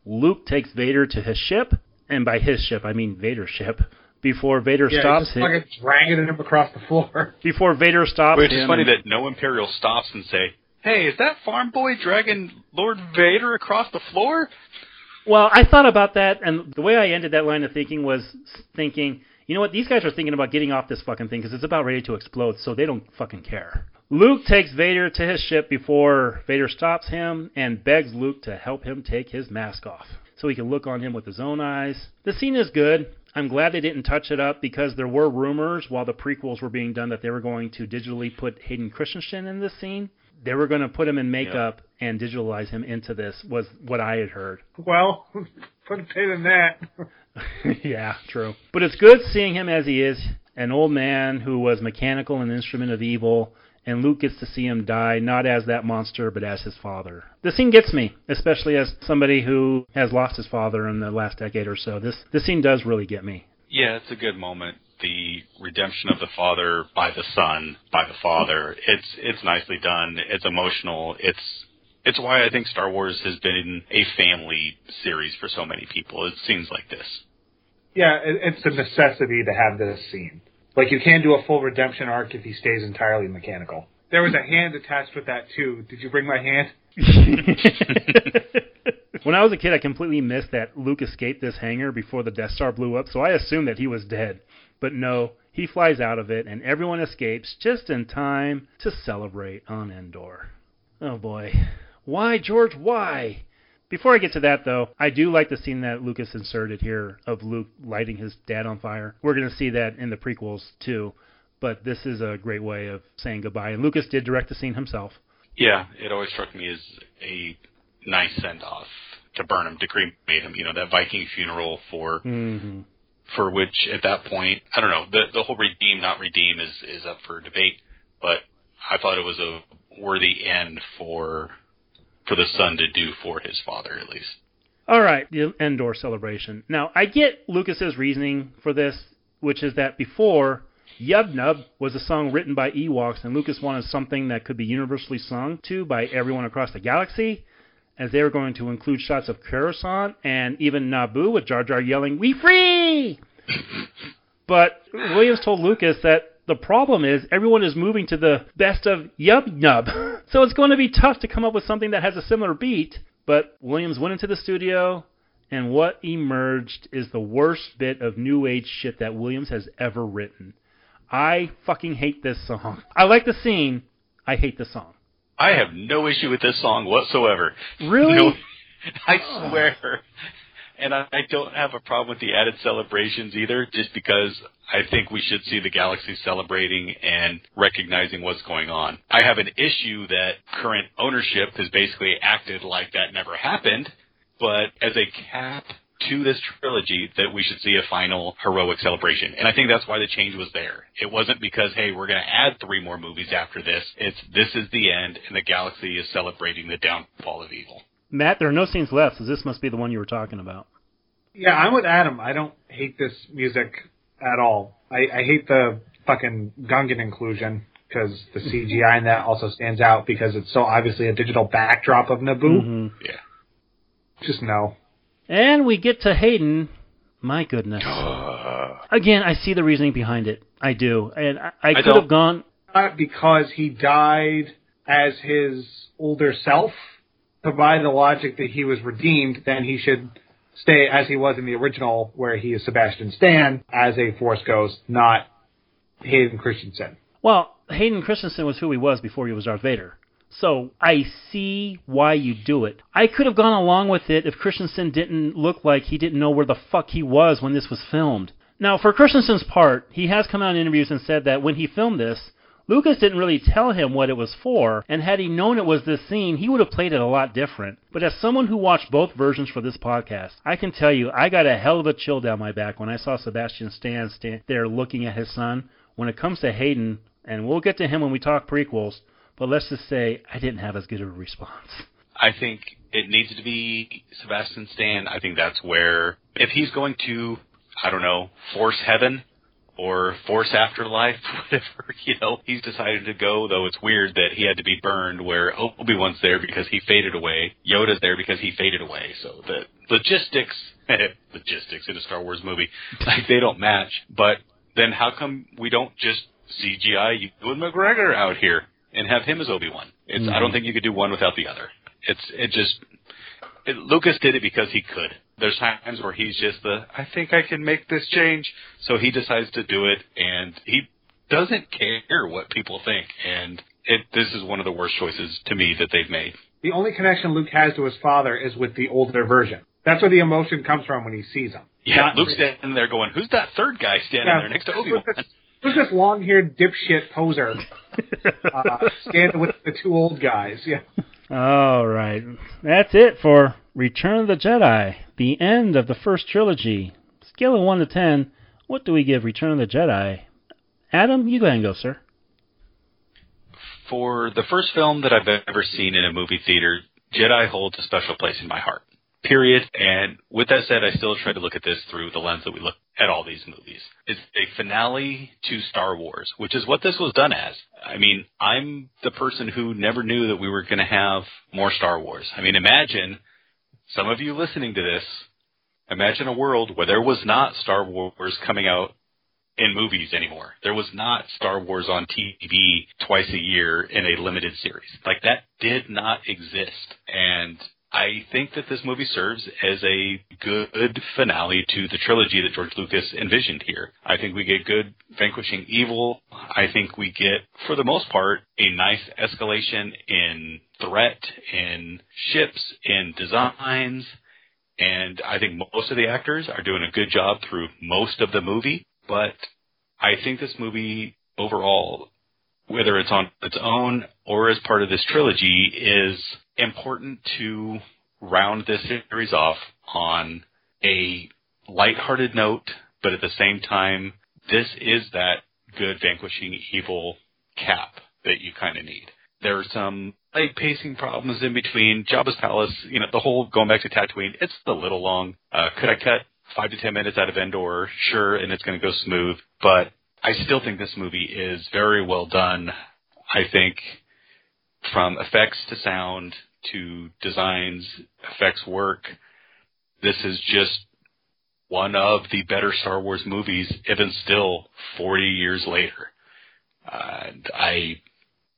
Luke takes Vader to his ship, and by his ship I mean Vader's ship. Before Vader Yeah, stops just him, fucking dragging him across the floor. before Vader stops Which him, is funny that no Imperial stops and say, "Hey, is that farm boy dragging Lord Vader across the floor?" Well, I thought about that, and the way I ended that line of thinking was thinking, you know what? These guys are thinking about getting off this fucking thing because it's about ready to explode, so they don't fucking care. Luke takes Vader to his ship before Vader stops him and begs Luke to help him take his mask off so he can look on him with his own eyes. The scene is good. I'm glad they didn't touch it up because there were rumors while the prequels were being done that they were going to digitally put Hayden Christensen in this scene. They were going to put him in makeup and digitalize him into this was what I had heard. Well, put a pin in that. yeah, true. But it's good seeing him as he is, an old man who was mechanical and instrument of evil, and Luke gets to see him die not as that monster, but as his father. The scene gets me, especially as somebody who has lost his father in the last decade or so. This this scene does really get me. Yeah, it's a good moment. The redemption of the father by the son, by the father. It's it's nicely done. It's emotional. It's it's why I think Star Wars has been a family series for so many people. It seems like this. Yeah, it's a necessity to have this scene. Like you can't do a full redemption arc if he stays entirely mechanical. There was a hand attached with that too. Did you bring my hand? when I was a kid, I completely missed that Luke escaped this hangar before the Death Star blew up, so I assumed that he was dead. But no, he flies out of it, and everyone escapes just in time to celebrate on Endor. Oh boy. Why, George, why? Before I get to that, though, I do like the scene that Lucas inserted here of Luke lighting his dad on fire. We're going to see that in the prequels, too. But this is a great way of saying goodbye. And Lucas did direct the scene himself. Yeah, it always struck me as a nice send off to burn him, to cremate him. You know, that Viking funeral for Mm-hmm. For which at that point I don't know the the whole redeem not redeem is is up for debate, but I thought it was a worthy end for for the son to do for his father at least. All right, the Endor celebration. Now, I get Lucas's reasoning for this, which is that before Yub Nub was a song written by Ewoks, and Lucas wanted something that could be universally sung to by everyone across the galaxy, as they were going to include shots of Coruscant and even Naboo with Jar Jar yelling, We free! but Williams told Lucas that the problem is everyone is moving to the best of Yub Nub. so it's going to be tough to come up with something that has a similar beat. But Williams went into the studio, and what emerged is the worst bit of new age shit that Williams has ever written. I fucking hate this song. I like the scene. I hate the song. I have no issue with this song whatsoever. Really? No, I swear. And I, I don't have a problem with the added celebrations either, just because I think we should see the galaxy celebrating and recognizing what's going on. I have an issue that current ownership has basically acted like that never happened, but as a cap to this trilogy that we should see a final heroic celebration. And I think that's why the change was there. It wasn't because, hey, we're going to add three more movies after this. It's this is the end and the galaxy is celebrating the downfall of evil. Matt, there are no scenes left, so this must be the one you were talking about. Yeah, I'm with Adam. I don't hate this music at all. I, I hate the fucking Gungan inclusion because the CGI in that also stands out because it's so obviously a digital backdrop of Naboo. Mm-hmm. Yeah. Just no. And we get to Hayden. My goodness. Again, I see the reasoning behind it. I do. And I, I, I could have gone. Not because he died as his older self. So by the logic that he was redeemed, then he should stay as he was in the original, where he is Sebastian Shaw as a Force Ghost, not Hayden Christensen. Well, Hayden Christensen was who he was before he was Darth Vader. So I see why you do it. I could have gone along with it if Christensen didn't look like he didn't know where the fuck he was when this was filmed. Now, for Christensen's part, he has come out in interviews and said that when he filmed this, Lucas didn't really tell him what it was for, and had he known it was this scene, he would have played it a lot different. But as someone who watched both versions for this podcast, I can tell you I got a hell of a chill down my back when I saw Sebastian Shaw stand there looking at his son. When it comes to Hayden, and we'll get to him when we talk prequels, but let's just say I didn't have as good of a response. I think it needs to be Sebastian Shaw. I think that's where, if he's going to, I don't know, force heaven or force afterlife, whatever, you know, he's decided to go, though it's weird that he had to be burned where Obi-Wan's there because he faded away. Yoda's there because he faded away. So the logistics, logistics in a Star Wars movie, like they don't match. But then how come we don't just CGI Ewan McGregor out here and have him as Obi-Wan? It's, I don't mm-hmm. think you could do one without the other. It's, it just, it, Lucas did it because he could. There's times where he's just the, I think I can make this change. So he decides to do it and he doesn't care what people think. And it, this is one of the worst choices to me that they've made. The only connection Luke has to his father is with the older version. That's where the emotion comes from when he sees him. Yeah, Not- Luke's standing there going, who's that third guy standing Yeah. there next to Obi-Wan? Who's this long-haired dipshit poser uh, standing with the two old guys? Yeah. All right. That's it for Return of the Jedi, the end of the first trilogy. Scale of 1 to 10, what do we give Return of the Jedi? Adam, you go ahead and go, sir. For the first film that I've ever seen in a movie theater, Jedi holds a special place in my heart. Period. And with that said, I still try to look at this through the lens that we look at all these movies. It's a finale to Star Wars, which is what this was done as. I mean, I'm the person who never knew that we were going to have more Star Wars. I mean, imagine some of you listening to this, imagine a world where there was not Star Wars coming out in movies anymore. There was not Star Wars on TV twice a year in a limited series. Like that did not exist. And I think that this movie serves as a good finale to the trilogy that George Lucas envisioned here. I think we get good vanquishing evil. I think we get, for the most part, a nice escalation in threat, in ships, in designs. And I think most of the actors are doing a good job through most of the movie. But I think this movie overall, whether it's on its own or as part of this trilogy, is important to round this series off on a lighthearted note, but at the same time, this is that good vanquishing evil cap that you kind of need. There are some like pacing problems in between. Jabba's palace, you know, the whole going back to Tatooine, it's a little long. Uh, could I cut five to ten minutes out of Endor? Sure, and it's going to go smooth. But I still think this movie is very well done. I think from effects to sound to designs, effects work, this is just one of the better Star Wars movies, even still 40 years later. And I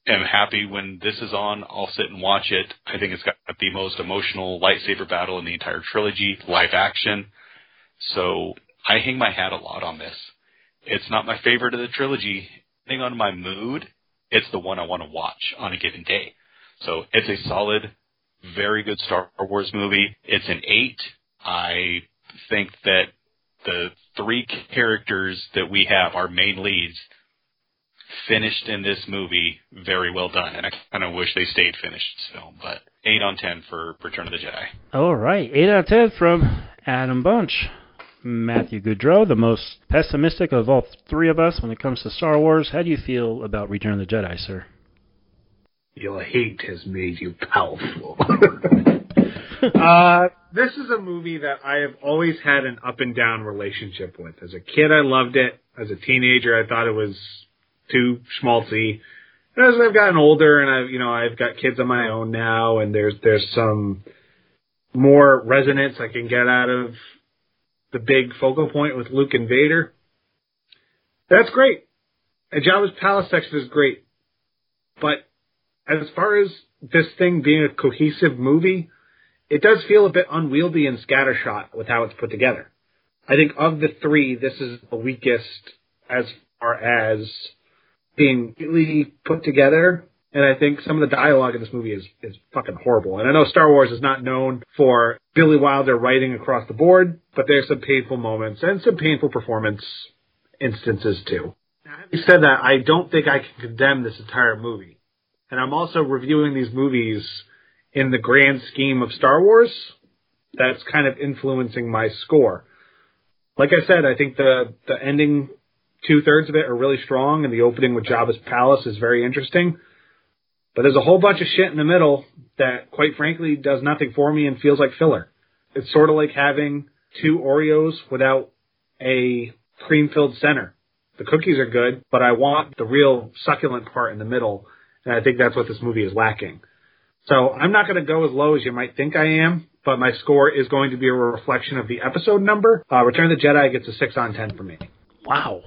am happy when this is on. I'll sit and watch it. I think it's got the most emotional lightsaber battle in the entire trilogy, live action. So I hang my hat a lot on this. It's not my favorite of the trilogy. Depending on my mood, it's the one I want to watch on a given day. So it's a solid, very good Star Wars movie. It's an eight. I think that the three characters that we have, our main leads, finished in this movie very well done, and I kind of wish they stayed finished still. But eight on ten for Return of the Jedi. All right, eight out of ten from Adam Bunch. Matthew Goudreau, the most pessimistic of all three of us when it comes to Star Wars. How do you feel about Return of the Jedi, sir? Your hate has made you powerful. uh, this is a movie that I have always had an up and down relationship with. As a kid, I loved it. As a teenager, I thought it was too schmaltzy. And as I've gotten older, and I've you know I've got kids of my own now, and there's there's some more resonance I can get out of the big focal point with Luke and Vader. That's great. And Jabba's palace section is great. But as far as this thing being a cohesive movie, it does feel a bit unwieldy and scattershot with how it's put together. I think of the three, this is the weakest as far as being really put together. And I think some of the dialogue in this movie is, is fucking horrible. And I know Star Wars is not known for Billy Wilder writing across the board, but there's some painful moments and some painful performance instances too. Now, having said that, I don't think I can condemn this entire movie. And I'm also reviewing these movies in the grand scheme of Star Wars. That's kind of influencing my score. Like I said, I think the, the ending two thirds of it are really strong, and the opening with Jabba's palace is very interesting. But there's a whole bunch of shit in the middle that, quite frankly, does nothing for me and feels like filler. It's sort of like having two Oreos without a cream filled center. The cookies are good, but I want the real succulent part in the middle, and I think that's what this movie is lacking. So I'm not going to go as low as you might think I am, but my score is going to be a reflection of the episode number. Uh, Return of the Jedi gets a 6 on 10 for me. Wow.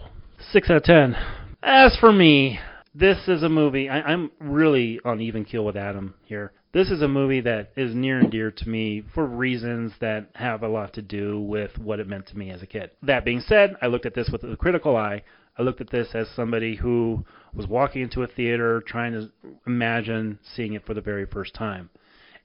6 out of 10. As for me, this is a movie, I, I'm really on even keel with Adam here. This is a movie that is near and dear to me for reasons that have a lot to do with what it meant to me as a kid. That being said, I looked at this with a critical eye. I looked at this as somebody who was walking into a theater trying to imagine seeing it for the very first time.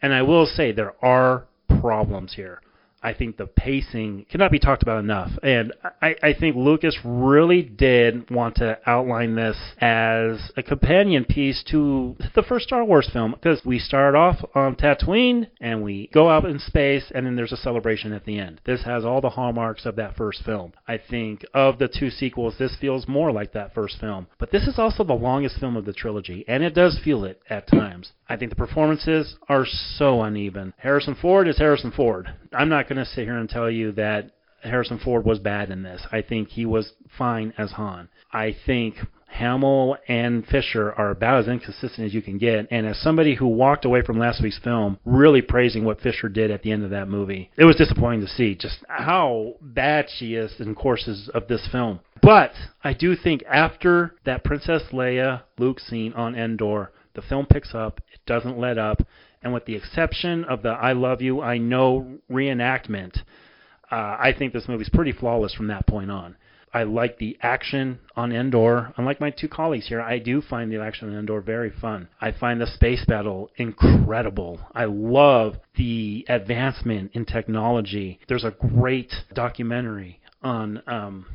And I will say there are problems here. I think the pacing cannot be talked about enough. And I, I think Lucas really did want to outline this as a companion piece to the first Star Wars film because we start off on Tatooine and we go out in space and then there's a celebration at the end. This has all the hallmarks of that first film. I think of the two sequels, this feels more like that first film. But this is also the longest film of the trilogy and it does feel it at times. I think the performances are so uneven. Harrison Ford is Harrison Ford. I'm not going to sit here and tell you that Harrison Ford was bad in this. I think he was fine as Han. I think Hamill and Fisher are about as inconsistent as you can get. And as somebody who walked away from last week's film really praising what Fisher did at the end of that movie, it was disappointing to see just how bad she is in courses of this film. But I do think after that Princess Leia Luke scene on Endor, the film picks up, it doesn't let up, and with the exception of the I Love You, I Know reenactment, uh, I think this movie's pretty flawless from that point on. I like the action on Endor. Unlike my two colleagues here, I do find the action on Endor very fun. I find the space battle incredible. I love the advancement in technology. There's a great documentary on um,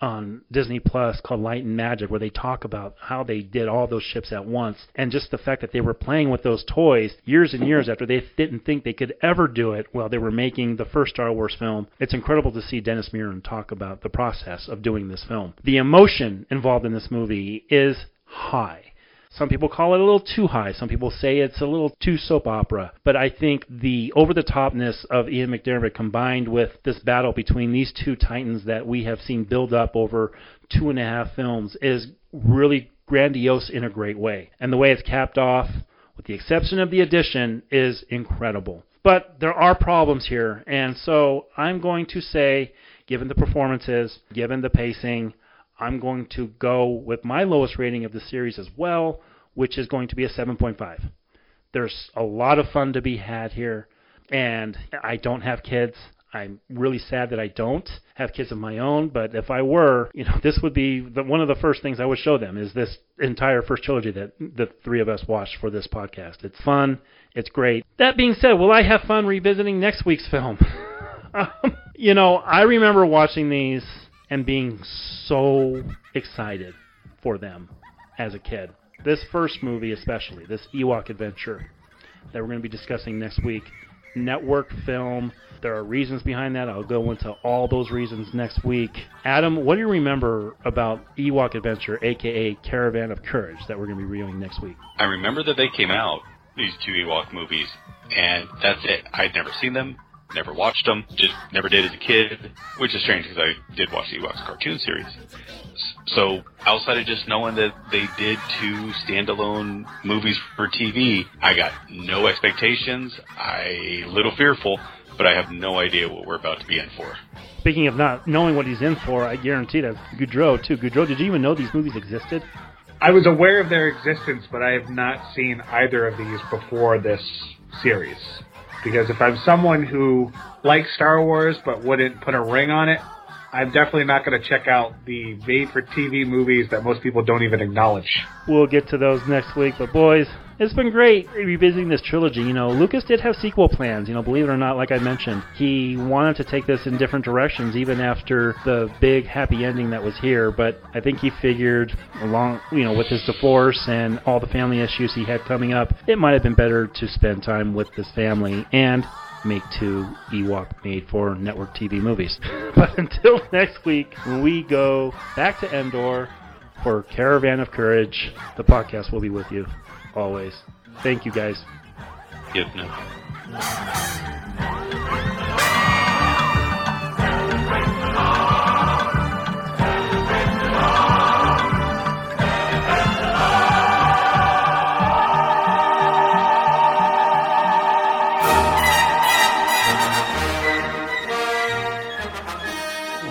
on Disney Plus called Light and Magic, where they talk about how they did all those ships at once, and just the fact that they were playing with those toys years and years after they didn't think they could ever do it while they were making the first Star Wars film. It's incredible to see Dennis Muren talk about the process of doing this film. The emotion involved in this movie is high. Some people call it a little too high. Some people say it's a little too soap opera. But I think the over the topness of Ian McDiarmid combined with this battle between these two titans that we have seen build up over two and a half films is really grandiose in a great way. And the way it's capped off, with the exception of the addition, is incredible. But there are problems here, and so I'm going to say, given the performances, given the pacing, I'm going to go with my lowest rating of the series as well, which is going to be a 7.5. There's a lot of fun to be had here, and I don't have kids. I'm really sad that I don't have kids of my own, but if I were, you know, this would be the, one of the first things I would show them is this entire first trilogy that the three of us watched for this podcast. It's fun, it's great. That being said, will I have fun revisiting next week's film? um, you know, I remember watching these and being so excited for them as a kid. This first movie, especially, this Ewok adventure that we're going to be discussing next week, network film. There are reasons behind that. I'll go into all those reasons next week. Adam, what do you remember about Ewok Adventure, aka Caravan of Courage, that we're going to be reviewing next week? I remember that they came out, these two Ewok movies, and that's it. I'd never seen them, never watched them, just never did as a kid, which is strange because I did watch the Ewoks cartoon series. So outside of just knowing that they did two standalone movies for TV, I got no expectations. I little fearful, but I have no idea what we're about to be in for. Speaking of not knowing what he's in for, I guarantee that Goudreau too. Goudreau, did you even know these movies existed? I was aware of their existence, but I have not seen either of these before this series. Because if I'm someone who likes Star Wars but wouldn't put a ring on it, I'm definitely not going to check out the made for TV movies that most people don't even acknowledge. We'll get to those next week, but boys, it's been great revisiting this trilogy. You know, Lucas did have sequel plans. You know, believe it or not, like I mentioned, he wanted to take this in different directions even after the big happy ending that was here. But I think he figured, along, you know, with his divorce and all the family issues he had coming up, it might have been better to spend time with his family and make two Ewok made for network TV movies. but until next week, we go back to Endor for Caravan of Courage, the podcast will be with you always. Thank you guys. Yep, no.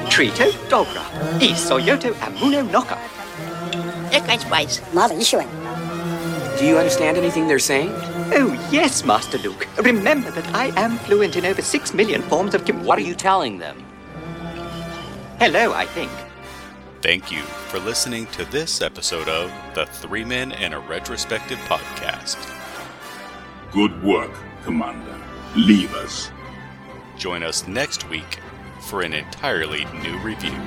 Trito Dogra, Isoyoto Amuno Noka. Likewise, Mother Ishuan. Do you understand anything they're saying? Oh, yes, Master Luke. Remember that I am fluent in over six million forms of communication. What are you telling them? Hello, I think. Thank you for listening to this episode of the Three Men and a Retrospective podcast. Good work, Commander. Leave us. Join us next week for an entirely new review.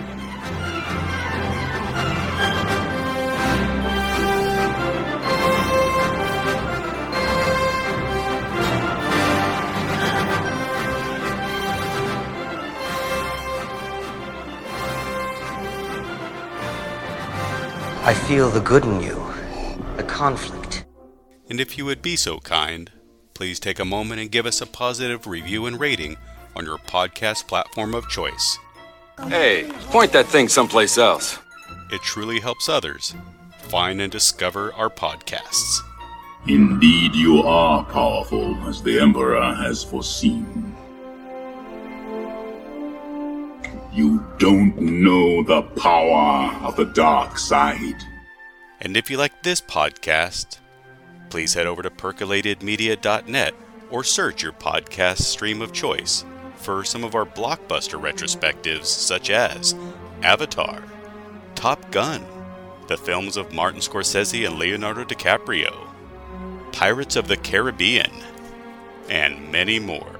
I feel the good in you, the conflict. And if you would be so kind, please take a moment and give us a positive review and rating on your podcast platform of choice. Hey, point that thing someplace else. It truly helps others find and discover our podcasts. Indeed, you are powerful, as the Emperor has foreseen. You don't know the power of the dark side. And if you like this podcast, please head over to percolatedmedia.net or search your podcast stream of choice for some of our blockbuster retrospectives, such as Avatar, Top Gun, the films of Martin Scorsese and Leonardo DiCaprio, Pirates of the Caribbean, and many more.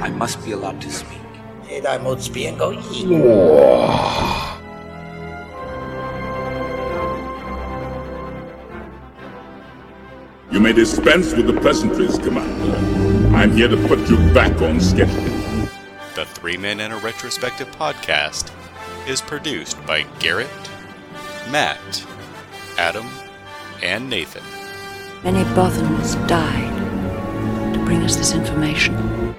I must be allowed to speak. You may dispense with the pleasantries, Commander. I'm here to put you back on schedule. The Three Men and a Retrospective podcast is produced by Garrett, Matt, Adam, and Nathan. Many Bothans died to bring us this information.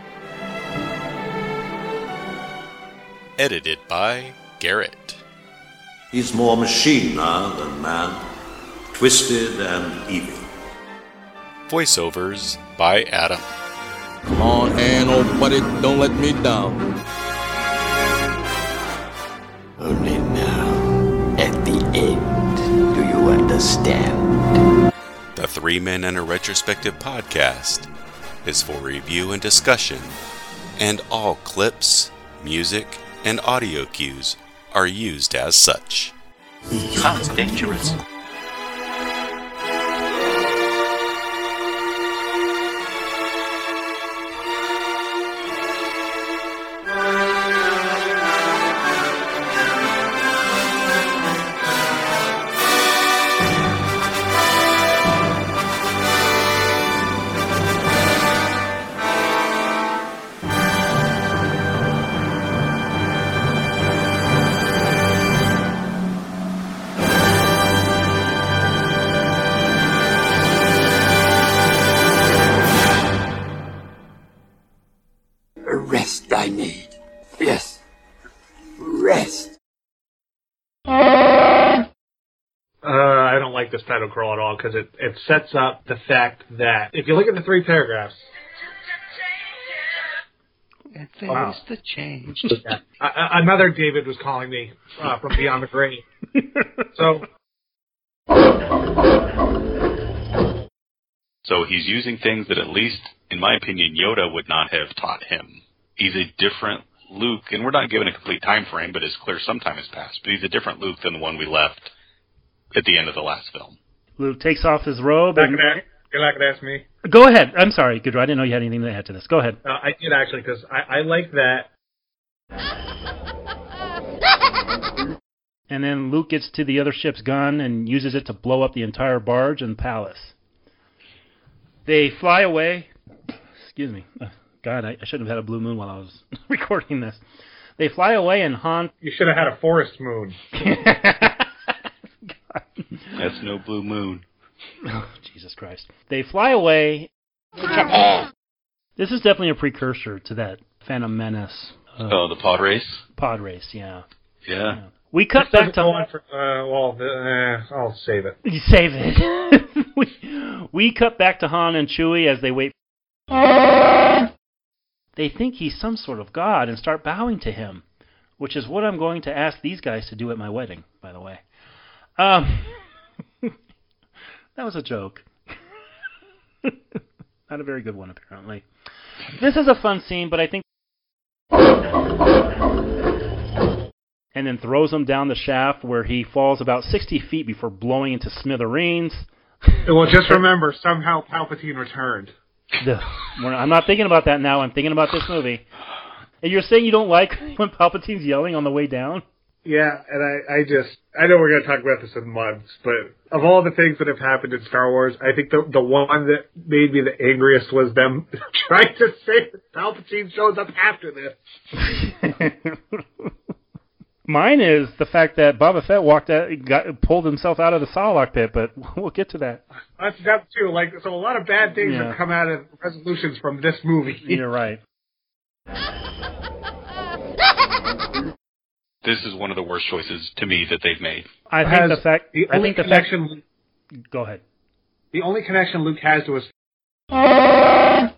Edited by Garrett. He's more machine now than man, twisted and evil. Voiceovers by Adam. Come on, and old buddy, don't let me down. Only now, at the end, do you understand? The Three Men and a Retrospective podcast is for review and discussion, and all clips, music, and audio cues are used as such. Sounds dangerous. Because it, it sets up the fact that if you look at the three paragraphs, And Wow. the change. yeah, a- a- another David was calling me uh, from beyond the grave. so So he's using things that at least, in my opinion, Yoda would not have taught him. He's a different Luke, and we're not given a complete time frame, but it's clear some time has passed. But he's a different Luke than the one we left at the end of the last film. Luke takes off his robe You're not gonna ask- you're not to ask me. go ahead. I'm sorry, Goodrow. I didn't know you had anything to add to this. Go ahead. Uh, I did actually because I, I like that. And then Luke gets to the other ship's gun and uses it to blow up the entire barge and palace. They fly away. Excuse me. Uh, God, I, I shouldn't have had a blue moon while I was recording this. They fly away and Han. You should have had a forest moon. That's no blue moon. Oh, Jesus Christ. They fly away. This is definitely a precursor to that Phantom Menace uh, Oh, the pod race? pod race, yeah. Yeah. We cut This back to go on for, uh, well, uh, I'll save it. You save it. we, we cut back to Han and Chewie as they wait. They think he's some sort of god and start bowing to him, which is what I'm going to ask these guys to do at my wedding, by the way. Um, that was a joke. Not a very good one, apparently. This is a fun scene, but I think. And then throws him down the shaft where he falls about 60 feet before blowing into smithereens. Well, just remember, somehow Palpatine returned. I'm not thinking about that now. I'm thinking about this movie. And you're saying you don't like when Palpatine's yelling on the way down? Yeah, and I, I just, I know we're going to talk about this in months, but of all the things that have happened in Star Wars, I think the the one that made me the angriest was them trying to say that Palpatine shows up after this. Mine is the fact that Boba Fett walked out, got pulled himself out of the Sarlacc pit, but we'll get to that. That's that too. Like, so a lot of bad things Yeah. have come out of resolutions from this movie. You're right this is one of the worst choices to me that they've made. I think the fact. The I think the connection. Fact, go ahead. The only connection Luke has to his